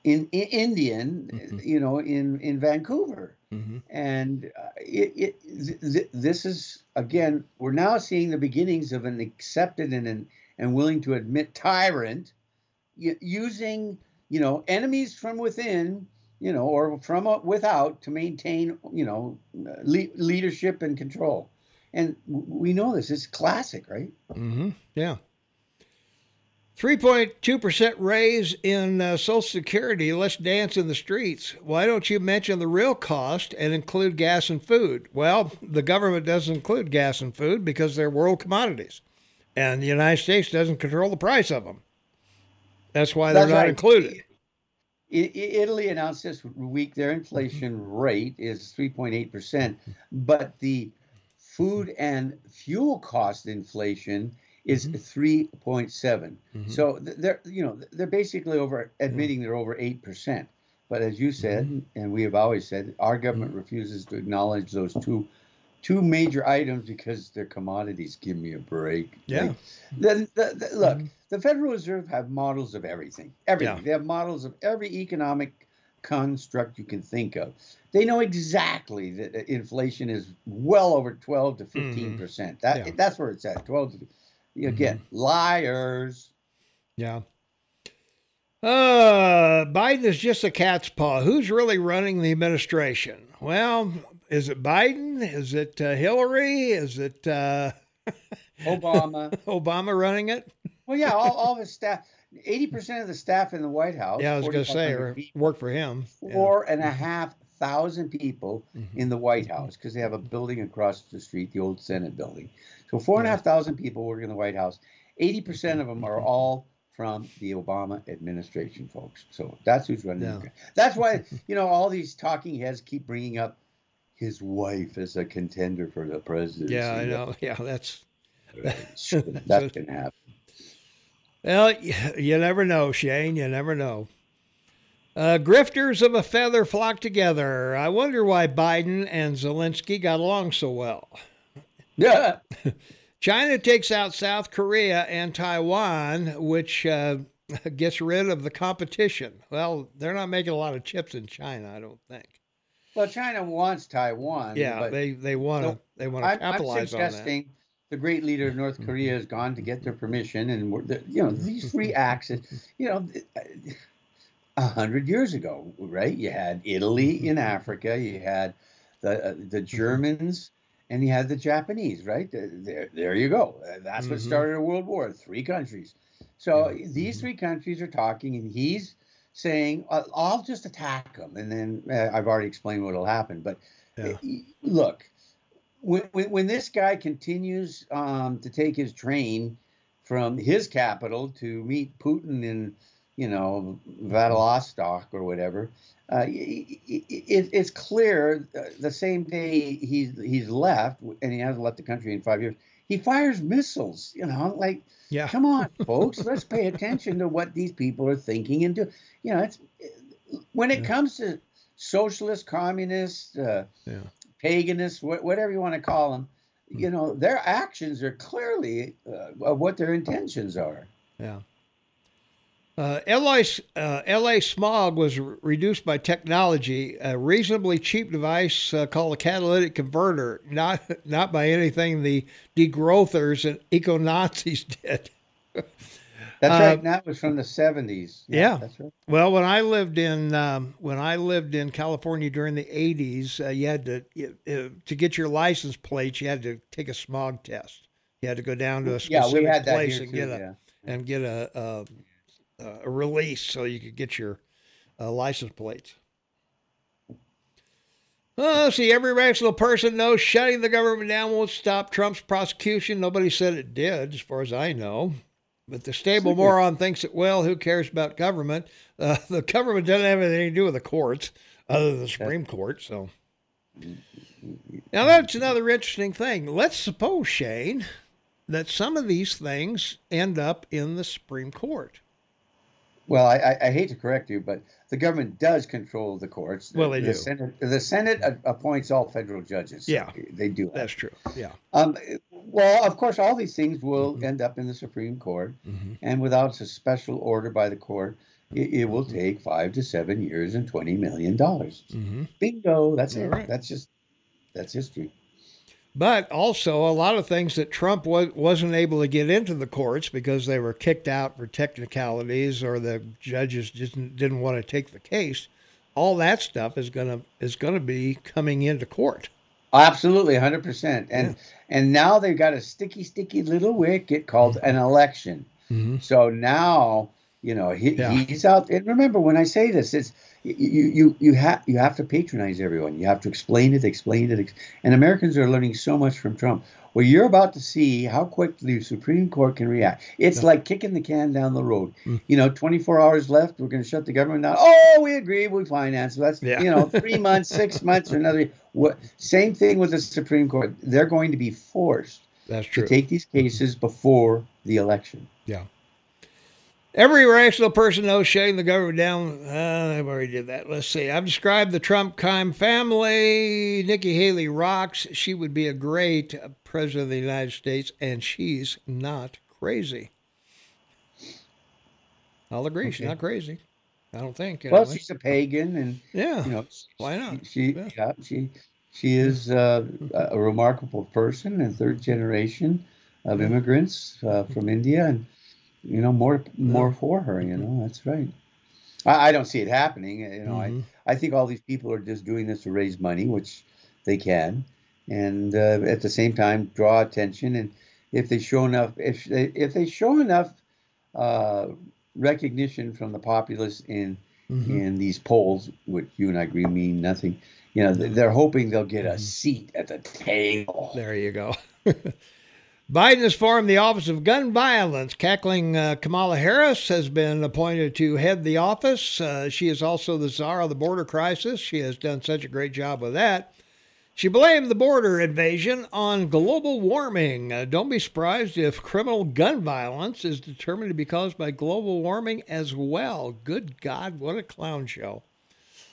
in, in Indian, Mhm. you know, in, in Vancouver Mhm. and uh, it, it th- th- this is again we're now seeing the beginnings of an accepted and and, and willing to admit tyrant y- using you know enemies from within you know or from uh, without to maintain you know le- leadership and control and w- we know this It's classic right hmm Yeah. 3.2% raise in uh, Social Security. Let's dance in the streets. Why don't you mention the real cost and include gas and food? Well, the government doesn't include gas and food because they're world commodities. And the United States doesn't control the price of them. That's why they're That's not right. included. Italy announced this week their inflation rate is 3.8%, but the food and fuel cost inflation is 3.7. Mhm. So they're you know they're basically over admitting they're over 8%. But as you said Mm-hmm. and we have always said our government refuses to acknowledge those two two major items because they're commodities. Give me a break. Yeah. Like, the, the, the, look, Mhm. the Federal Reserve have models of everything. Everything. Yeah. They have models of every economic construct you can think of. They know exactly that uh, inflation is well over 12 to 15 percent. That Mm-hmm. Yeah. that's where it's at. 12 to again liars. Yeah. Uh, Biden is just a cat's paw. Who's really running the administration? Well, is it Biden? Is it uh, Hillary? Is it uh, [LAUGHS] Obama. Obama running it? well, yeah, all, all the staff. 80 percent of the staff in the White House. Yeah, I was going to say, work for him. Yeah. four and a half thousand people Mhm. in the White House because they have a building across the street, the old Senate building. So four and a half thousand people work in the White House. Eighty percent of them are all from the Obama administration, folks. So that's who's running. Yeah. the That's why [LAUGHS] you know all these talking heads keep bringing up his wife as a contender for the presidency. Yeah, I know. [LAUGHS] Yeah, that's [LAUGHS] that can happen. well. You never know, Shane. You never know. Uh, grifters of a feather flock together. I wonder why Biden and Zelensky got along so well. Yeah. [LAUGHS] China takes out South Korea and Taiwan, which uh, [LAUGHS] gets rid of the competition. Well, they're not making a lot of chips in China, I don't think. Well, China wants Taiwan. Yeah, but they they want to so they want to I'm, I'm capitalize on that. suggesting the great leader of North Korea has gone to get their permission, and you know these free [LAUGHS] access. You know, a hundred years ago, right? You had Italy in Africa, you had the uh, the Germans, and he had the Japanese, right? There, there, you go. Uh, That's what Mhm. started a world war. Three countries. So these three countries are talking, and he's saying, "Uh, "I'll just attack them," and then uh, I've already explained what'll happen. But Yeah. uh, look, when, when, when this guy continues um, to take his train from his capital to meet Putin in, you know, Vladivostok or whatever, uh, it, it, it's clear uh, the same day he's he's left, and he hasn't left the country in five years. He fires missiles, you know, like Yeah. come on, [LAUGHS] folks, let's pay attention to what these people are thinking and do. You know, it's when it Yeah. comes to socialist, communist, uh, Yeah. paganists, wh- whatever you want to call them, you know, their actions are clearly uh, what their intentions are. Yeah. Uh, LA, uh, LA smog was re- reduced by technology, a reasonably cheap device uh, called a catalytic converter, not not by anything the degrowthers and eco Nazis [LAUGHS] did. That's Uh, right. and That was from the seventies. yeah. that's right. Well, when I lived in um, when I lived in California during the '80s, uh, you had to you, uh, to get your license plates. You had to take a smog test. You had to go down to a Yeah, specific we had that place and too. get a yeah. and get a a, a release so you could get your uh, license plates. Oh, see, every rational person knows shutting the government down won't stop Trump's prosecution. Nobody said it did, as far as I know. But the stable moron thinks that, well, who cares about government? Uh, [LAUGHS] the government doesn't have anything to do with the courts, other than the Supreme Court. So now that's another interesting thing. Let's suppose, Shane, that some of these things end up in the Supreme Court. Well, I, I, I hate to correct you, but the government does control the courts. Well, they the do. Senate, the Senate appoints all federal judges. Yeah. they do. That's true. Yeah. Um, well, of course, all these things will Mhm. end up in the Supreme Court, Mm-hmm. and without a special order by the court, it, it will take five to seven years and twenty million dollars. Mm-hmm. Bingo! That's All it. right. That's just that's history. But also, a lot of things that Trump was, wasn't able to get into the courts because they were kicked out for technicalities or the judges didn't didn't want to take the case. All that stuff is gonna is gonna be coming into court. Absolutely, hundred percent. And and now they've got a sticky, sticky little wicket called an election. Mm-hmm. So now, you know, he, Yeah. he's out. And remember, when I say this, it's you you you have you have to patronize everyone. You have to explain it, explain it, and Americans are learning so much from Trump. Well, you're about to see how quick the Supreme Court can react. It's Yeah. like kicking the can down the road. Mm. You know, 24 hours left. We're going to shut the government down. Oh, we agree. We finance. That's Yeah. you know, three months, six [LAUGHS] months, or another. What? Same thing with the Supreme Court. They're going to be forced That's true. to take these cases before the election. Every rational person knows shutting the government down. Uh, I already did that. Let's see. I've described the Trump crime family. Nikki Haley rocks. She would be a great president of the United States, and she's not crazy. I'll agree. She's not crazy. I don't think. Well, anyway. she's a pagan, and yeah. you know, Why not? She, Yeah. yeah, she, she is uh, a a remarkable person and third generation of immigrants uh, from India, and you know, more, more for her. You know, that's right. I, I don't see it happening. You know, Mhm. I, I think all these people are just doing this to raise money, which they can, and uh, at the same time draw attention. And if they show enough, if they, if they show enough uh, recognition from the populace in Mhm. in these polls, which you and I agree mean nothing. You know, they're hoping they'll get a seat at the table. There you go. [LAUGHS] Biden has formed the Office of Gun Violence. Cackling uh, Kamala Harris has been appointed to head the office. Uh, she is also the czar of the border crisis. She has done such a great job with that. She blamed the border invasion on global warming. Uh, don't be surprised if criminal gun violence is determined to be caused by global warming as well. Good God, what a clown show.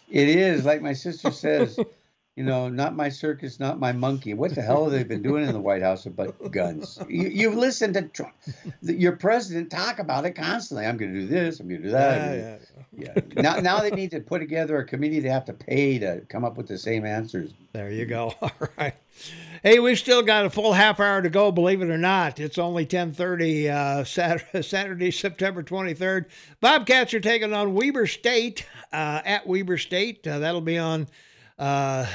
It is like my sister says, [LAUGHS] you know, not my circus, not my monkey. What the hell have they been doing in the White House about guns? You, you've listened to Trump, your president talk about it constantly. I'm going to do this. I'm going to do that. I'm Yeah, yeah. yeah. Now, now they need to put together a committee. They have to pay to come up with the same answers. There you go. [LAUGHS] All right. Hey, we've still got a full half hour to go. Believe it or not, it's only ten thirty. Uh, Saturday, [LAUGHS] Saturday, September twenty third. Bobcats are taking on Weber State uh, at Weber State. Uh, that'll be on uh,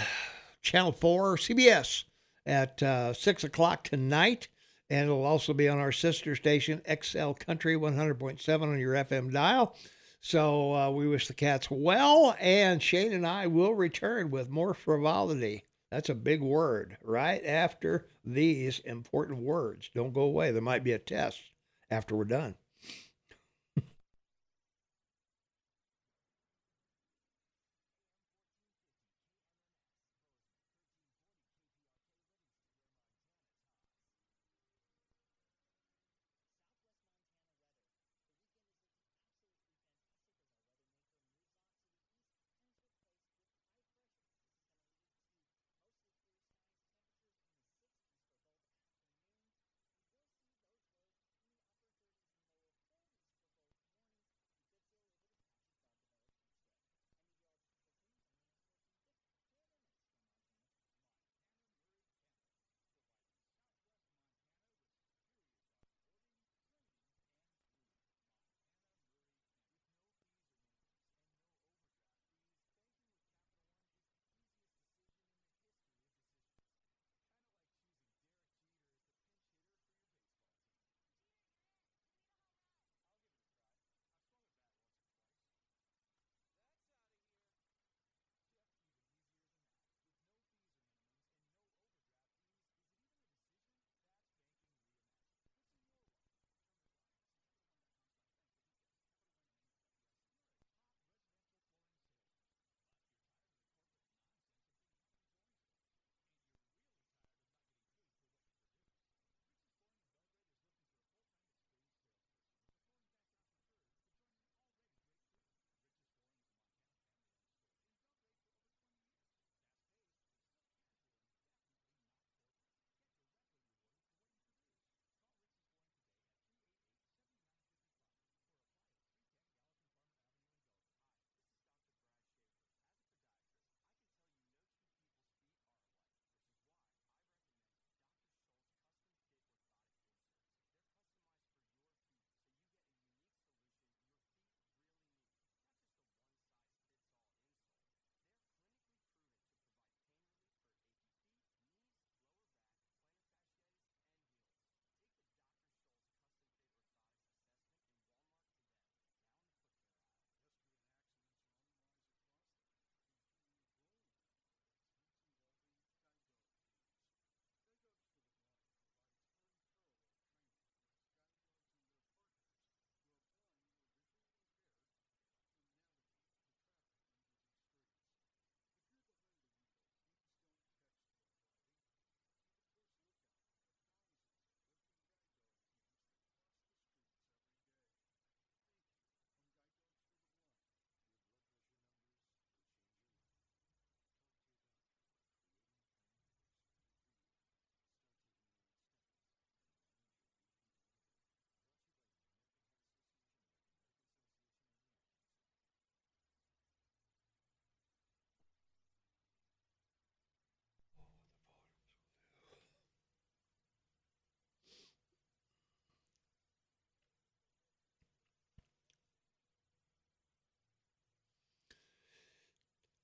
Channel Four, CBS, at uh, six o'clock tonight, and it'll also be on our sister station, XL Country one hundred point seven on your FM dial. So uh, we wish the cats well, and Shane and I will return with more frivolity. That's a big word. Right after these important words. Don't go away. There might be a test after we're done.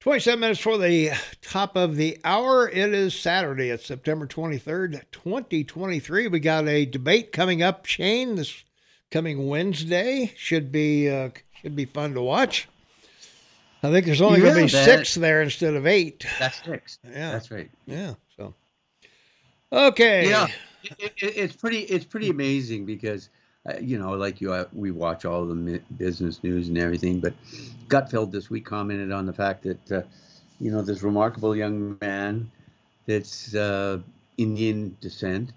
27 minutes for the top of the hour. It is Saturday. It's September 23rd, 2023. We got a debate coming up, Shane, this coming Wednesday. Should be uh, should be fun to watch. I think there's only going to be six there instead of eight. That's six. [LAUGHS] Yeah. That's right. Yeah. So, okay. Yeah, it, it, it's pretty. It's pretty amazing because, you know, like you, uh, we watch all the business news and everything. But Gutfeld this week commented on the fact that, uh, you know, this remarkable young man that's uh, Indian descent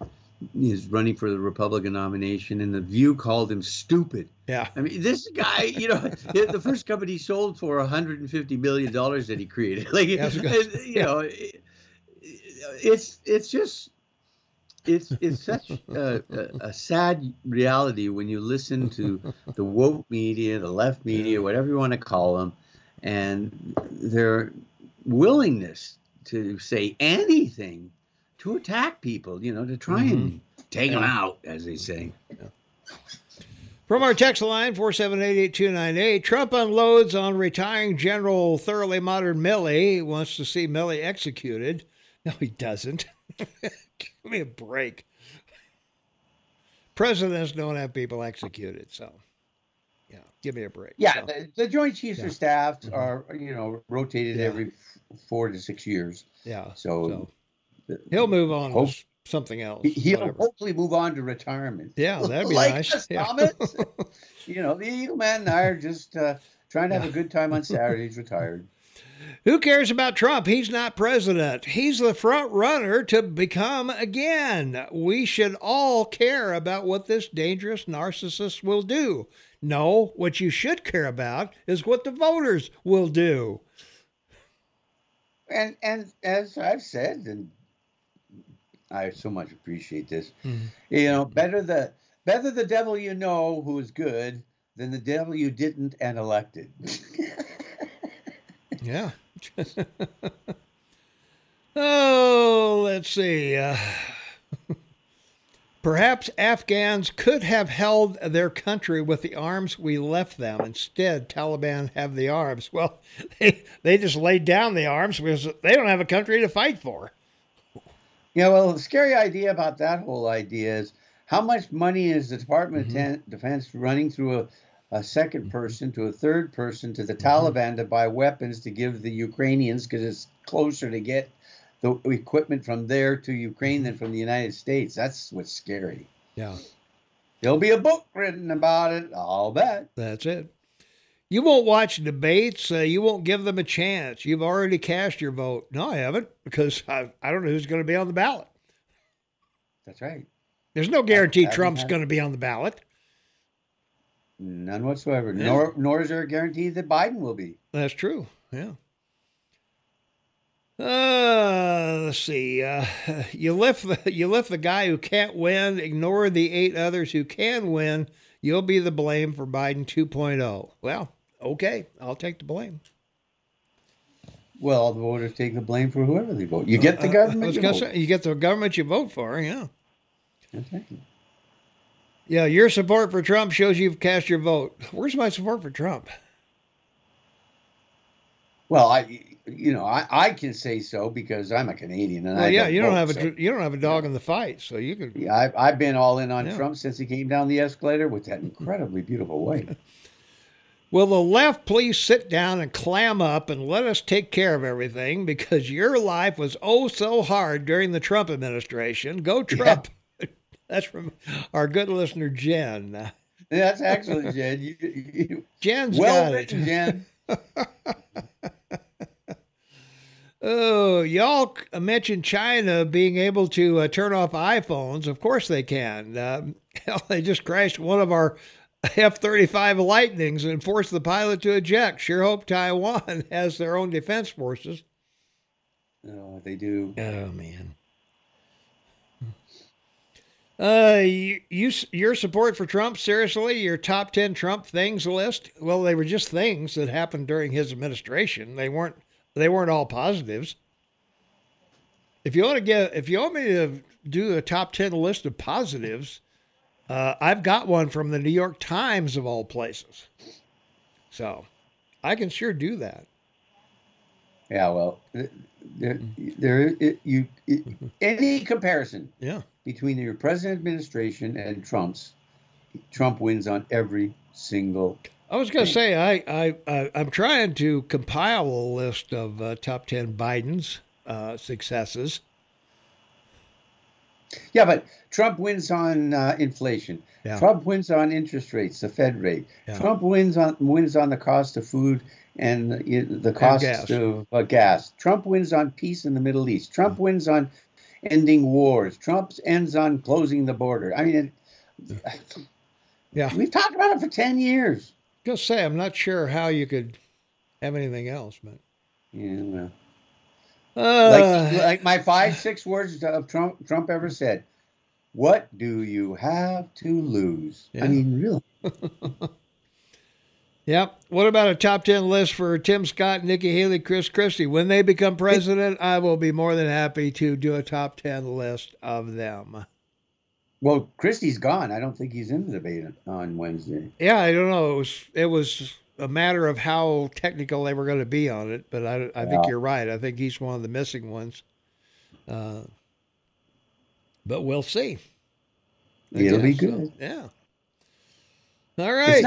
is running for the Republican nomination, and the View called him stupid. Yeah. I mean, this guy, you know, the first company he sold for 150 million dollars that he created, [LAUGHS] like, Yeah, you know, it- it's it's just it's it's such a, a, a sad reality when you listen to the woke media, the left media, whatever you want to call them, and their willingness to say anything to attack people, you know, to try and mm-hmm. take them out, as they say. From our text line, 4788298, Trump unloads on retiring General Thoroughly Modern Milley. He wants to see Milley executed. No, he doesn't. [LAUGHS] Give me a break. Presidents don't have people executed, so yeah, give me a break. Yeah, So, the, the Joint Chiefs Yeah. of Staff are, you know, rotated Yeah. every f- four to six years. yeah. So, So he'll move on Hope- to something else. he- he'll whatever. hopefully move on to retirement. Yeah, that'd be [LAUGHS] like nice. Yeah. Thomas. [LAUGHS] you know, the Eagle Man and I are just uh, trying to have a good time on Saturdays. Retired. Who cares about Trump? He's not president. He's the front runner to become again. We should all care about what this dangerous narcissist will do. No, what you should care about is what the voters will do. And and as I've said, and I so much appreciate this. Mhm. You know, better the better the devil you know who is good than the devil you didn't and elected. [LAUGHS] Yeah. [LAUGHS] oh, let's see. Uh, [LAUGHS] perhaps Afghans could have held their country with the arms we left them. Instead, Taliban have the arms. Well, [LAUGHS] they, they just laid down the arms because they don't have a country to fight for. Yeah, well, the scary idea about that whole idea is how much money is the Department Mm-hmm. of Defense running through a, a second mm-hmm. person to a third person to the mm-hmm. Taliban to buy weapons to give the Ukrainians because it's closer to get the equipment from there to Ukraine than mm-hmm. from the United States. That's what's scary. Yeah, There'll be a book written about it, I'll bet. that's it. You won't watch debates. Uh, you won't give them a chance. You've already cast your vote. No, I haven't because I, I don't know who's going to be on the ballot. That's right. There's no guarantee Trump's going to be on the ballot. None whatsoever. Yeah. Nor nor is there a guarantee that Biden will be. That's true. Yeah. Uh, let's see. Uh, [LAUGHS] you lift the you lift the guy who can't win. Ignore the eight others who can win. You'll be the blame for Biden 2.0. Well, okay, I'll take the blame. Well, all the voters take the blame for whoever they vote. You get the Uh, government. was you vote. say, you get the government you vote for. Yeah. Right. Yeah. Your support for Trump shows you've cast your vote. Where's my support for Trump? Well, I, you know, I, I can say so because I'm a Canadian and Well, I yeah, don't you don't vote, have a so- you don't have a dog in the fight, so you could. Yeah, I've, I've been all in on Yeah. Trump since he came down the escalator with that incredibly beautiful wife. [LAUGHS] Will the left please sit down and clam up and let us take care of everything because your life was oh so hard during the Trump administration? Go Trump. That's from our good listener Jen. That's excellent, Jen. You, you, Jen's well got written, it. Jen. [LAUGHS] Oh, y'all mentioned China being able to uh, turn off iPhones. Of course they can. Um, [LAUGHS] hell, they just crashed one of our F 35 Lightnings and forced the pilot to eject. Sure hope Taiwan [LAUGHS] has their own defense forces. Oh, they do. Oh man. Uh, you, you your support for Trump? Seriously, your top ten Trump things list? Well, they were just things that happened during his administration. They weren't. They weren't all positives. If you want to get, if you want me to do a top ten list of positives, uh, I've got one from the New York Times of all places. So, I can sure do that. Yeah, well, there, there, it, you, it, any comparison Yeah. between your president administration and Trump's, Trump wins on every single. I was going to say I, I I I'm trying to compile a list of uh, top ten Biden's uh, successes. Yeah, but Trump wins on uh, inflation. Yeah. Trump wins on interest rates, the Fed rate. Yeah. Trump wins on wins on the cost of food and the, the cost of uh, gas. Trump wins on peace in the Middle East. Trump wins on ending wars. Trump ends on closing the border. I mean, it, Yeah. [LAUGHS] we've talked about it for ten years. Just say I'm not sure how you could have anything else, but Yeah, well. uh, like, like my five six words of Trump Trump ever said. What do you have to lose? Yeah. I mean, really. [LAUGHS] Yep. What about a top 10 list for Tim Scott, Nikki Haley, Chris Christie? When they become president, I will be more than happy to do a top 10 list of them. Well, Christie's gone. I don't think he's in the debate on Wednesday. Yeah, I don't know. It was it was a matter of how technical they were going to be on it, but I, I think Yeah. you're right. I think he's one of the missing ones. Uh, but we'll see. I It'll be guess, so, good. yeah. All right.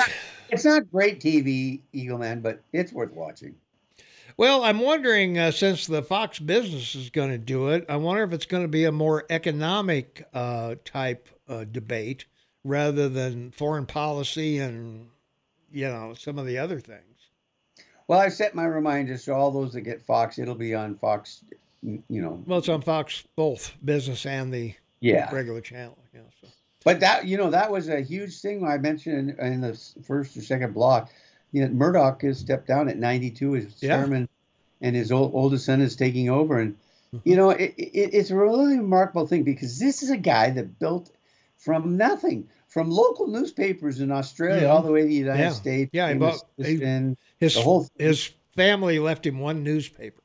It's not great TV, Eagle Man, but it's worth watching. Well, I'm wondering uh, since the Fox business is going to do it, I wonder if it's going to be a more economic uh, type uh, debate rather than foreign policy and you know some of the other things. Well, I've set my reminders so all those that get Fox, it'll be on Fox. You know, Well, it's on Fox both business and the yeah. regular channel. Yeah, so. But that you know that was a huge thing I mentioned in, in the first or second block. You know, Murdoch has stepped down at 92 as Yeah. chairman, and his old, oldest son is taking over. And Mm-hmm. you know, it, it, it's a really remarkable thing because this is a guy that built from nothing, from local newspapers in Australia Mhm. all the way to the United Yeah. States. Yeah, he and bought- this- he- His the whole his family left him one newspaper.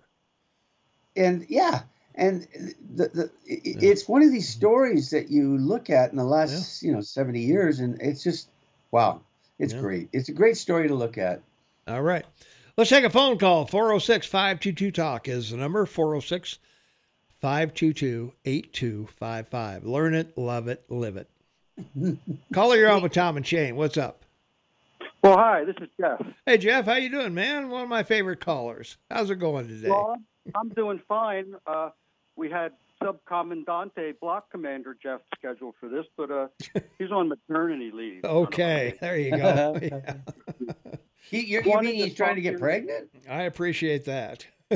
and yeah and the, the it, it's one of these stories that you look at in the last you know 70 years and it's just wow it's Yeah. great it's a great story to look at All right. Let's take a phone call. 406 522 Talk is the number 406 522 8255. Learn it, love it, live it. [LAUGHS] Caller, you're on with Tom and Shane. What's up? Well, hi, this is Jeff. Hey, Jeff, how you doing, man? One of my favorite callers. How's it going today? Well, I'm- I'm doing fine. Uh, we had Subcommandante Block Commander Jeff scheduled for this, but uh, [LAUGHS] he's on maternity leave. Okay, there you go. [LAUGHS] Yeah, he, you, you mean he's trying to get pregnant I appreciate that. [LAUGHS]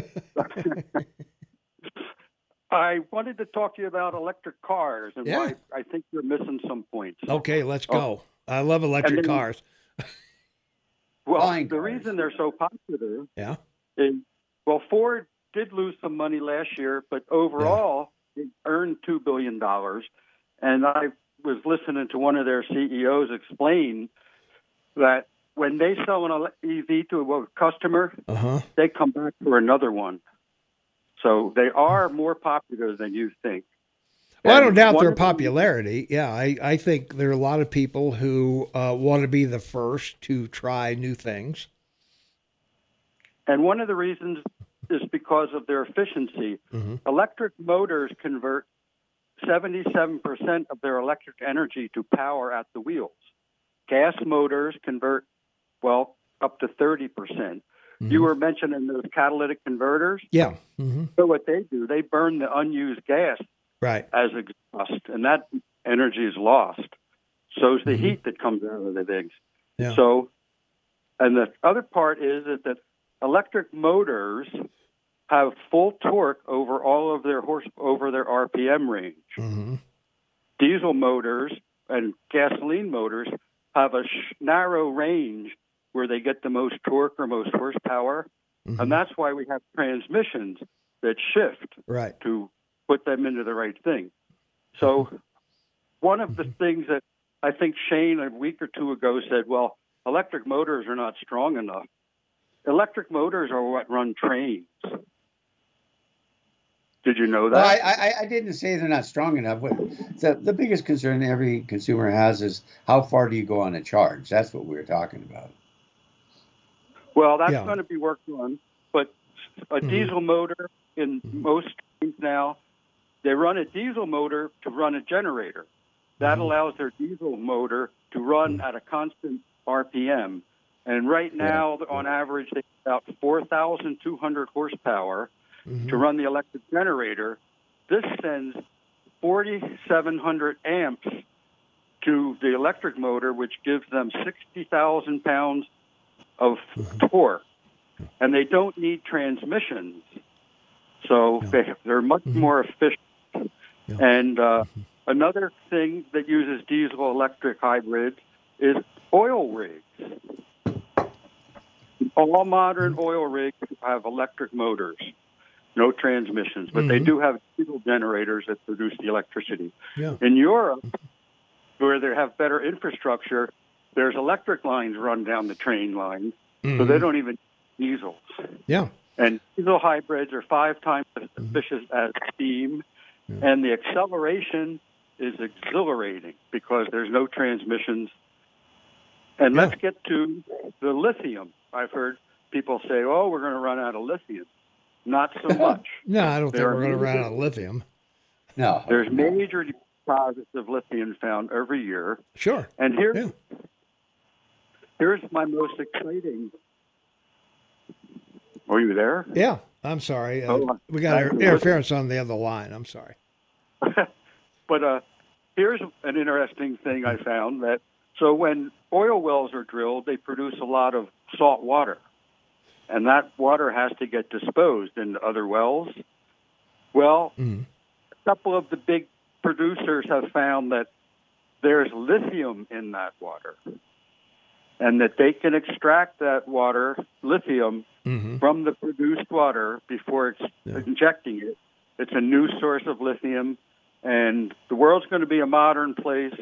I wanted to talk to you about electric cars and Yeah. why I think you're missing some points. Okay, let's go. I love electric then- cars. Well, Flying the cars. reason they're so popular Yeah. is well, Ford did lose some money last year, but overall it earned two billion dollars. And I was listening to one of their CEOs explain that when they sell an EV to a customer, Uh huh. they come back for another one. So they are more popular than you think. Well, I don't doubt their popularity. Yeah, I, I think there are a lot of people who uh, want to be the first to try new things. And one of the reasons is because of their efficiency. Mhm. Electric motors convert 77% of their electric energy to power at the wheels. Gas motors convert, well, up to 30%. percent You were mentioning those catalytic converters. Yeah. hmm So what they do, they burn the unused gas Right. as exhaust, and that energy is lost. So is the heat that comes out of the things. Yeah. So, and the other part is that, that electric motors have full torque over all of their horse over their RPM range. hmm Diesel motors and gasoline motors have a sh- narrow range where they get the most torque or most horsepower, Mm-hmm. and that's why we have transmissions that shift Right. to put them into the right thing. So, one of the things that I think Shane a week or two ago said, well, electric motors are not strong enough. Electric motors are what run trains. Did you know well, that? I, I, I didn't say they're not strong enough What- the, the biggest concern every consumer has is how far do you go on a charge that's what we were talking about well, that's Yeah. going to be worked on. But a Mhm. diesel motor in most trains now. They run a diesel motor to run a generator. That Mhm. allows their diesel motor to run at a constant RPM. And right now, on average, they have about 4,200 horsepower Mhm. to run the electric generator. This sends 4,700 amps to the electric motor, which gives them 60,000 pounds of torque. And they don't need transmissions. So they, they're much Mhm. more efficient. Yeah. And uh, another thing that uses diesel electric hybrids is oil rigs. All modern Mm-hmm. oil rigs have electric motors, no transmissions, but they Mhm. do have diesel generators that produce the electricity. Yeah. In Europe, where they have better infrastructure, there's electric lines run down the train line, so they Mhm. don't even diesels. Yeah. And diesel hybrids are five times as efficient as steam, Yeah. and the acceleration is exhilarating because there's no transmissions. And Yeah. let's get to the lithium. I've heard people say, "Oh, we're going to run out of lithium." Not so much. [LAUGHS] No, I don't think There are we're going to run out of lithium. No. There's major deposits of lithium found every year, Sure. and here's Yeah. here's my most exciting. Are you there? Yeah. I'm sorry. Uh, Oh, we got I- interference on the other line. I'm sorry. [LAUGHS] but uh, here's an interesting thing I found that so when oil wells are drilled, they produce a lot of salt water, and that water has to get disposed into other wells. Well, Mhm. a couple of the big producers have found that there's lithium in that water, and that they can extract that water, lithium, Mhm. from the produced water before ex- Yeah. injecting it. It's a new source of lithium, and the world's going to be a modern place,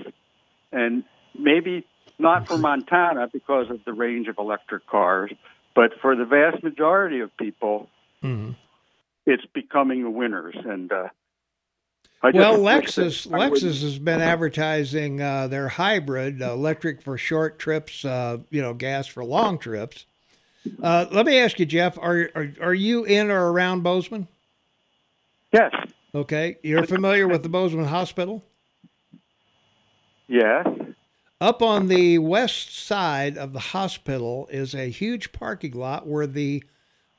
and maybe not for [LAUGHS] Montana because of the range of electric cars, but for the vast majority of people, Mhm. it's becoming the winners. And uh, I just Well, wish Lexus wouldn't- Lexus has been advertising uh, their hybrid uh, electric for short trips, uh, you know, gas for long trips. Uh, let me ask you, Jeff, are, are are you in or around Bozeman? Yes. Okay, you're familiar with the Bozeman Hospital? Yes. Up on the west side of the hospital is a huge parking lot where the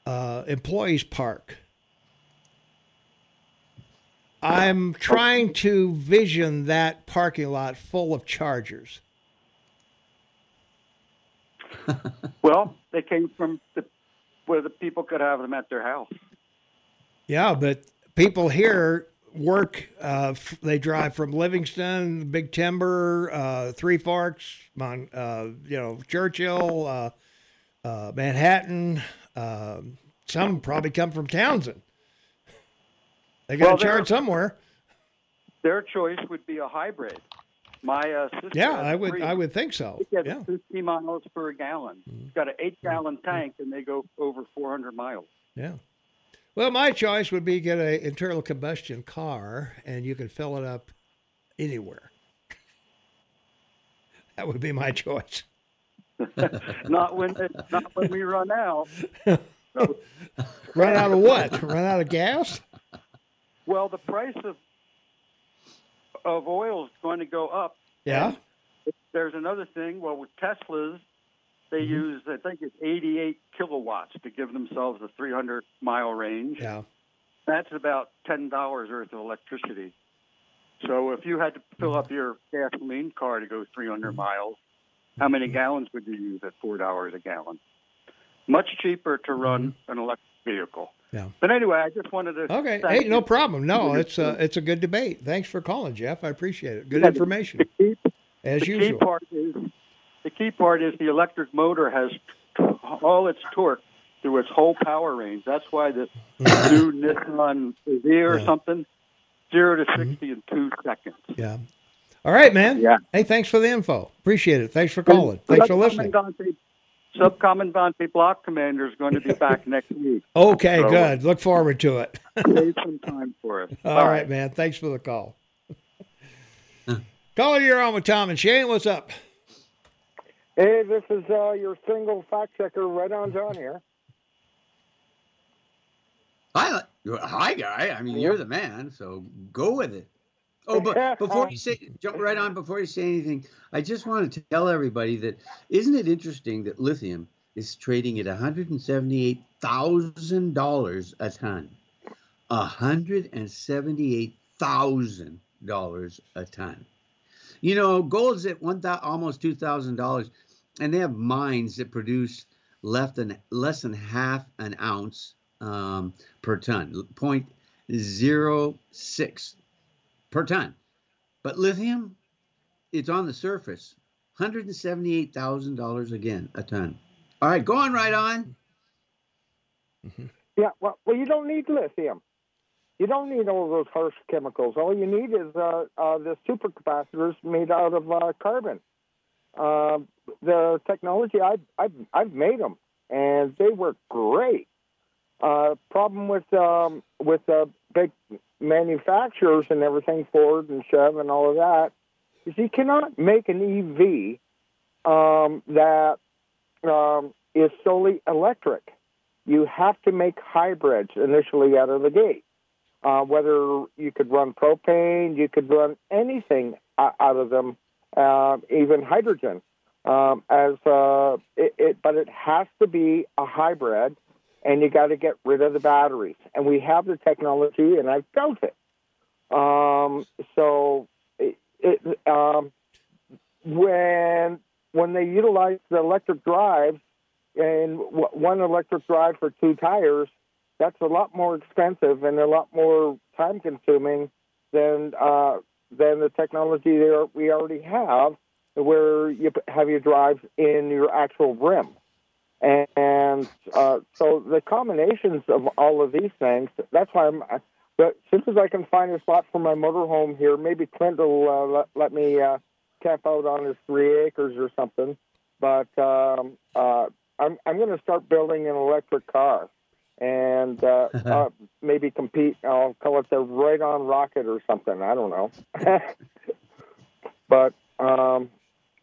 uh, employees park. I'm trying to vision that parking lot full of chargers. [LAUGHS] Well, they came from the, where the people could have them at their house. Yeah, but people here work. Uh, f- they drive from Livingston, Big Timber, uh, Three Forks, Mon, uh, you know, Churchill, uh, uh, Manhattan. Uh, some probably come from Townsend. They got Well, to they're- charge somewhere. Their choice would be a hybrid. My uh, sister Yeah, I would. three. I would think so. It gets Yeah, 50 miles per gallon. It's got an eight gallon tank, and they go over 400 miles. yeah. Well, my choice would be get a internal combustion car, and you can fill it up anywhere. [LAUGHS] That would be my choice. [LAUGHS] not when not when we run out. So, [LAUGHS] Run out of what? Run out of gas? well, the price of of oil is going to go up. Yeah. There's another thing. Well, with Teslas, they Mm-hmm. use I think it's 88 kilowatts to give themselves a 300 mile range. Yeah. That's about ten dollars worth of electricity. So if you had to fill mm-hmm. up your gasoline car to go 300 mm-hmm. miles, how many mm-hmm. gallons would you use at four dollars a gallon? Much cheaper to run an electric vehicle. Yeah. But anyway, I just wanted to. Okay. Hey, no problem. No, it's uh, a it's a good debate. Thanks for calling, Jeff. I appreciate it. Good information The key, as the key usual. part is the key part is the electric motor has all its torque through its whole power range. That's why the new Nissan Xeer or Yeah. something zero to mm-hmm. 60 in two seconds. Yeah. All right, man. Yeah. Hey, thanks for the info. Appreciate it. Thanks for calling. Thanks for listening. Subcommandante, Subcommandante Block Commander is going to be back [LAUGHS] next week. Okay, So- good. Look forward to it. [LAUGHS] Save some time for us. All right, man. Thanks for the call. Hmm. Caller, you're on with Tom and Shane. What's up? Hey, this is uh, your single fact checker, right on John here. Hi, hi, guy. I mean, you're the man, so go with it. Oh, but [LAUGHS] before you say, jump right on. Before you say anything, I just want to tell everybody that isn't it interesting that lithium is trading at one hundred and seventy-eight thousand dollars a ton. One hundred and seventy-eight thousand dollars a ton. You know, gold's at one thousand, almost two thousand dollars, and they have mines that produce less than less than half an ounce um, per ton, point zero six per ton. But lithium, it's on the surface, hundred and seventy-eight thousand dollars again a ton. All right, go on right on. Yeah, well, well, you don't need lithium. You don't need all those harsh chemicals. All you need is uh, uh, the supercapacitors made out of uh, carbon. Uh, the technology, I've, I've, I've made them, and they work great. Uh, problem with um, with uh, big manufacturers and everything, Ford and Chev and all of that, is you cannot make an EV um, that um, is solely electric. You have to make hybrids initially out of the gate. Uh, whether you could run propane, you could run anything out of them, uh, even hydrogen. Um, as uh, it, it, but it has to be a hybrid, and you got to get rid of the batteries. And we have the technology, and I've built it. Um, so it, it um, when when they utilize the electric drives and w- one electric drive for two tires, that's a lot more expensive and a lot more time consuming than uh, than the technology that we already have, where you have your drives in your actual rim. And uh, so the combinations of all of these things, that's why I'm. But as soon as I can find a spot for my motorhome here, maybe Clint will uh, let, let me uh, camp out on his three acres or something. But um, uh, I'm I'm going to start building an electric car, and uh, [LAUGHS] uh, maybe compete. I'll call it the Right On Rocket or something. I don't know. [LAUGHS] but um,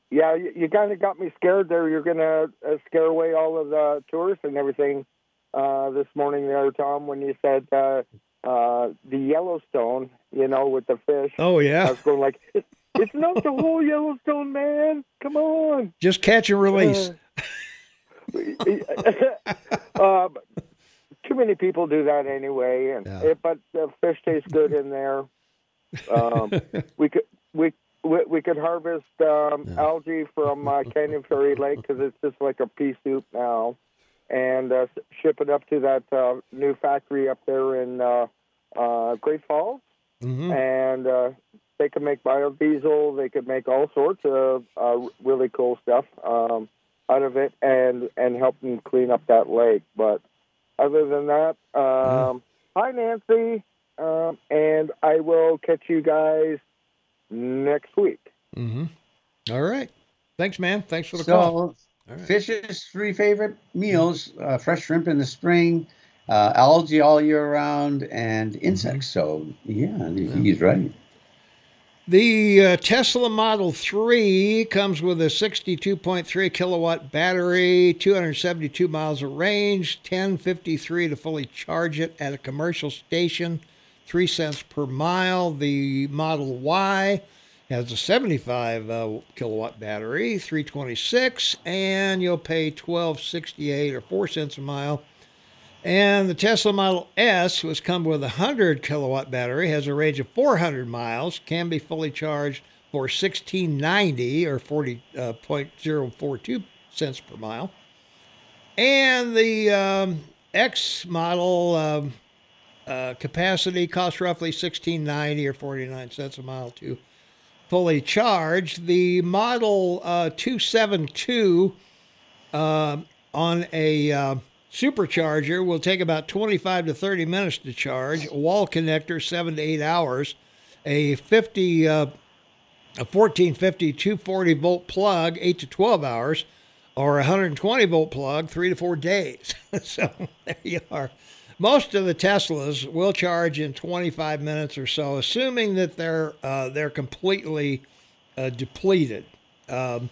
yeah, you, you kind of got me scared there. You're going to uh, scare away all of the tourists and everything uh, this morning there, Tom, when you said uh, uh, the Yellowstone. You know, with the fish. Oh yeah. I was going like, it's, [LAUGHS] it's not the whole Yellowstone, man. Come on. just catch and release. um, too many people do that anyway, and Yeah. it, but the fish tastes good in there. Um, [LAUGHS] we could we, we we could harvest um, algae from uh, Canyon Ferry Lake because it's just like a pea soup now, and uh, ship it up to that uh, new factory up there in uh, uh, Great Falls, hmm and uh, they could make biodiesel. They could make all sorts of uh, really cool stuff um, out of it, and and help them clean up that lake. But other than that, um, hi Nancy, um, and I will catch you guys next week. hmm All right. Thanks, man. Thanks for the call. So, All right. fish's three favorite meals: uh, fresh shrimp in the spring, uh, algae all year round, and insects. So, yeah, he's right. The uh, Tesla Model 3 comes with a 62.3 kilowatt battery, 272 miles of range, 1053 to fully charge it at a commercial station, 3 cents per mile. The Model Y has a 75 uh, kilowatt battery, 326, and you'll pay 1268 or 4 cents a mile. And the Tesla Model S, which comes with a 100 kilowatt battery, has a range of 400 miles, can be fully charged for 1690 or 40.042 cents per mile. And the um, X model um, uh, capacity costs roughly 1690 or 49 cents a mile to fully charged. The Model uh, 272 uh, on a uh, supercharger will take about 25 to 30 minutes to charge. Wall connector, seven to eight hours. A 50, uh, a 1450 240 volt plug, eight to 12 hours, or a 120 volt plug, three to four days. [LAUGHS] so there you are. Most of the Teslas will charge in 25 minutes or so, assuming that they're uh, they're completely uh, depleted. Um,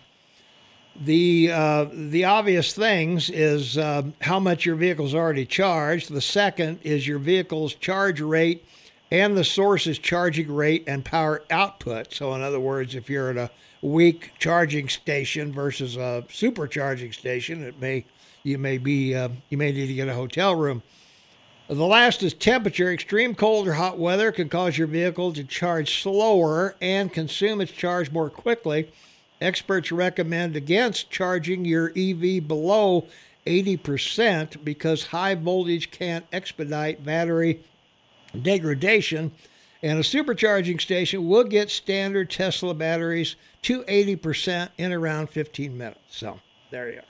The uh, the obvious things is uh, how much your vehicle's already charged. The second is your vehicle's charge rate and the source's charging rate and power output. So, in other words, if you're at a weak charging station versus a supercharging station, it may you may be uh, you may need to get a hotel room. The last is temperature. Extreme cold or hot weather can cause your vehicle to charge slower and consume its charge more quickly. Experts recommend against charging your EV below 80% because high voltage can expedite battery degradation. And a supercharging station will get standard Tesla batteries to 80% in around 15 minutes. So there you are.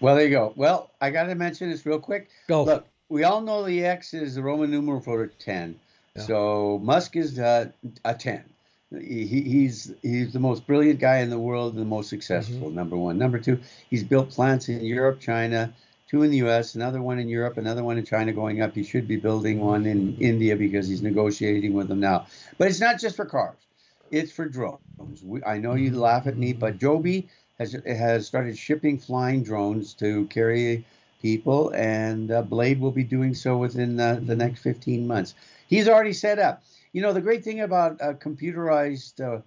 Well, there you go. Well, I got to mention this real quick. Go. Look, we all know the X is the Roman numeral for 10. Yeah. So Musk is uh, a 10. He, he's he's the most brilliant guy in the world, and the most successful. Number one. Number two, he's built plants in Europe, China, two in the U.S., another one in Europe, another one in China going up. He should be building one in India because he's negotiating with them now. But it's not just for cars; it's for drones. We, I know you laugh at me, but Joby has has started shipping flying drones to carry people, and uh, Blade will be doing so within the, the next 15 months. He's already set up. You know, the great thing about uh, computerized uh,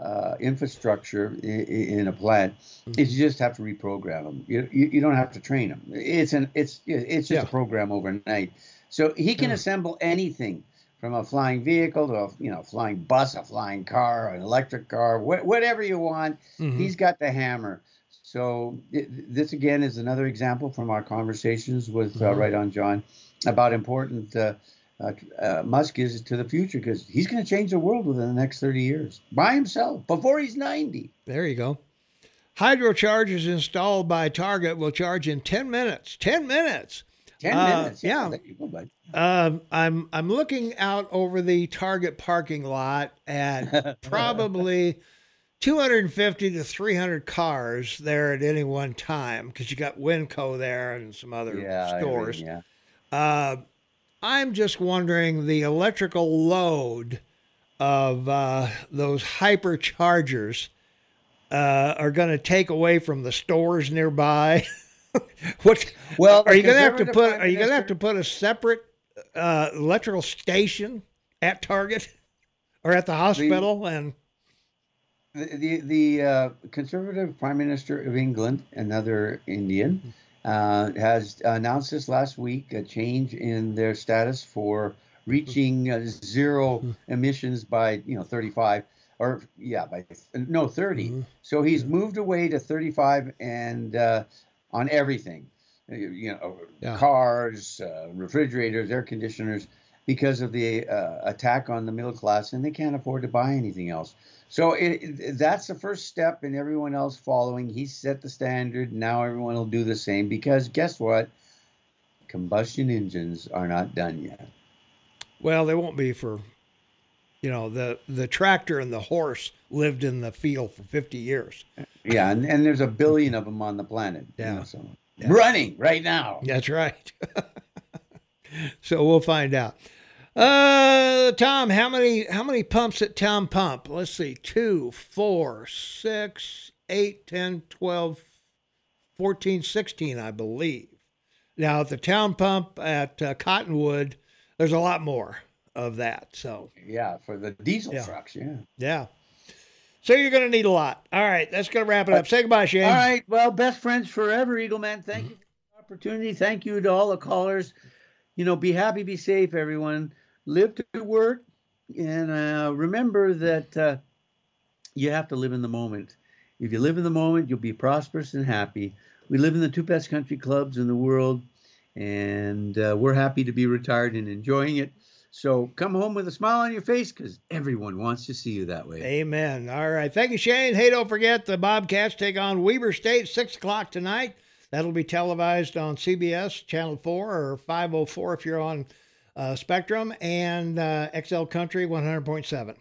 uh, infrastructure in, in, a plant is you just have to reprogram them. You, you, you, don't have to train them. It's an it's it's just Yeah. a program overnight. So he can Yeah. assemble anything from a flying vehicle to a you know flying bus, a flying car, an electric car, wh- whatever you want. Mhm. He's got the hammer. So it, this again is another example from our conversations with uh, Mhm. Right on John about important uh, uh, uh, Musk is to the future because he's going to change the world within the next 30 years by himself before he's 90. There you go. hyperchargers installed by Target will charge in 10 minutes. 10 minutes. 10 Uh, minutes. yeah. there you go, bud. Um, I'm I'm looking out over the Target parking lot at [LAUGHS] probably 250 to 300 cars there at any one time because you got Winco there and some other yeah, stores. everything, yeah. Uh, I'm just wondering the electrical load of uh, those hyperchargers uh, are going to take away from the stores nearby. [LAUGHS] what? Well, are you going to have to put? prime Are you going to have to put a separate uh, electrical station at Target or at the hospital? and the the, the uh, conservative prime minister of England, another Indian, uh, has announced this last week a change in their status for reaching uh, zero emissions by you know 35 or yeah by no 30. Mhm. So he's moved away to 35 and uh, on everything, Uh, you know, Yeah. cars, uh, refrigerators, air conditioners, because of the uh, attack on the middle class, and they can't afford to buy anything else. So it, that's the first step, and everyone else following. He set the standard. Now everyone will do the same because guess what? Combustion engines are not done yet. well, they won't be for. You know the the tractor and the horse lived in the field for 50 years. Yeah, and, and there's a billion of them on the planet. you Yeah. know, so Yeah. running right now. That's right. [LAUGHS] so we'll find out. Uh, Tom, how many how many pumps at Town Pump? Let's see. Two, four, six, eight, ten, twelve, fourteen, sixteen, I believe. Now at the Town Pump at uh, Cottonwood, there's a lot more of that. So Yeah, for the diesel Yeah. trucks. Yeah. yeah. So you're going to need a lot. All right, that's going to wrap it up. Say goodbye, Shane. All right. Well, best friends forever, Eagle Man. Thank you for the opportunity. Thank you to all the callers. You know, be happy, be safe, everyone. Live to work, and uh, remember that uh, you have to live in the moment. If you live in the moment, you'll be prosperous and happy. We live in the two best country clubs in the world, and uh, we're happy to be retired and enjoying it. So come home with a smile on your face because everyone wants to see you that way. Amen. All right. Thank you, Shane. Hey, don't forget the Bobcats take on Weber State, 6 o'clock tonight. That'll be televised on CBS, Channel 4, or 504 if you're on uh, Spectrum, and uh, XL Country 100.7.